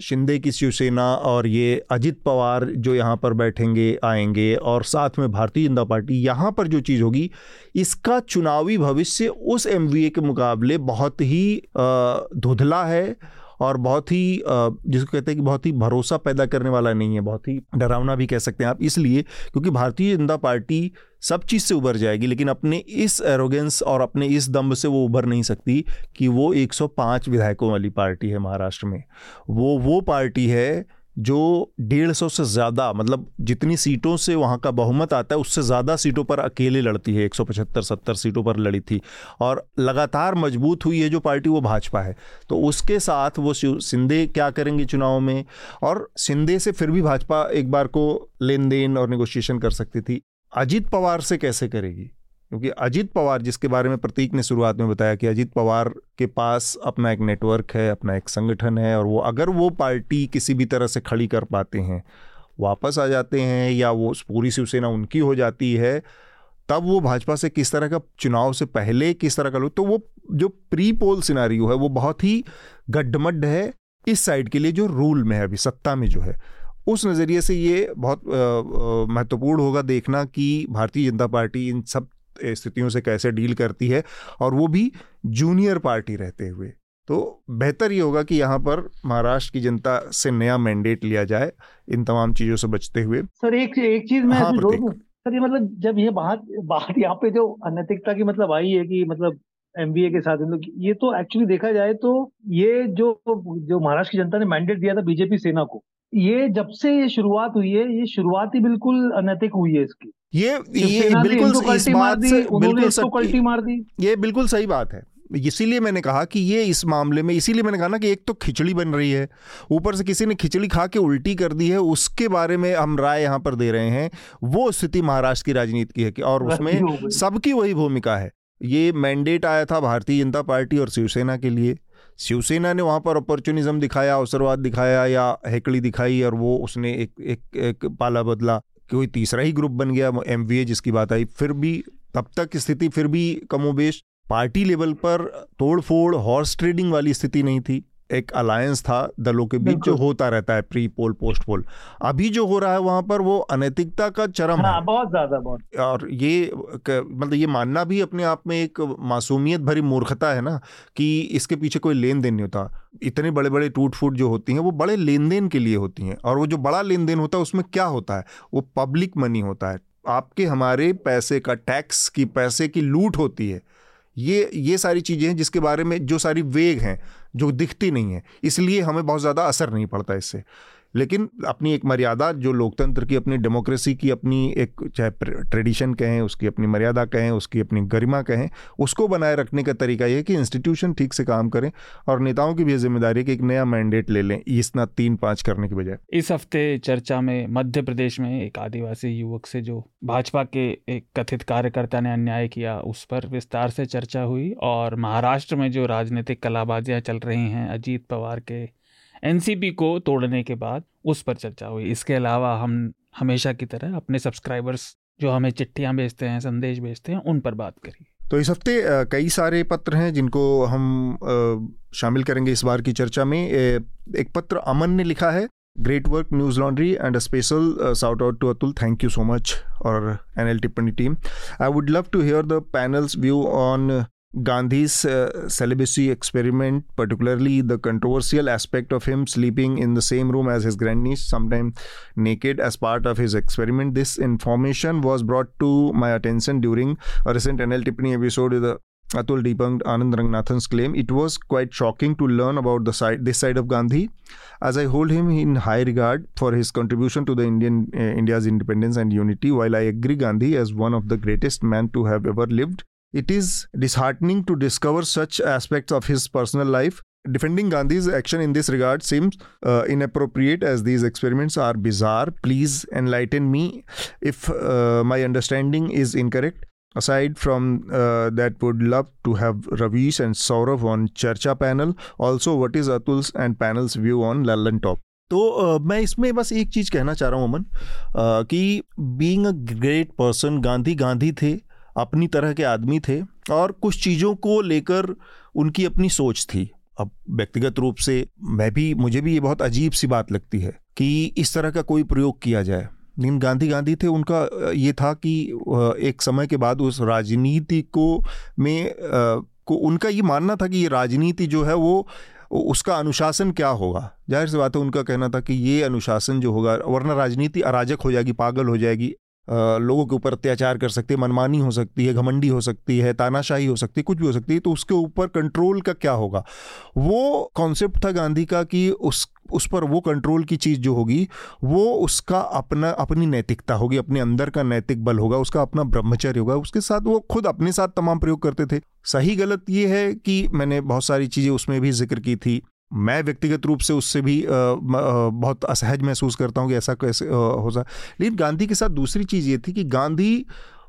शिंदे की शिवसेना और ये अजित पवार जो यहाँ पर बैठेंगे, आएँगे और साथ में भारतीय जनता पार्टी यहाँ पर जो चीज़ होगी, इसका चुनावी भविष्य उस एमवीए के मुकाबले बहुत ही धुधला है और बहुत ही जिसको कहते हैं कि बहुत ही भरोसा पैदा करने वाला नहीं है, बहुत ही डरावना भी कह सकते हैं आप। इसलिए क्योंकि भारतीय जनता पार्टी सब चीज़ से उभर जाएगी, लेकिन अपने इस एरोगेंस और अपने इस दम्ब से वो उभर नहीं सकती कि वो 105 विधायकों वाली पार्टी है महाराष्ट्र में। वो वो पार्टी है जो डेढ़ सौ से ज़्यादा मतलब जितनी सीटों से वहाँ का बहुमत आता है, उससे ज़्यादा सीटों पर अकेले लड़ती है। एक सौ पचहत्तर, सत्तर सीटों पर लड़ी थी और लगातार मज़बूत हुई है जो पार्टी, वो भाजपा है। तो उसके साथ वो सिंधे क्या करेंगे चुनाव में? और सिंधे से फिर भी भाजपा एक बार को लेन देन और निगोशिएशन कर सकती थी। अजीत पवार से कैसे करेगी? क्योंकि अजीत पवार, जिसके बारे में प्रतीक ने शुरुआत में बताया कि अजीत पवार के पास अपना एक नेटवर्क है, अपना एक संगठन है, और वो, अगर वो पार्टी किसी भी तरह से खड़ी कर पाते हैं, वापस आ जाते हैं, या वो पूरी शिवसेना उनकी हो जाती है, तब वो भाजपा से किस तरह का चुनाव से पहले किस तरह का लोग तो वो जो प्री पोल सिनारियो है, वो बहुत ही गड्ढमड्ढ है इस साइड के लिए जो रूल में है, अभी सत्ता में जो है। उस नज़रिए से ये बहुत महत्वपूर्ण होगा देखना कि भारतीय जनता पार्टी इन सब स्थितियों से कैसे डील करती है और वो भी जूनियर पार्टी रहते हुए। तो बेहतर ये होगा कि यहाँ पर महाराष्ट्र की जनता से नया मैंडेट लिया जाए इन तमाम चीज़ों से बचते हुए। सर एक एक चीज़ मैं हाँ, सर ये मतलब जब ये बात बात यहाँ पे जो अनैतिकता की मतलब आई है कि मतलब एमबीए के साथ ये तो एक्चुअली देखा जाए तो ये जो जो महाराष्ट्र की जनता ने मैंडेट दिया था बीजेपी सेना को। ये जब से ये शुरुआत हुई है ये शुरुआत ही बिल्कुल अनैतिक हुई है इसकी। ये ये बिल्कुल इस बात से बिल्कुल इसको मार दी। ये बिल्कुल सही बात है। इसीलिए मैंने कहा कि ये इस मामले में इसीलिए मैंने कहा ना कि एक तो खिचड़ी बन रही है। ऊपर से किसी ने खिचड़ी खा के उल्टी कर दी है उसके बारे में हम राय यहाँ पर दे रहे हैं। वो स्थिति महाराष्ट्र की राजनीति की है कि और उसमें सबकी वही भूमिका है। ये मैंडेट आया था भारतीय जनता पार्टी और शिवसेना के लिए। शिवसेना ने वहाँ पर अपॉर्चुनिज्म दिखाया, अवसरवाद दिखाया या हेकड़ी दिखाई और वो उसने एक एक एक पाला बदला। कोई तीसरा ही ग्रुप बन गया एमवीए जिसकी बात आई। फिर भी, तब तक स्थिति फिर भी कमोबेश। पार्टी लेवल पर तोड़फोड़ हॉर्स ट्रेडिंग वाली स्थिति नहीं थी। एक अलायंस था दलों के बीच जो होता रहता है प्री पोल पोस्ट पोल अभी जो हो रहा है वहाँ पर वो अनैतिकता का चरम हाँ, है। बहुत ज़्यादा बहुत। और ये मतलब ये मानना भी अपने आप में एक मासूमियत भरी मूर्खता है ना कि इसके पीछे कोई लेन देन नहीं होता। इतने बड़े बड़े टूट फूट जो होती हैं वो बड़े लेन देन के लिए होती हैं। और वो जो बड़ा लेन देन होता है उसमें क्या होता है? वो पब्लिक मनी होता है। आपके हमारे पैसे का टैक्स की पैसे की लूट होती है। ये ये सारी चीज़ें हैं जिसके बारे में जो सारी वेग हैं। जो दिखती नहीं है इसलिए हमें बहुत ज़्यादा असर नहीं पड़ता इससे। लेकिन अपनी एक मर्यादा जो लोकतंत्र की, अपनी डेमोक्रेसी की, अपनी एक चाहे ट्रेडिशन कहें, उसकी अपनी मर्यादा कहें, उसकी अपनी गरिमा कहें, उसको बनाए रखने का तरीका ये है कि इंस्टीट्यूशन ठीक से काम करें और नेताओं की भी ज़िम्मेदारी है कि एक नया मैंडेट ले लें इस ना तीन पाँच करने की बजाय। इस हफ़्ते चर्चा में मध्य प्रदेश में एक आदिवासी युवक से जो भाजपा के एक कथित कार्यकर्ता ने अन्याय किया, उस पर विस्तार से चर्चा हुई और महाराष्ट्र में जो राजनीतिक कलाबाजियाँ चल रही हैं, अजीत पवार के एनसीपी को तोड़ने के बाद उस पर चर्चा हुई। इसके अलावा हम हमेशा की तरह अपने सब्सक्राइबर्स जो हमें चिट्ठियाँ भेजते हैं, संदेश भेजते हैं, उन पर बात करी तो इस हफ़्ते कई सारे पत्र हैं जिनको हम शामिल करेंगे इस बार की चर्चा में। एक पत्र अमन ने लिखा है great work Newslaundry and special shout out to Atul thank you so much और N L Tippani team I would love to hear the panel's view on Gandhi's uh, celibacy experiment, particularly the controversial aspect of him sleeping in the same room as his grandniece, sometimes naked, as part of his experiment. This information was brought to my attention during a recent NL episode with Atul debunked Anand Rangnathan's claim. It was quite shocking to learn about the side, this side of Gandhi, as I hold him in high regard for his contribution to the Indian uh, India's independence and unity. While I agree Gandhi as one of the greatest men to have ever lived, it is disheartening to discover such aspects of his personal life. Defending Gandhi's action in this regard seems uh, inappropriate as these experiments are bizarre. Please enlighten me if uh, my understanding is incorrect. Aside from uh, that, would love to have Ravish and Saurav on Charcha panel. Also, what is Atul's and panel's view on Lallan Top? तो अ, मैं इसमें बस एक चीज़ कहना चाह रहा हूँ अमन अ, कि being a great person Gandhi Gandhi थे अपनी तरह के आदमी थे और कुछ चीज़ों को लेकर उनकी अपनी सोच थी। अब व्यक्तिगत रूप से मैं भी, मुझे भी ये बहुत अजीब सी बात लगती है कि इस तरह का कोई प्रयोग किया जाए। लेकिन गांधी गांधी थे, उनका ये था कि एक समय के बाद उस राजनीति को में को उनका ये मानना था कि ये राजनीति जो है वो उसका अनुशासन क्या होगा। ज़ाहिर सी बात है, उनका कहना था कि ये अनुशासन जो होगा, वरना राजनीति अराजक हो जाएगी, पागल हो जाएगी। लोगों के ऊपर अत्याचार कर सकती है, मनमानी हो सकती है, घमंडी हो सकती है, तानाशाही हो सकती है, कुछ भी हो सकती है तो उसके ऊपर कंट्रोल का क्या होगा? वो कॉन्सेप्ट था गांधी का कि उस उस पर वो कंट्रोल की चीज़ जो होगी, वो उसका अपना, अपनी नैतिकता होगी, अपने अंदर का नैतिक बल होगा, उसका अपना ब्रह्मचर्य होगा, उसके साथ वो खुद अपने साथ तमाम प्रयोग करते थे। सही गलत ये है कि मैंने बहुत सारी चीज़ें उसमें भी ज़िक्र की थी। मैं व्यक्तिगत रूप से उससे भी बहुत असहज महसूस करता हूँ कि ऐसा कैसे हो सकता लेकिन गांधी के साथ दूसरी चीज़ ये थी कि गांधी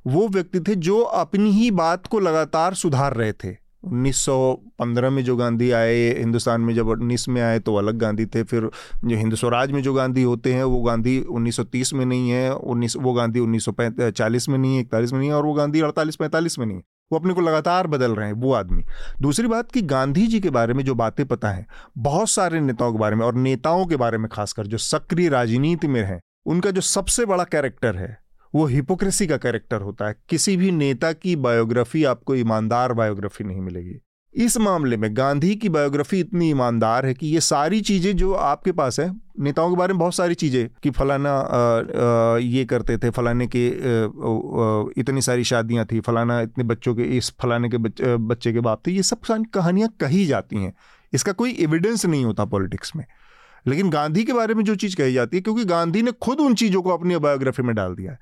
वो व्यक्ति थे जो अपनी ही बात को लगातार सुधार रहे थे। 1915 में जो गांधी आए, हिंदुस्तान में जब 19 में आए तो अलग गांधी थे, फिर जो हिंदू स्वराज में जो गांधी होते हैं, वो गांधी 1930 में नहीं है 19 वो गांधी 1940 में नहीं है, इकतालीस में नहीं है और वो गांधी 48 45 में नहीं है। वो अपने को लगातार बदल रहे हैं, वो आदमी। दूसरी बात कि गांधी जी के बारे में जो बातें पता हैं, बहुत सारे नेताओं के बारे में और नेताओं के बारे में खासकर जो सक्रिय राजनीति में हैं, उनका जो सबसे बड़ा कैरेक्टर है, वो हिपोक्रेसी का कैरेक्टर होता है। किसी भी नेता की बायोग्राफी आपको ईमानदार बायोग्राफी नहीं मिलेगी। इस मामले में गांधी की बायोग्राफी इतनी ईमानदार है कि ये सारी चीज़ें जो आपके पास है नेताओं के बारे में बहुत सारी चीज़ें कि फलाना अ, अ, ये करते थे फलाने के अ, इतनी सारी शादियाँ थी फलाना इतने बच्चों के इस फलाने के बच, बच्चे के बाप थे ये सब सारी कहानियाँ कही जाती हैं। इसका कोई एविडेंस नहीं होता पॉलिटिक्स में। लेकिन गांधी के बारे में जो चीज़ कही जाती है क्योंकि गांधी ने खुद उन चीज़ों को अपनी बायोग्राफी में डाल दिया है।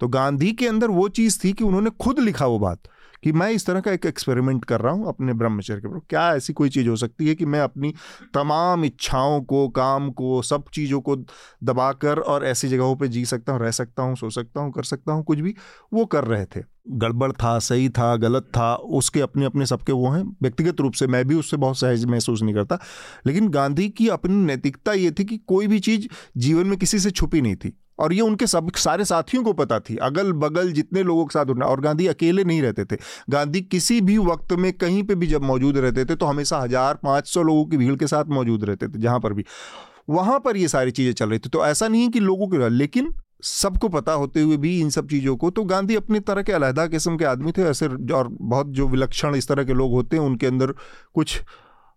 तो गांधी के अंदर वो चीज़ थी कि उन्होंने खुद लिखा वो बात। कि मैं इस तरह का एक एक्सपेरिमेंट कर रहा हूँ अपने ब्रह्मचर्य के ऊपर क्या ऐसी कोई चीज़ हो सकती है कि मैं अपनी तमाम इच्छाओं को, काम को, सब चीज़ों को दबाकर और ऐसी जगहों पे जी सकता हूँ, रह सकता हूँ, सो सकता हूँ, कर सकता हूँ, कुछ भी वो कर रहे थे। गड़बड़ था, सही था, गलत था, उसके अपने अपने सबके वो हैं। व्यक्तिगत रूप से मैं भी उससे बहुत सहज महसूस नहीं करता। लेकिन गांधी की अपनी नैतिकता ये थी कि कोई भी चीज़ जीवन में किसी से छुपी नहीं थी। और ये उनके सब, सारे साथियों को पता थी। अगल बगल जितने लोगों के साथ उठना, और गांधी अकेले नहीं रहते थे। गांधी किसी भी वक्त में कहीं पे भी जब मौजूद रहते थे तो हमेशा हज़ार पाँच सौ लोगों की भीड़ के साथ मौजूद रहते थे, जहाँ पर भी। वहाँ पर ये सारी चीज़ें चल रही थी। तो ऐसा नहीं कि लोगों के, लेकिन सबको पता होते हुए भी इन सब चीज़ों को तो गांधी अपनी तरह के अलहदा किस्म के आदमी थे, ऐसे और बहुत जो विलक्षण इस तरह के लोग होते हैं, उनके अंदर कुछ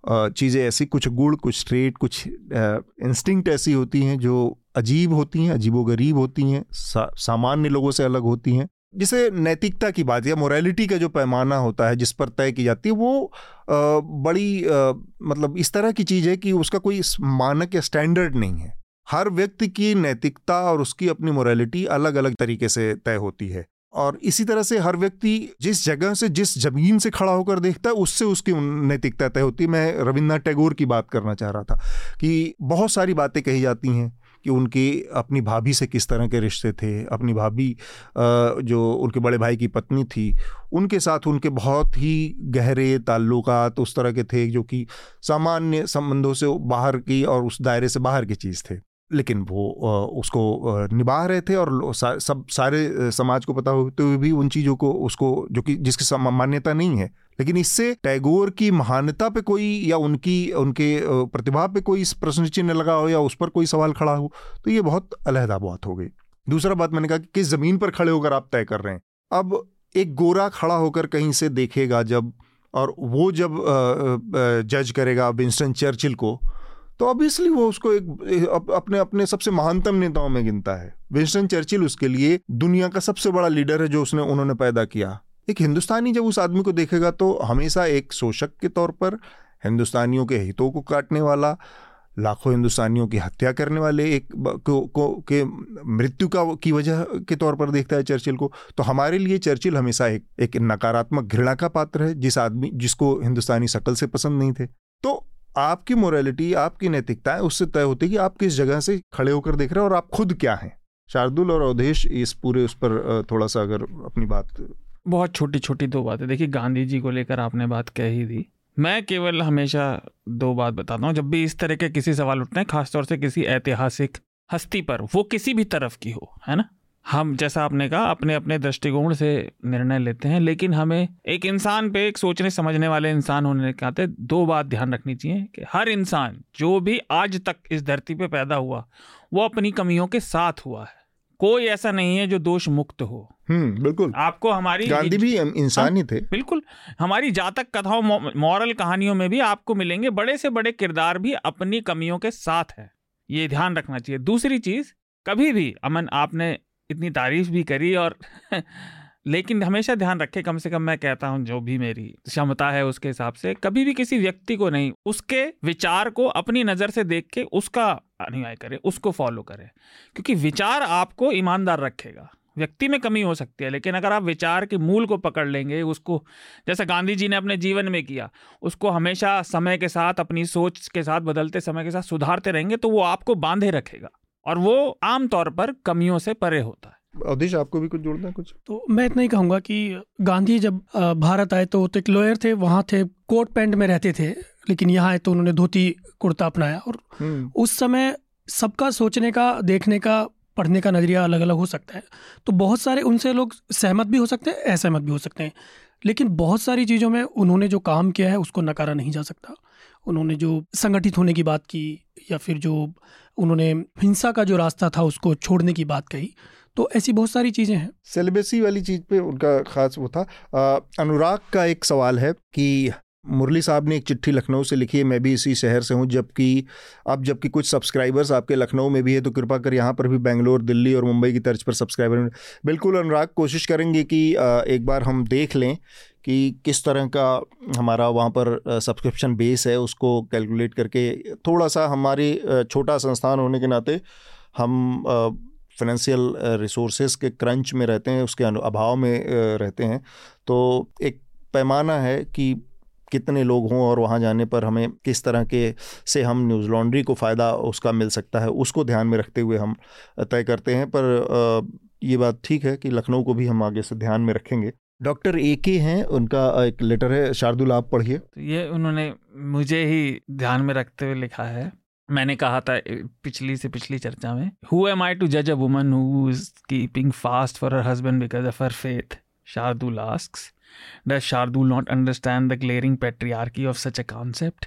चीज़ें ऐसी, कुछ गुड़ कुछ स्ट्रेट कुछ इंस्टिंक्ट ऐसी होती हैं, जो अजीब होती हैं अजीबो गरीब होती हैं सा, सामान्य लोगों से अलग होती हैं। जिसे नैतिकता की बात या मोरालिटी का जो पैमाना होता है जिस पर तय की जाती है वो आ, बड़ी आ, मतलब इस तरह की चीज़ है कि उसका कोई मानक या स्टैंडर्ड नहीं है। हर व्यक्ति की नैतिकता और उसकी अपनी मोरालिटी अलग अलग तरीके से तय होती है। और इसी तरह से हर व्यक्ति जिस जगह से जिस ज़मीन से खड़ा होकर देखता है उससे उसकी नैतिकता तय होती है। मैं रविन्द्रनाथ टैगोर की बात करना चाह रहा था कि बहुत सारी बातें कही जाती हैं। कि उनके अपनी भाभी से किस तरह के रिश्ते थे, अपनी भाभी जो उनके बड़े भाई की पत्नी थी, उनके साथ उनके बहुत ही गहरे ताल्लुक उस तरह के थे जो कि सामान्य संबंधों से बाहर की और उस दायरे से बाहर की चीज़ थे। लेकिन वो उसको निभा रहे थे और सब सारे समाज को पता होते हुए भी उन चीज़ों को, उसको, जो कि जिसकी मान्यता नहीं है। लेकिन इससे टैगोर की महानता पे कोई या उनकी, उनके प्रतिभा पे कोई प्रश्न चिन्ह लगा हो या उस पर कोई सवाल खड़ा हो तो ये बहुत अलहदा बात हो गई। दूसरा बात मैंने कहा कि किस ज़मीन पर खड़े होकर आप तय कर रहे हैं? अब एक गोरा खड़ा होकर कहीं से देखेगा जब, और वो जब जज करेगा विंस्टन चर्चिल को तो ऑब्वियसली वो उसको एक अपने अपने सबसे महानतम नेताओं में गिनता है। विंस्टन चर्चिल उसके लिए दुनिया का सबसे बड़ा लीडर है जो उसने उन्होंने पैदा किया। एक हिंदुस्तानी जब उस आदमी को देखेगा तो हमेशा एक शोषक के तौर पर हिंदुस्तानियों के हितों को काटने वाला लाखों हिंदुस्तानियों की हत्या करने वाले एक को, को के मृत्यु का की वजह के तौर पर देखता है चर्चिल को तो हमारे लिए चर्चिल हमेशा एक एक नकारात्मक घृणा का पात्र है जिस आदमी जिसको हिंदुस्तानी शकल से पसंद नहीं थे। तो आपकी मोरालिटी आपकी नैतिकता है, उससे तय होती है कि आप किस जगह से खड़े होकर देख रहे हैं और आप खुद क्या हैं। शार्दुल और अवधेश, इस पूरे, उस पर थोड़ा सा अगर अपनी बात बहुत छोटी छोटी दो बातें। देखिए, गांधी जी को लेकर आपने बात कह ही दी मैं केवल हमेशा दो बात बताता हूँ। जब भी इस तरह के किसी सवाल उठते हैं, खासतौर से किसी ऐतिहासिक हस्ती पर, वो किसी भी तरफ़ की हो, है ना? हम जैसा आपने कहा अपने अपने दृष्टिकोण से निर्णय लेते हैं लेकिन हमें एक इंसान पे एक सोचने समझने वाले इंसान होने के नाते दो बात ध्यान रखनी चाहिए कि हर इंसान जो भी आज तक इस धरती पे पैदा हुआ वो अपनी कमियों के साथ हुआ है। कोई ऐसा नहीं है जो दोष मुक्त हो। हम्म बिल्कुल। आपको हमारी गांधी भी इंसान ही हाँ, थे बिल्कुल। हमारी जातक कथाओं मॉरल कहानियों में भी आपको मिलेंगे बड़े से बड़े किरदार भी अपनी कमियों के साथ है। ये ध्यान रखना चाहिए। दूसरी चीज़ कभी भी अमन आपने इतनी तारीफ़ भी करी और लेकिन हमेशा ध्यान रखे, कम से कम मैं कहता हूँ, जो भी मेरी क्षमता है उसके हिसाब से, कभी भी किसी व्यक्ति को नहीं, उसके विचार को अपनी नज़र से देख के उसका अनुयाय करें, उसको फॉलो करें, क्योंकि विचार आपको ईमानदार रखेगा। व्यक्ति में कमी हो सकती है, लेकिन अगर आप विचार के मूल को पकड़ लेंगे, उसको, जैसे गांधी जी ने अपने जीवन में किया, उसको हमेशा समय के साथ, अपनी सोच के साथ, बदलते समय के साथ सुधारते रहेंगे तो वो आपको बांधे रखेगा। और वो आमतौर पर कमियों से परे होता है। अवधेश आपको भी कुछ जोड़ना है कुछ? तो मैं इतना ही कहूँगा कि गांधी जब भारत आए तो एक लॉयर थे वहाँ थे कोट पैंट में रहते थे लेकिन यहाँ आए तो उन्होंने धोती कुर्ता अपनाया और हम्म। उस समय सबका सोचने का देखने का पढ़ने का नज़रिया अलग अलग हो सकता है। तो बहुत सारे उनसे लोग सहमत भी हो सकते हैं असहमत भी हो सकते हैं। लेकिन बहुत सारी चीज़ों में उन्होंने जो काम किया है उसको नकारा नहीं जा सकता। उन्होंने जो संगठित होने की बात की या फिर जो उन्होंने हिंसा का जो रास्ता था उसको छोड़ने की बात कही। तो ऐसी बहुत सारी चीज़ें हैं। सेलिब्रेसी वाली चीज़ पे उनका खास वो था। अनुराग का एक सवाल है कि मुरली साहब ने एक चिट्ठी लखनऊ से लिखी है, मैं भी इसी शहर से हूँ, जबकि अब जबकि कुछ सब्सक्राइबर्स आपके लखनऊ में भी है तो कृपा कर यहाँ पर भी बेंगलोर, दिल्ली और मुंबई की तर्ज पर सब्सक्राइबर बिल्कुल अनुराग, कोशिश करेंगे कि एक बार हम देख लें कि किस तरह का हमारा वहाँ पर सब्सक्रिप्शन बेस है, उसको कैलकुलेट करके थोड़ा सा हमारी छोटा संस्थान होने के नाते हम फाइनेंशियल रिसोर्सेज के क्रंच में रहते हैं, उसके अभाव में रहते हैं। तो एक पैमाना है कि कितने लोग हों और वहाँ जाने पर हमें किस तरह के से हम न्यूज़ लॉन्ड्री को फ़ायदा उसका मिल सकता है, उसको ध्यान में रखते हुए हम तय करते हैं। पर ये बात ठीक है कि लखनऊ को भी हम आगे से ध्यान में रखेंगे। डॉक्टर ए के हैं, उनका एक लेटर है, शार्दुल आप पढ़िए। ये उन्होंने मुझे ही ध्यान में रखते हुए लिखा है। मैंने कहा था पिछली से पिछली चर्चा में हु एम आई टू जज a woman who is keeping fast for her husband because of her faith Shardul ask does Shardul not understand the glaring patriarchy of such a concept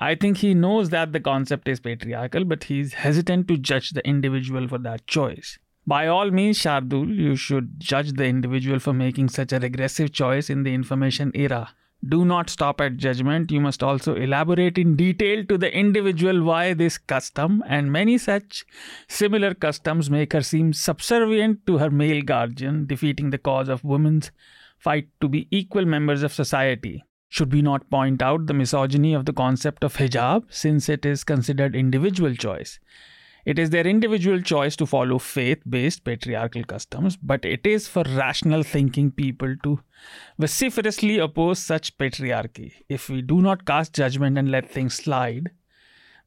I think he knows that the concept is patriarchal but he is hesitant to जज the individual for that choice By all means, Shardul, you should judge the individual for making such a regressive choice in the information era. Do not stop at judgment. You must also elaborate in detail to the individual why this custom and many such similar customs make her seem subservient to her male guardian, defeating the cause of women's fight to be equal members of society. Should we not point out the misogyny of the concept of hijab since it is considered individual choice? It is their individual choice to follow faith based patriarchal customs, but it is for rational thinking people to vociferously oppose such patriarchy. If we do not cast judgment and let things slide,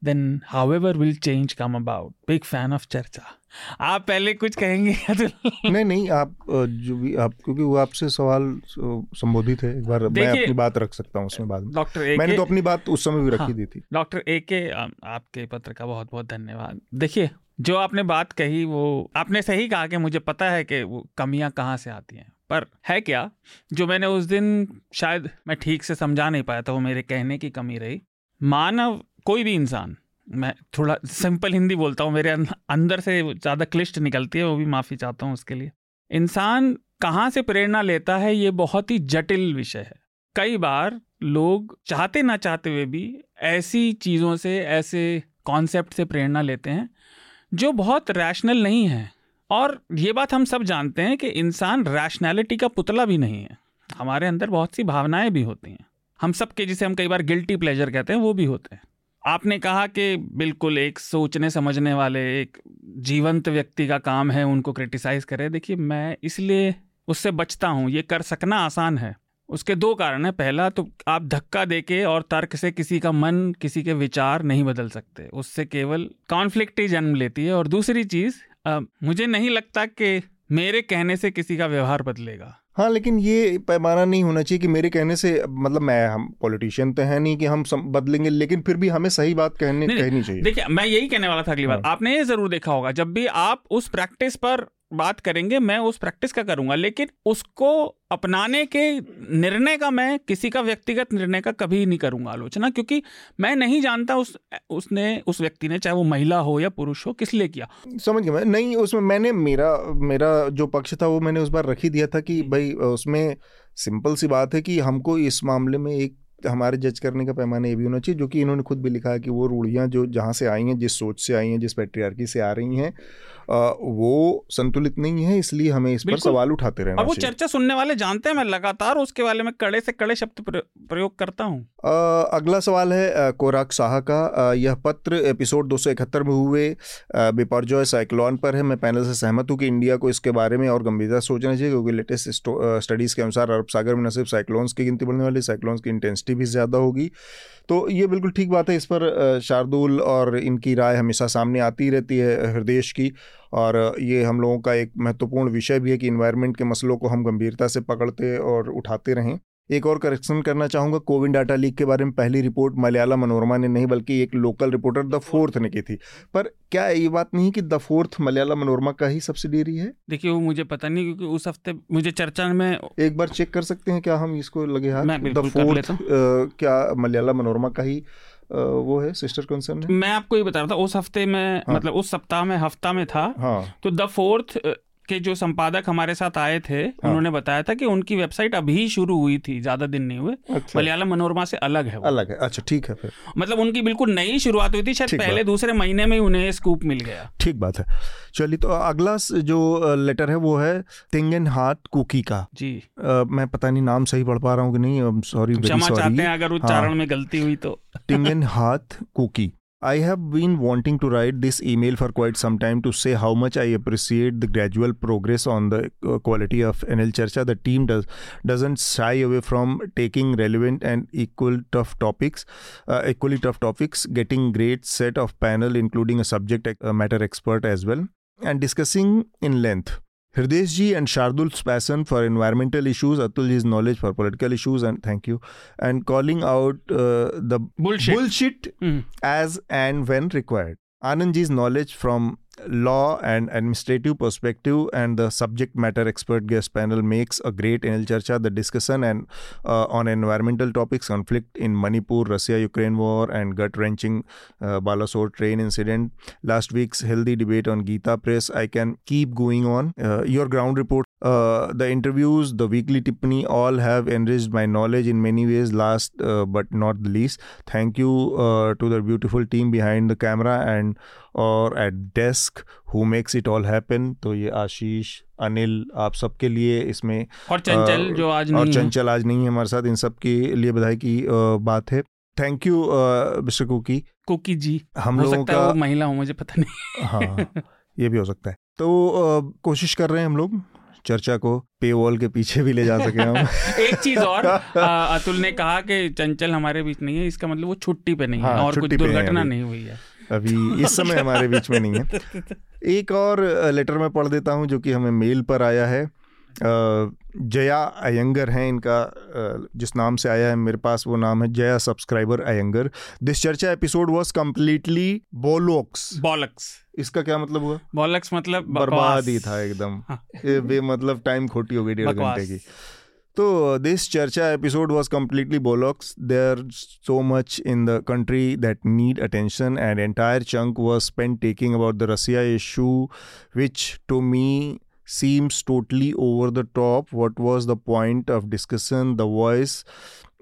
then however will change come about. Big fan of Charcha. आप पहले कुछ कहेंगे? नहीं नहीं आप जो भी आप क्योंकि वो आपसे सवाल संबोधित है। एक बार मैं अपनी बात रख सकता हूँ उसमें बाद में। डॉक्टर मैंने तो अपनी बात उस समय भी रखी हाँ, दी थी। डॉक्टर ए के आपके पत्र का बहुत बहुत धन्यवाद। देखिए जो आपने बात कही वो आपने सही कहा कि मुझे पता है कि वो कमियाँ कहाँ से आती हैं। पर है क्या जो मैंने उस दिन शायद मैं ठीक से समझा नहीं पाया था वो मेरे कहने की कमी रही। मानव कोई भी इंसान मैं थोड़ा सिंपल हिंदी बोलता हूँ मेरे अं-, अंदर से ज़्यादा क्लिष्ट निकलती है वो भी माफ़ी चाहता हूँ उसके लिए। इंसान कहाँ से प्रेरणा लेता है ये बहुत ही जटिल विषय है। कई बार लोग चाहते ना चाहते हुए भी ऐसी चीज़ों से ऐसे कॉन्सेप्ट से प्रेरणा लेते हैं जो बहुत रैशनल नहीं है। और ये बात हम सब जानते हैं कि इंसान रैशनैलिटी का पुतला भी नहीं है। हमारे अंदर बहुत सी भावनाएँ भी होती हैं। हम सब के जिसे हम कई बार गिल्टी प्लेजर कहते हैं वो भी होते हैं। आपने कहा कि बिल्कुल एक सोचने, समझने वाले, एक जीवंत व्यक्ति का काम है उनको क्रिटिसाइज करें। देखिए, मैं इसलिए उससे बचता हूँ, ये कर सकना आसान है। उसके दो कारण हैं। पहला तो आप धक्का देके और तर्क से किसी का मन, किसी के विचार नहीं बदल सकते। उससे केवल कॉन्फ्लिक्ट ही जन्म लेती है। और दूसरी चीज़ मुझे नहीं लगता कि मेरे कहने से किसी का व्यवहार बदलेगा। हाँ लेकिन ये पैमाना नहीं होना चाहिए कि मेरे कहने से मतलब मैं हम पॉलिटिशियन तो है नहीं कि हम सम, बदलेंगे लेकिन फिर भी हमें सही बात कहने कहनी चाहिए देखिए मैं यही कहने वाला था अगली बार हाँ। आपने ये ज़रूर देखा होगा जब भी आप उस प्रैक्टिस पर बात करेंगे मैं उस प्रैक्टिस का करूँगा लेकिन उसको अपनाने के निर्णय का मैं किसी का व्यक्तिगत निर्णय का कभी नहीं करूँगा आलोचना क्योंकि मैं नहीं जानता उस उसने उस व्यक्ति ने चाहे वो महिला हो या पुरुष हो किस लिए किया। समझ गया मैं। नहीं उसमें मैंने मेरा मेरा जो पक्ष था वो मैंने उस बार रख ही दिया था कि भाई उसमें सिंपल सी बात है कि हमको इस मामले में एक हमारे जज करने का पैमाना ये भी होना चाहिए जो कि इन्होंने खुद भी लिखा है कि वो रूढ़ियाँ जो जहाँ से आई हैं जिस सोच से आई हैं जिस पेट्रियार्की से आ रही हैं वो संतुलित नहीं है इसलिए हमें इस पर सवाल उठाते रहना और वो चर्चा सुनने वाले जानते हैं मैं लगातार उसके बारे में कड़े से कड़े शब्द प्रयोग करता हूँ। अगला सवाल है कोराक शाह का। यह पत्र एपिसोड दो सौ इकहत्तर में हुए। बिपरजॉय साइक्लोन पर है। मैं पैनल से सहमत हूँ कि इंडिया को इसके बारे में और गंभीरता सोचना चाहिए क्योंकि लेटेस्ट स्टडीज़ के अनुसार अरब सागर में न सिर्फ़ साइक्लोन्स की गिनती बढ़ने वाली साइक्लोन्स की इंटेंसिटी भी ज़्यादा होगी। तो ये बिल्कुल ठीक बात है इस पर शार्दुल और इनकी राय हमेशा सामने आती रहती है हृदय की। और ये हम लोगों का एक महत्वपूर्ण विषय भी है कि इन्वायरमेंट के मसलों को हम गंभीरता से पकड़ते और उठाते रहें। एक और करेक्शन करना चाहूँगा कोविड डाटा लीक के बारे में पहली रिपोर्ट मलयाला मनोरमा ने नहीं बल्कि एक लोकल रिपोर्टर द फोर्थ ने की थी। पर क्या ये बात नहीं कि द फोर्थ मलयाला मनोरमा का ही सब्सिडियरी है? देखिए वो मुझे पता नहीं क्योंकि उस हफ़्ते मुझे चर्चा में एक बार चेक कर सकते हैं क्या हम इसको लगे हाथ? द फोर्थ क्या मलयाला मनोरमा का ही वो है सिस्टर कंसर्न मैं आपको ये बता रहा था उस हफ़्ते में हाँ। मतलब उस सप्ताह में हफ़्ता में था हाँ। तो द फोर्थ के जो संपादक हमारे साथ आए थे हाँ। उन्होंने बताया था कि उनकी वेबसाइट अभी शुरू हुई थी ज़्यादा दिन नहीं हुए। अच्छा। मलयालम मनोरमा से अलग है वो। अलग है। अच्छा ठीक है फिर। मतलब उनकी बिल्कुल नई शुरुआत हुई थी शायद पहले दूसरे महीने में ही उन्हें स्कूप मिल गया। ठीक बात है। चलिए तो अगला जो लेटर है वो है तिंगन हाथ कुकी का। जी। अ, मैं पता नहीं नाम सही पढ़ पा रहा हूँ कि नहीं सॉरी क्षमा चाहते हैं अगर उच्चारण में गलती हुई तो। Tingen हाथ Cookie. I have been wanting to write this email for quite some time to say how much I appreciate the gradual progress on the uh, quality of NL Charcha. The team does doesn't shy away from taking relevant and equal tough topics, uh, equally tough topics, getting great set of panel including a subject uh, matter expert as well, and discussing in length. Hirdesh ji and Shardul's passion for environmental issues, Atulji's knowledge for political issues, and thank you, and calling out uh, the bullshit, bullshit mm. as and when required. Anandji's knowledge from law and administrative perspective and the subject matter expert guest panel makes a great NL Charcha. The discussion and uh, on environmental topics, conflict in Manipur, Russia-Ukraine war, and gut-wrenching uh, Balasore train incident. Last week's healthy debate on Gita Press. I can keep going on. Uh, your ground report. Uh, the interviews, the weekly tippany, all have enriched my knowledge in many ways. Last uh, but not the least, thank you uh, to the beautiful team behind the camera and और at desk who makes it all happen तो ये आशीष अनिल आप सबके लिए इसमें और चंचल अ, जो आज और नहीं है। चंचल आज नहीं है हमारे साथ इन सब के लिए बधाई की अ, बात है thank you mister Cookie Cookie ji हम हो लोगों का महिला हो मुझे पता नहीं हाँ ये भी हो सकता है तो अ, कोशिश कर रहे हैं हम लोग चर्चा को पे वॉल के पीछे भी ले जा सके हम। एक चीज़ और अतुल ने कहा कि चंचल हमारे बीच नहीं है इसका मतलब वो छुट्टी पे नहीं है हाँ, और कुछ दुर्घटना नहीं हुई है। अभी इस समय हमारे बीच में नहीं है। एक और लेटर मैं पढ़ देता हूँ जो कि हमें मेल पर आया है। जया अयंगर हैं इनका जिस नाम से आया है मेरे पास वो नाम है Jaya subscriber Iyengar. This Charcha episode was completely bollocks bollocks इसका क्या मतलब हुआ? बॉलक्स मतलब बर्बाद ही था एकदम। हाँ। बे मतलब टाइम खोटी हो गई डेढ़ घंटे की। तो this Charcha episode was completely bollocks there so much in the country that need attention and entire chunk was spend talking about the Russia issue which to me seems totally over the top. What was the point of discussion? The voice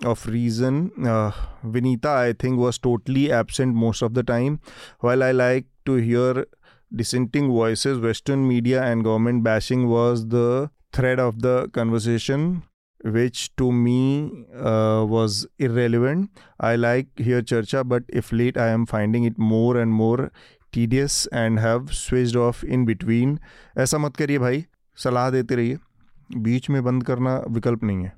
of reason uh, vinita i think was totally absent most of the time. While i like to hear dissenting voices western media and government bashing was the thread of the conversation which to me uh, was irrelevant. I like here charcha but if late i am finding it more and more tedious and have switched off in between. ऐसा मत करिए भाई सलाह देते रहिए। बीच में बंद करना विकल्प नहीं है।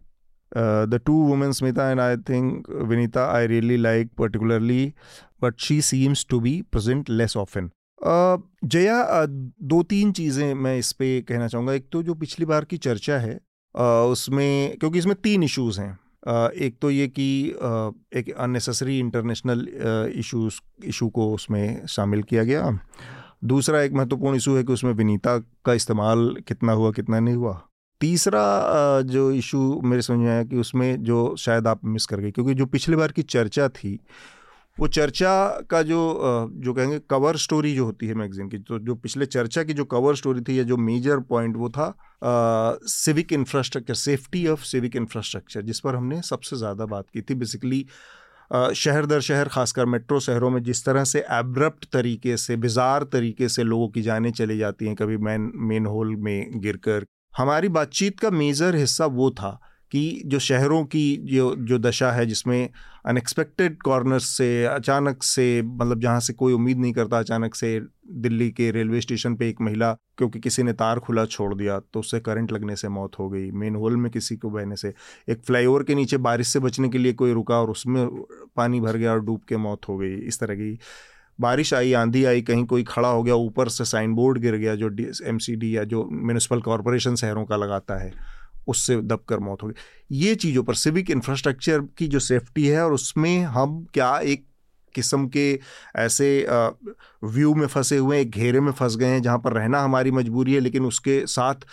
The two women Smita and I think Vinita I really like particularly but she seems to be present less often Jaya uh, दो तीन चीज़ें मैं इस पर कहना चाहूँगा। एक तो जो पिछली बार की चर्चा है uh, उसमें क्योंकि इसमें तीन इश्यूज़ हैं। एक तो ये कि एक अननेसेसरी इंटरनेशनल इशूज इशू को उसमें शामिल किया गया। दूसरा एक महत्वपूर्ण इशू है कि उसमें विनीता का इस्तेमाल कितना हुआ, कितना नहीं हुआ। तीसरा जो इशू मेरे समझ में आया कि उसमें जो शायद आप मिस कर गए, क्योंकि जो पिछली बार की चर्चा थी वो चर्चा का जो जो कहेंगे कवर स्टोरी जो होती है मैगजीन की तो जो पिछले चर्चा की जो कवर स्टोरी थी या जो मेजर पॉइंट वो था civic infrastructure safety of civic infrastructure जिस पर हमने सबसे ज़्यादा बात की थी। बेसिकली शहर दर शहर, खासकर मेट्रो शहरों में जिस तरह से एब्रप्ट तरीके से बिजार तरीके से लोगों की जानें चली जाती हैं, कभी मैन मेन होल में गिरकर। हमारी बातचीत का मेजर हिस्सा वो था। कि जो शहरों की जो जो दशा है, जिसमें अनएक्सपेक्टेड कॉर्नर्स से, अचानक से मतलब जहाँ से कोई उम्मीद नहीं करता, अचानक से दिल्ली के रेलवे स्टेशन पे एक महिला, क्योंकि किसी ने तार खुला छोड़ दिया तो उससे करंट लगने से मौत हो गई। मेन होल में किसी को बहने से। एक फ्लाईओवर के नीचे बारिश से बचने के लिए कोई रुका और उसमें पानी भर गया और डूब के मौत हो गई। इस तरह की बारिश आई, आंधी आई, कहीं कोई खड़ा हो गया, ऊपर से साइन बोर्ड गिर गया, जो एम या जो म्यूनसिपल कॉरपोरेशन शहरों का लगाता है। उससे दबकर मौत हो गई। ये चीज़ों पर सिविक इंफ्रास्ट्रक्चर की जो सेफ्टी है और उसमें हम क्या एक किस्म के ऐसे व्यू में फंसे हुए हैं घेरे में फंस गए हैं, जहाँ पर रहना हमारी मजबूरी है, लेकिन उसके साथ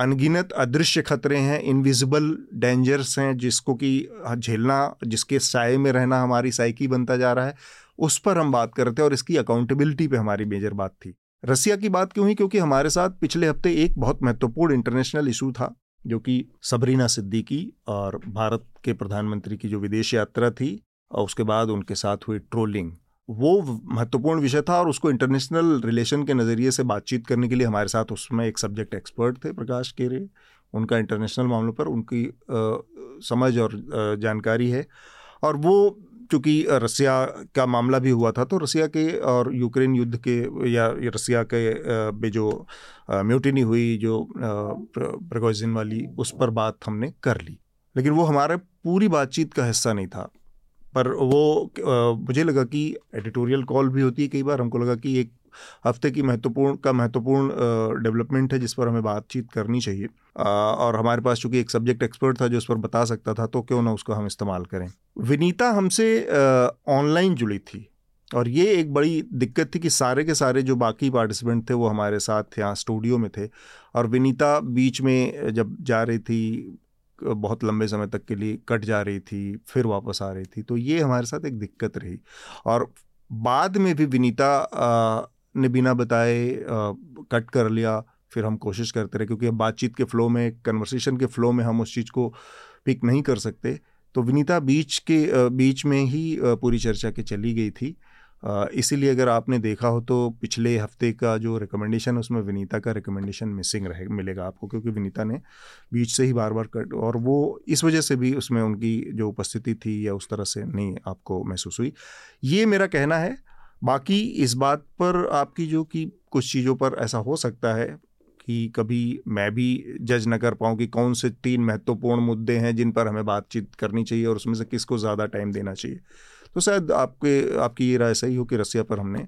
अनगिनत अदृश्य खतरे हैं इनविजिबल डेंजर्स हैं, जिसको कि झेलना, जिसके साय में रहना हमारी साइकी बनता जा रहा है, उस पर हम बात करते हैं और इसकी अकाउंटेबिलिटी पे हमारी मेजर बात थी। रसिया की बात क्यों हुई? क्योंकि हमारे साथ पिछले हफ़्ते एक बहुत महत्वपूर्ण इंटरनेशनल इशू था। जो कि सबरीना सिद्दीकी और भारत के प्रधानमंत्री की जो विदेश यात्रा थी और उसके बाद उनके साथ हुई ट्रोलिंग। वो महत्वपूर्ण विषय था और उसको इंटरनेशनल रिलेशन के नज़रिए से बातचीत करने के लिए हमारे साथ उसमें एक सब्जेक्ट एक्सपर्ट थे प्रकाश केरे। उनका इंटरनेशनल मामलों पर उनकी आ, समझ और आ, जानकारी है। और वो चूँकि रसिया का मामला भी हुआ था तो रसिया के और यूक्रेन युद्ध के या रसिया के में जो म्यूटिनी हुई, जो प्रगोजिन वाली, उस पर बात हमने कर ली। लेकिन वो हमारे पूरी बातचीत का हिस्सा नहीं था। पर वो मुझे लगा कि एडिटोरियल कॉल भी होती है कई बार, हमको लगा कि एक हफ़्ते की महत्वपूर्ण, का महत्वपूर्ण डेवलपमेंट है, जिस पर हमें बातचीत करनी चाहिए। और हमारे पास चूँकि एक सब्जेक्ट एक्सपर्ट था जो उस पर बता सकता था तो क्यों ना उसको हम इस्तेमाल करें। विनीता हमसे ऑनलाइन जुड़ी थी, और ये एक बड़ी दिक्कत थी कि सारे के सारे जो बाकी पार्टिसिपेंट थे, वो हमारे साथ यहाँ स्टूडियो में थे। और विनीता बीच में, जब जा रही थी, बहुत लंबे समय तक के लिए कट जा रही थी, फिर वापस आ रही थी तो ये हमारे साथ एक दिक्कत रही। और बाद में भी विनीता ने बिना बताए कट कर लिया, फिर हम कोशिश करते रहे, क्योंकि बातचीत के फ़्लो में कन्वर्सेशन के फ़्लो में हम उस चीज़ को पिक नहीं कर सकते। तो विनीता बीच के बीच में ही पूरी चर्चा के चली गई थी। इसीलिए अगर आपने देखा हो तो पिछले हफ़्ते का जो रिकमेंडेशन उसमें विनीता का रिकमेंडेशन मिसिंग रहे, मिलेगा आपको, क्योंकि विनीता ने बीच से ही बार बार कट, और वो इस वजह से भी उसमें उनकी जो उपस्थिति थी या उस तरह से नहीं आपको महसूस हुई। ये मेरा कहना है बाकी इस बात पर आपकी जो कि कुछ चीज़ों पर ऐसा हो सकता है कि कभी मैं भी जज न कर पाऊँ कि कौन से तीन महत्वपूर्ण मुद्दे हैं जिन पर हमें बातचीत करनी चाहिए और उसमें से किसको ज़्यादा टाइम देना चाहिए। तो शायद आपके आपकी ये राय सही हो कि रसिया पर हमने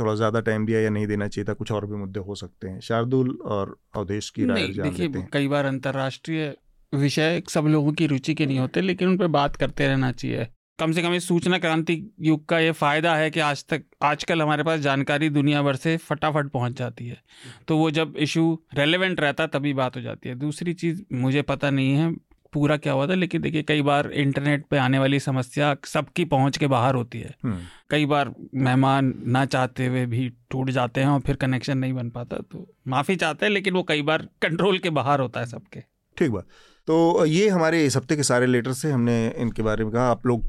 थोड़ा ज़्यादा टाइम दिया या नहीं देना चाहिए था कुछ और भी मुद्दे हो सकते हैं। शार्दुल और अवधेश की राय देखिए कई बार अंतर्राष्ट्रीय विषय सब लोगों की रुचि के नहीं होते लेकिन उन पर बात करते रहना चाहिए। कम से कम इस सूचना क्रांति युग का ये फ़ायदा है कि आज तक आजकल हमारे पास जानकारी दुनिया भर से फटाफट पहुँच जाती है। तो वो जब इशू रेलेवेंट रहता तभी बात हो जाती है। दूसरी चीज़ मुझे पता नहीं है पूरा क्या हुआ था लेकिन देखिए कई बार इंटरनेट पे आने वाली समस्या सबकी पहुँच के बाहर होती है। हम्म। कई बार मेहमान ना चाहते हुए भी टूट जाते हैं और फिर कनेक्शन नहीं बन पाता तो माफ़ी चाहते हैं लेकिन वो कई बार कंट्रोल के बाहर होता है सबके। ठीक बात। तो ये हमारे इस हफ़्ते के सारे लेटर से हमने इनके बारे में कहा। आप लोग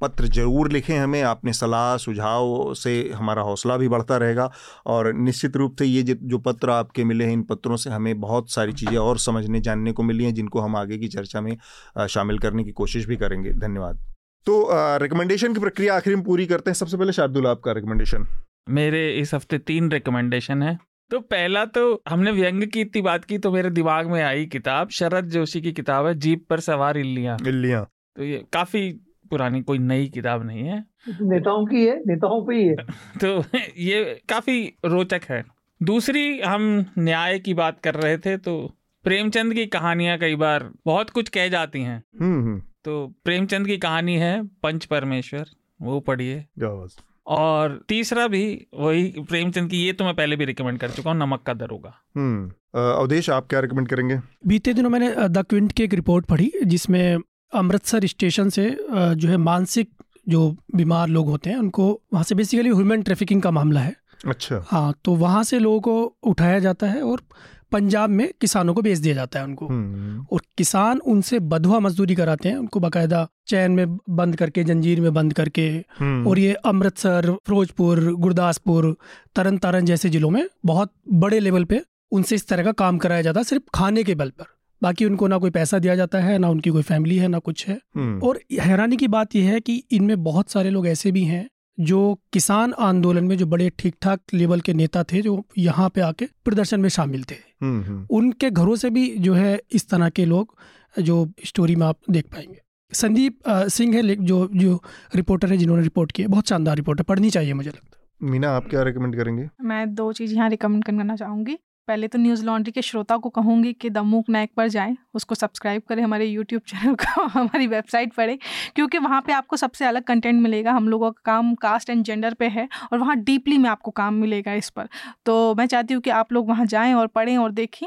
पत्र ज़रूर लिखें हमें अपने सलाह, सुझाव से हमारा हौसला भी बढ़ता रहेगा और निश्चित रूप से ये जो पत्र आपके मिले हैं, इन पत्रों से हमें बहुत सारी चीज़ें और समझने, जानने को मिली हैं, जिनको हम आगे की चर्चा में शामिल करने की कोशिश भी करेंगे। धन्यवाद। तो रिकमेंडेशन की प्रक्रिया आखिर में पूरी करते हैं। सबसे पहले शार्दुल, आपका रिकमेंडेशन मेरे इस हफ़्ते तीन रिकमेंडेशन है। तो पहला तो हमने व्यंग की इतनी बात की तो मेरे दिमाग में आई किताब शरद जोशी की किताब है जीप पर सवार इल्लियाँ। इल्लियाँ। तो ये काफ़ी पुरानी कोई नई किताब नहीं है। नेताओं की है नेताओं पे ही है। तो ये काफ़ी रोचक है। दूसरी हम न्याय की बात कर रहे थे तो प्रेमचंद की कहानियाँ कई बार बहुत कुछ कह जाती हैं। हम्म, हम्म। तो प्रेमचंद की कहानी है पंच परमेश्वर वो पढ़िए। और तीसरा भी वही प्रेमचंद की ये तो मैं पहले भी रिकमेंड कर चुका हूँ नमक का दरोगा। हम्म अवधेश आप क्या रिकमेंड करेंगे? बीते दिनों मैंने द क्विंट की एक रिपोर्ट पढ़ी जिसमें अमृतसर स्टेशन से जो है मानसिक जो बीमार लोग होते हैं उनको वहाँ से बेसिकली ह्यूमन ट्रैफिकिंग का मामला है। अच्छा। हाँ तो वहाँ से लोगों को उठाया जाता है और पंजाब में किसानों को बेच दिया जाता है उनको हम्म। और किसान उनसे बधुआ मजदूरी कराते हैं उनको बाकायदा चैन में बंद करके जंजीर में बंद करके हम्म। और ये अमृतसर फिरोजपुर गुरदासपुर तरन तारण जैसे जिलों में बहुत बड़े लेवल पे उनसे इस तरह का काम कराया जाता है सिर्फ़ खाने के बल पर बाकी उनको ना कोई पैसा दिया जाता है ना उनकी कोई फैमिली है ना कुछ है हम्म। और हैरानी की बात यह है कि इनमें बहुत सारे लोग ऐसे भी हैं जो किसान आंदोलन में जो बड़े ठीक ठाक लेवल के नेता थे जो यहाँ पे आके प्रदर्शन में शामिल थे। हम्म, हम्म। उनके घरों से भी जो है इस तरह के लोग जो स्टोरी में आप देख पाएँगे। संदीप सिंह है जो जो रिपोर्टर है जिन्होंने रिपोर्ट किया बहुत शानदार रिपोर्ट है पढ़नी चाहिए मुझे लगता है। मीना आप क्या रिकमेंड करेंगे? मैं दो चीज़ यहाँ रिकमेंड करना चाहूँगी। पहले तो न्यूज़ लॉन्ड्री के श्रोता को कहूँगी कि द मूक नायक पर जाएँ, उसको सब्सक्राइब करें, हमारे यूट्यूब चैनल को, हमारी वेबसाइट पढ़ें क्योंकि वहाँ पे आपको सबसे अलग कंटेंट मिलेगा, हम लोगों का काम कास्ट एंड जेंडर पे है, और वहाँ डीपली में आपको काम मिलेगा इस पर। तो मैं चाहती हूँ कि आप लोग वहाँ जाएँ और पढ़ें और देखें,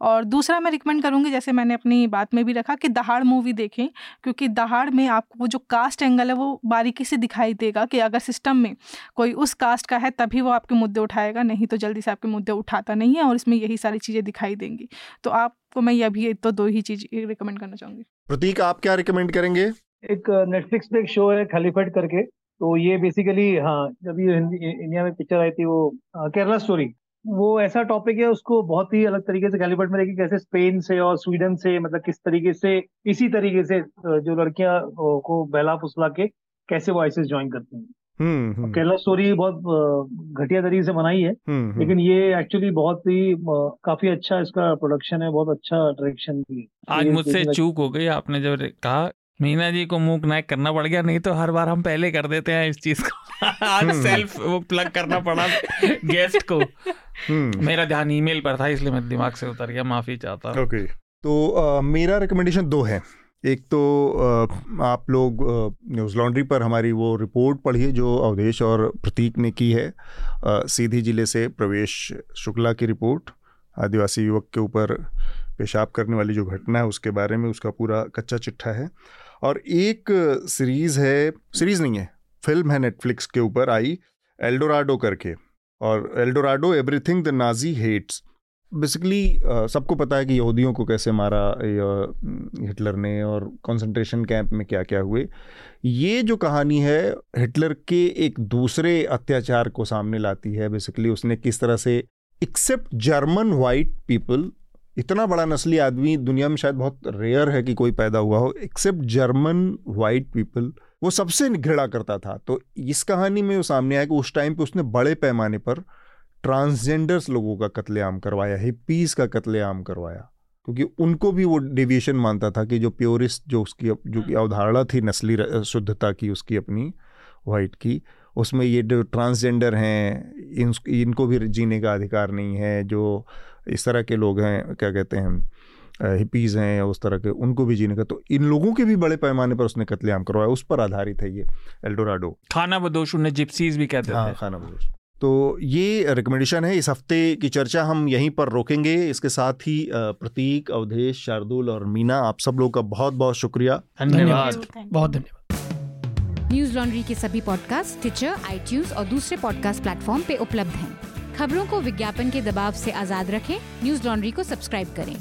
और दूसरा मैं रिकमेंड करूँगी, जैसे मैंने अपनी बात में भी रखा, कि दहाड़ मूवी देखें, क्योंकि दहाड़ में आपको वो जो कास्ट एंगल है, वो बारीकी से दिखाई देगा कि अगर सिस्टम में कोई उस कास्ट का है, तभी वो आपके मुद्दे उठाएगा, नहीं तो जल्दी से आपके मुद्दे उठाता नहीं है, और इसमें यही सारी चीज़ें दिखाई देंगी। तो आपको मैं ये अभी तो दो ही चीज़ रिकमेंड करना चाहूँगी। प्रतीक आप क्या रिकमेंड करेंगे? एक नेटफ्लिक्स पे एक शो है खालीफेट करके। तो ये बेसिकली हाँ जब ये इंडिया में पिक्चर आई थी वो केरला स्टोरी वो ऐसा टॉपिक है उसको बहुत ही अलग तरीके से कैलिबर्ट में देखिए कैसे स्पेन से और स्वीडन से मतलब किस तरीके से इसी तरीके से जो लड़कियाँ को बहला फुसला के कैसे वो आईसीएस ज्वाइन करती हैं। केरला स्टोरी बहुत घटिया तरीके से बनाई है हम्म, लेकिन ये एक्चुअली बहुत ही काफ़ी अच्छा इसका प्रोडक्शन है बहुत अच्छा डायरेक्शन भी आज मुझसे चूक हो गई आपने जब कहा मीना जी को मूक नायक करना पड़ गया नहीं तो हर बार हम पहले कर देते हैं इस चीज़ को। आज सेल्फ वो प्लग करना पड़ा गेस्ट को। मेरा ध्यान ईमेल पर था इसलिए मेरे दिमाग से उतर गया माफ़ी चाहता हूँ। ओके तो आ, मेरा रिकमेंडेशन दो है। एक तो आप लोग न्यूज़ लॉन्ड्री पर हमारी वो रिपोर्ट पढ़िए जो अवधेश और प्रतीक ने की है सीधी ज़िले से प्रवेश शुक्ला की रिपोर्ट, आदिवासी युवक के ऊपर पेशाब करने वाली जो घटना है उसके बारे में उसका पूरा कच्चा चिट्ठा है। और एक सीरीज़ है, सीरीज़ नहीं है, फ़िल्म है नेटफ्लिक्स के ऊपर आई, एल्डोराडो करके। और Eldorado, everything the Nazi hates. Basically सबको पता है कि यहूदियों को कैसे मारा हिटलर ने और कंसंट्रेशन कैंप में क्या क्या हुए। ये जो कहानी है, हिटलर के एक दूसरे अत्याचार को सामने लाती है बेसिकली उसने किस तरह से एक्सेप्ट जर्मन वाइट पीपल इतना बड़ा नस्ली आदमी, दुनिया में शायद बहुत रेयर है कि कोई पैदा हुआ हो एक्सेप्ट जर्मन वाइट पीपल वो सबसे घृणा करता था। तो इस कहानी में वो सामने आया कि उस टाइम पे उसने बड़े पैमाने पर ट्रांसजेंडर्स लोगों का कत्लेआम करवाया हिप्पीज का कत्लेआम करवाया। क्योंकि उनको भी वो डेविएशन मानता था कि जो प्योरिस्ट जो उसकी जो की अवधारणा थी नस्ली शुद्धता की उसकी अपनी वाइट की उसमें ये जो ट्रांसजेंडर हैं इन इनको भी जीने का अधिकार नहीं है जो इस तरह के लोग हैं क्या कहते हैं हिपीज़ हैं या उस तरह के उनको भी जीने का तो इन लोगों के भी बड़े पैमाने पर उसने कत्लेआम करवाया उस पर आधारित है ये एल्डोराडो। खाना बदोश उन्हें जिप्सीज भी कहते हाँ, खाना बदोश तो ये रिकमेंडेशन है। इस हफ़्ते की चर्चा हम यहीं पर रोकेंगे। इसके साथ ही प्रतीक अवधेश शार्दुल और मीना आप सब लोग का बहुत बहुत शुक्रिया। धन्यवाद। बहुत धन्यवाद। न्यूज़ लॉन्ड्री के सभी पॉडकास्ट ट्विटर आई और दूसरे पॉडकास्ट प्लेटफॉर्म पे उपलब्ध हैं। खबरों को विज्ञापन के दबाव से आज़ाद रखें। न्यूज़ लॉन्ड्री को सब्सक्राइब करें।